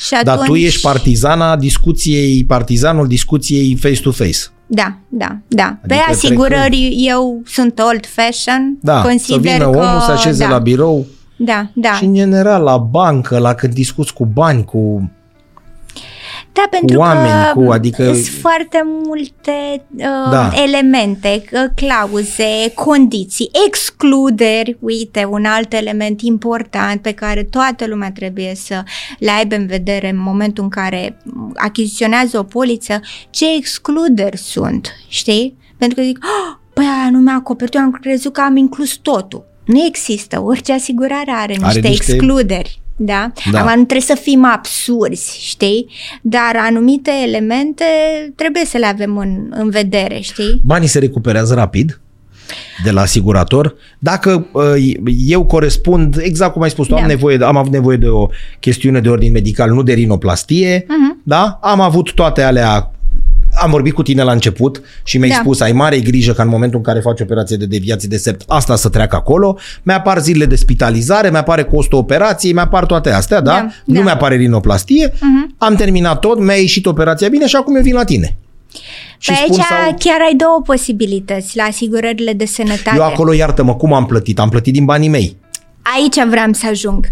Și atunci... Dar tu ești partizana discuției, partizanul discuției face-to-face. Da, da, da. Pe Adică asigurări eu sunt old fashion, Da, consider să vină că... omul să așeze da, la birou Da, da. și în general la bancă, la când discuți cu bani, cu... Da, pentru oameni, că cu- adică- sunt foarte multe uh, Da. elemente, uh, clauze, condiții, excluderi, uite, un alt element important pe care toată lumea trebuie să le aibă în vedere în momentul în care achiziționează o poliță, ce excluderi sunt, știi? Pentru că zic, oh, păi aia nu mi-a acoperit, eu am crezut că am inclus totul. Nu există, orice asigurare are niște, Are niște- excluderi. Da? Da. Acum nu trebuie să fim absurzi, știi? Dar anumite elemente trebuie să le avem în, în vedere, știi? Banii se recuperează rapid de la asigurator. Dacă uh, eu corespund, exact cum ai spus tu, am, Da. nevoie de, am avut nevoie de o chestiune de ordin medical, nu de rinoplastie, Mhm. da? Am avut toate alea am vorbit cu tine la început și mi-ai Da. spus ai mare grijă ca în momentul în care faci operație de deviație de sept, asta să treacă acolo. Mi-apar zilele de spitalizare, mi-apare costul operației, mi-apar toate astea, da? Da, Nu da. mi-apare rinoplastie. Mhm. Am terminat tot, mi-a ieșit operația bine și acum eu vin la tine. Și Pe spun aici sau... chiar ai două posibilități la asigurările de sănătate. Eu acolo, iartă-mă, cum am plătit? Am plătit din banii mei. Aici vreau să ajung.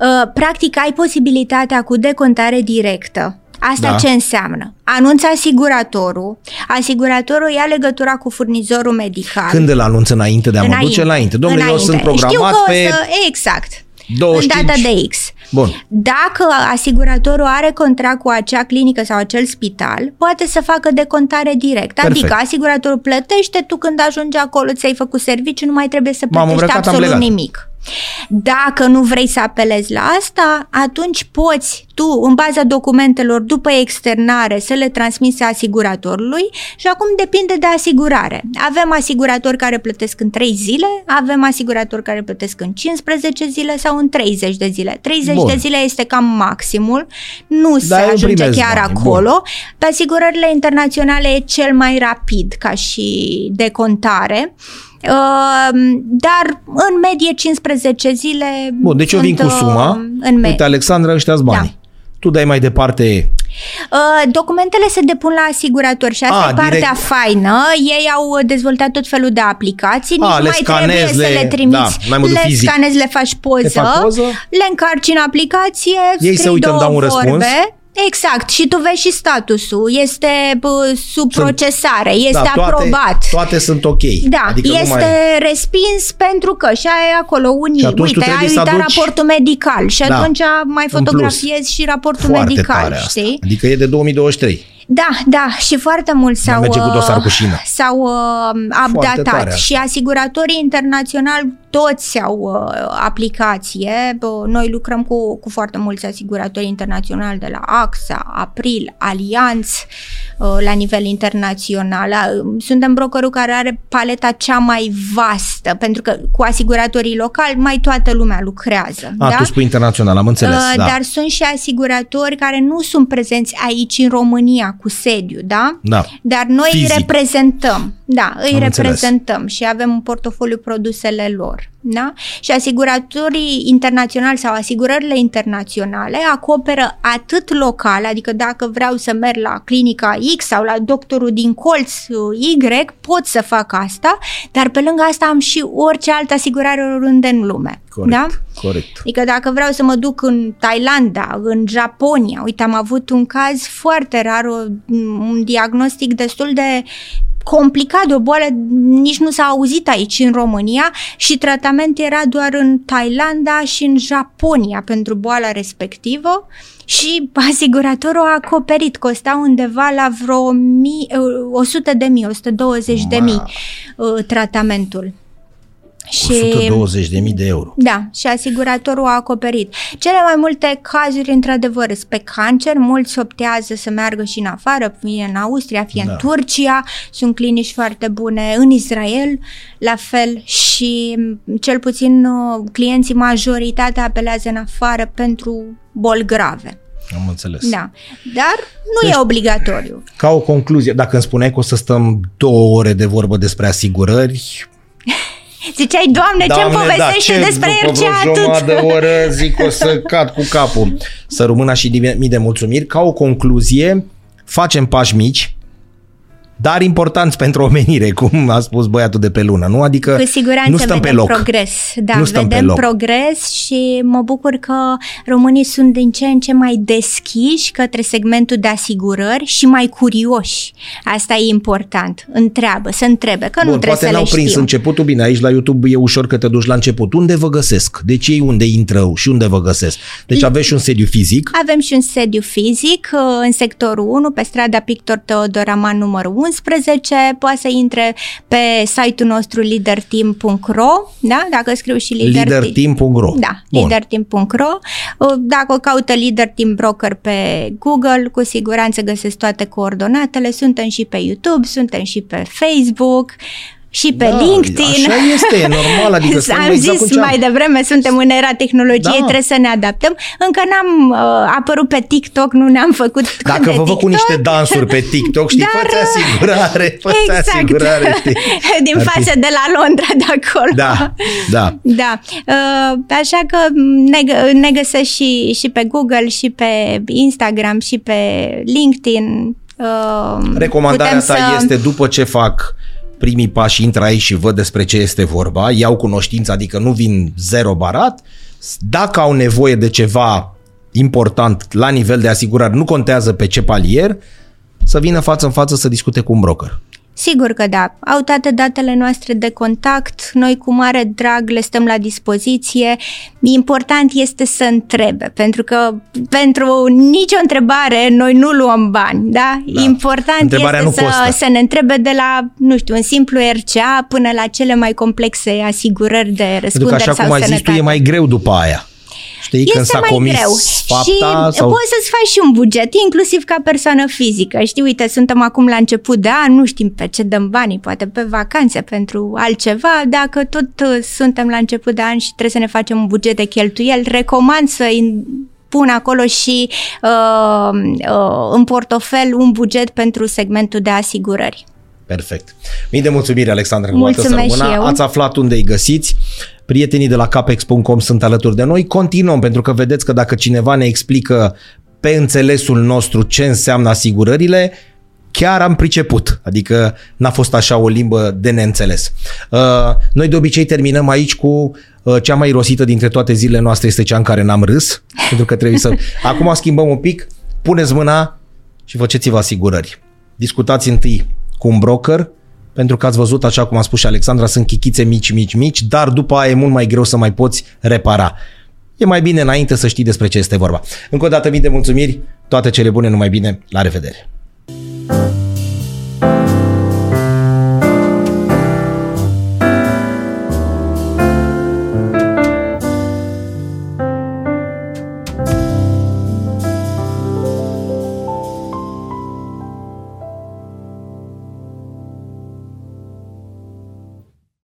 Uh, practic ai posibilitatea cu decontare directă. Asta Da. ce înseamnă? Anunță asiguratorul, asiguratorul ia legătura cu furnizorul medical. Când îl anunț înainte de a mă duce? Înainte. Domnule, eu sunt programat Știu că o pe... să... Exact. 25. În data de X. Bun. Dacă asiguratorul are contract cu acea clinică sau acel spital, poate să facă decontare direct. Perfect. Adică asiguratorul plătește, tu când ajungi acolo ți-ai făcut serviciu, nu mai trebuie să M-am plătești îmbrăcat, am absolut plecat. nimic. Dacă nu vrei să apelezi la asta, atunci poți tu, în baza documentelor, după externare, să le transmiți asiguratorului și acum depinde de asigurare. Avem asiguratori care plătesc în 3 zile, avem asiguratori care plătesc în 15 zile sau în 30 de zile. 30 Bun. de zile este cam maximul, nu Da, se eu ajunge primesc chiar bani, acolo. Pe asigurările internaționale e cel mai rapid ca și decontare. Uh, dar în medie 15 zile Bun, deci eu vin sunt, cu suma. uh, în medie. Uite, Alexandra, ăștia-s banii. Tu dai mai departe... Uh, documentele se depun la asigurator și asta A, e partea direct. faină. Ei au dezvoltat tot felul de aplicații, nici A, nu le mai scanezi, trebuie să le- le trimiți. da, mai modul le fizic. scanezi, le faci poză, Le fac poză. le încarci în aplicație, Ei se scrii uită, îmi două dau un vorbe. răspuns. Exact, și tu vezi și statusul. Este bă, sub Sunt- procesare, este da, toate, aprobat. Toate sunt ok. Da, adică este nu mai... respins pentru că și aia e acolo unii, Și atunci tu uite, ai trebuie să uitat aduci- raportul medical și Da, atunci mai în plus. fotografiezi și raportul Foarte medical, tare asta. știi? Adică e de 2023. Da, da, și foarte mulți s-au, merge cu dosar cu șină. s-au uh, tare updatat asta. și asiguratorii internaționali toți au uh, aplicație. Bă, Noi lucrăm cu, cu foarte mulți asiguratori internaționali de la AXA, April, Allianz, uh, la nivel internațional. Uh, Suntem brokerul care are paleta cea mai vastă, pentru că cu asiguratorii locali mai toată lumea lucrează. A, da? tu spui internațional, am înțeles. Uh, da. Dar sunt și asiguratori care nu sunt prezenți aici în România cu sediu, da? Da. Dar noi Fizic. îi reprezentăm. Da, îi Am reprezentăm și avem în portofoliu produsele lor. Da? Și asiguratorii internaționali sau asigurările internaționale acoperă atât local, adică dacă vreau să merg la clinica X sau la doctorul din colț uh, Y, pot să fac asta, dar pe lângă asta am și orice altă asigurare oriunde în lume. Corect, Da? corect. Adică dacă vreau să mă duc în Thailanda, în Japonia, uite, am avut un caz foarte rar, o- un diagnostic destul de complicat de o boală, nici nu s-a auzit aici în România și tratamentul era doar în Thailanda și în Japonia pentru boala respectivă și asiguratorul a acoperit, costa undeva la vreo mii, 100 de mii, 120 de mii uh, tratamentul. Și, 120.000 de euro. Da, și asiguratorul a acoperit. Cele mai multe cazuri, într-adevăr, sunt pe cancer, mulți optează să meargă și în afară, fie în Austria, fie da. în Turcia, sunt clinici foarte bune, în Israel, la fel, și cel puțin uh, clienții majoritatea apelează în afară pentru boli grave. Am înțeles. Da, dar nu deci, e obligatoriu. Ca o concluzie, dacă îmi spuneai că o să stăm două ore de vorbă despre asigurări, Ziceai, Doamne, ce-mi da, povestește da, ce despre el ce atât? de oră zic o să cad cu capul. Să rămână și mii de mulțumiri. Ca o concluzie, facem pași mici, dar importanți pentru omenire, cum a spus băiatul de pe lună, nu? Adică Cu siguranță nu stăm vedem pe loc. progres. Da, nu stăm vedem pe loc. progres și mă bucur că românii sunt din ce în ce mai deschiși către segmentul de asigurări și mai curioși. Asta e important. Întreabă, să întrebe, că Bun, nu trebuie poate să n-au le prins știu. începutul bine. Aici la YouTube e ușor că te duci la început. Unde vă găsesc? Deci ei unde intră și unde vă găsesc? Deci aveți și un sediu fizic. Avem și un sediu fizic uh, în sectorul 1, pe strada Pictor Teodoraman numărul 11. Poate să intre pe site-ul nostru leaderteam.ro, da? Dacă scriu și leader Leaderteam.ro Da, Bun. leaderteam.ro. Uh, Dacă o caută Leader Team Broker pe Google, cu siguranță găsesc toate coordonatele. Suntem și pe YouTube, suntem și pe Facebook și pe Da, LinkedIn. Așa este, e normal. Adică Am suntem exact zis cum ce am. mai devreme, suntem în era tehnologiei, Da. trebuie să ne adaptăm. Încă n-am uh, apărut pe TikTok, nu ne-am făcut cont Dacă de vă văd cu TikTok. niște dansuri pe TikTok, știi, Dar, fă asigurare, fă exact. asigurare, știi. Din Ar fi- față de la Londra, de acolo. Da, da. Da, uh, așa că ne, gă- ne găsesc și, și pe Google, și pe Instagram, și pe LinkedIn. Uh, Recomandarea putem ta este după ce fac primii pași, intră aici și văd despre ce este vorba, iau cunoștință, adică nu vin zero barat, dacă au nevoie de ceva important la nivel de asigurare, nu contează pe ce palier, să vină față în față să discute cu un broker. Sigur că da. Au toate datele noastre de contact. Noi cu mare drag le stăm la dispoziție. Important este să întrebe, pentru că pentru nicio întrebare noi nu luăm bani, da? Da. Important Întrebarea este nu să, costă. să ne întrebe de la, nu știu, un simplu RCA până la cele mai complexe asigurări de Pentru că răspundere așa sau cum ai zis tu, sănătate. e mai greu după aia. Știi, când este s-a mai comis greu fapta și sau... poți să-ți faci și un buget, inclusiv ca persoană fizică. Știi, uite, suntem acum la început de an, nu știm pe ce dăm banii, poate pe vacanțe, pentru altceva. Dacă tot uh, suntem la început de an și trebuie să ne facem un buget de cheltuieli, recomand să pun acolo și uh, uh, în portofel un buget pentru segmentul de asigurări. Perfect. Mii de mulțumiri, Alexandra, că Mulțumesc să rămână. și eu. Ați aflat unde îi găsiți. Prietenii de la capex.com sunt alături de noi. Continuăm, pentru că vedeți că dacă cineva ne explică pe înțelesul nostru ce înseamnă asigurările, chiar am priceput. Adică n-a fost așa o limbă de neînțeles. Uh, Noi de obicei terminăm aici cu uh, cea mai rosită dintre toate zilele noastre este cea în care n-am râs, pentru că trebuie să... Acum schimbăm un pic, puneți mâna și faceți-vă asigurări. Discutați întâi cu un broker, pentru că ați văzut, așa cum a spus și Alexandra, sunt chichițe mici, mici, mici, dar după aia e mult mai greu să mai poți repara. E mai bine înainte să știi despre ce este vorba. Încă o dată mii de mulțumiri, toate cele bune, numai bine, la revedere!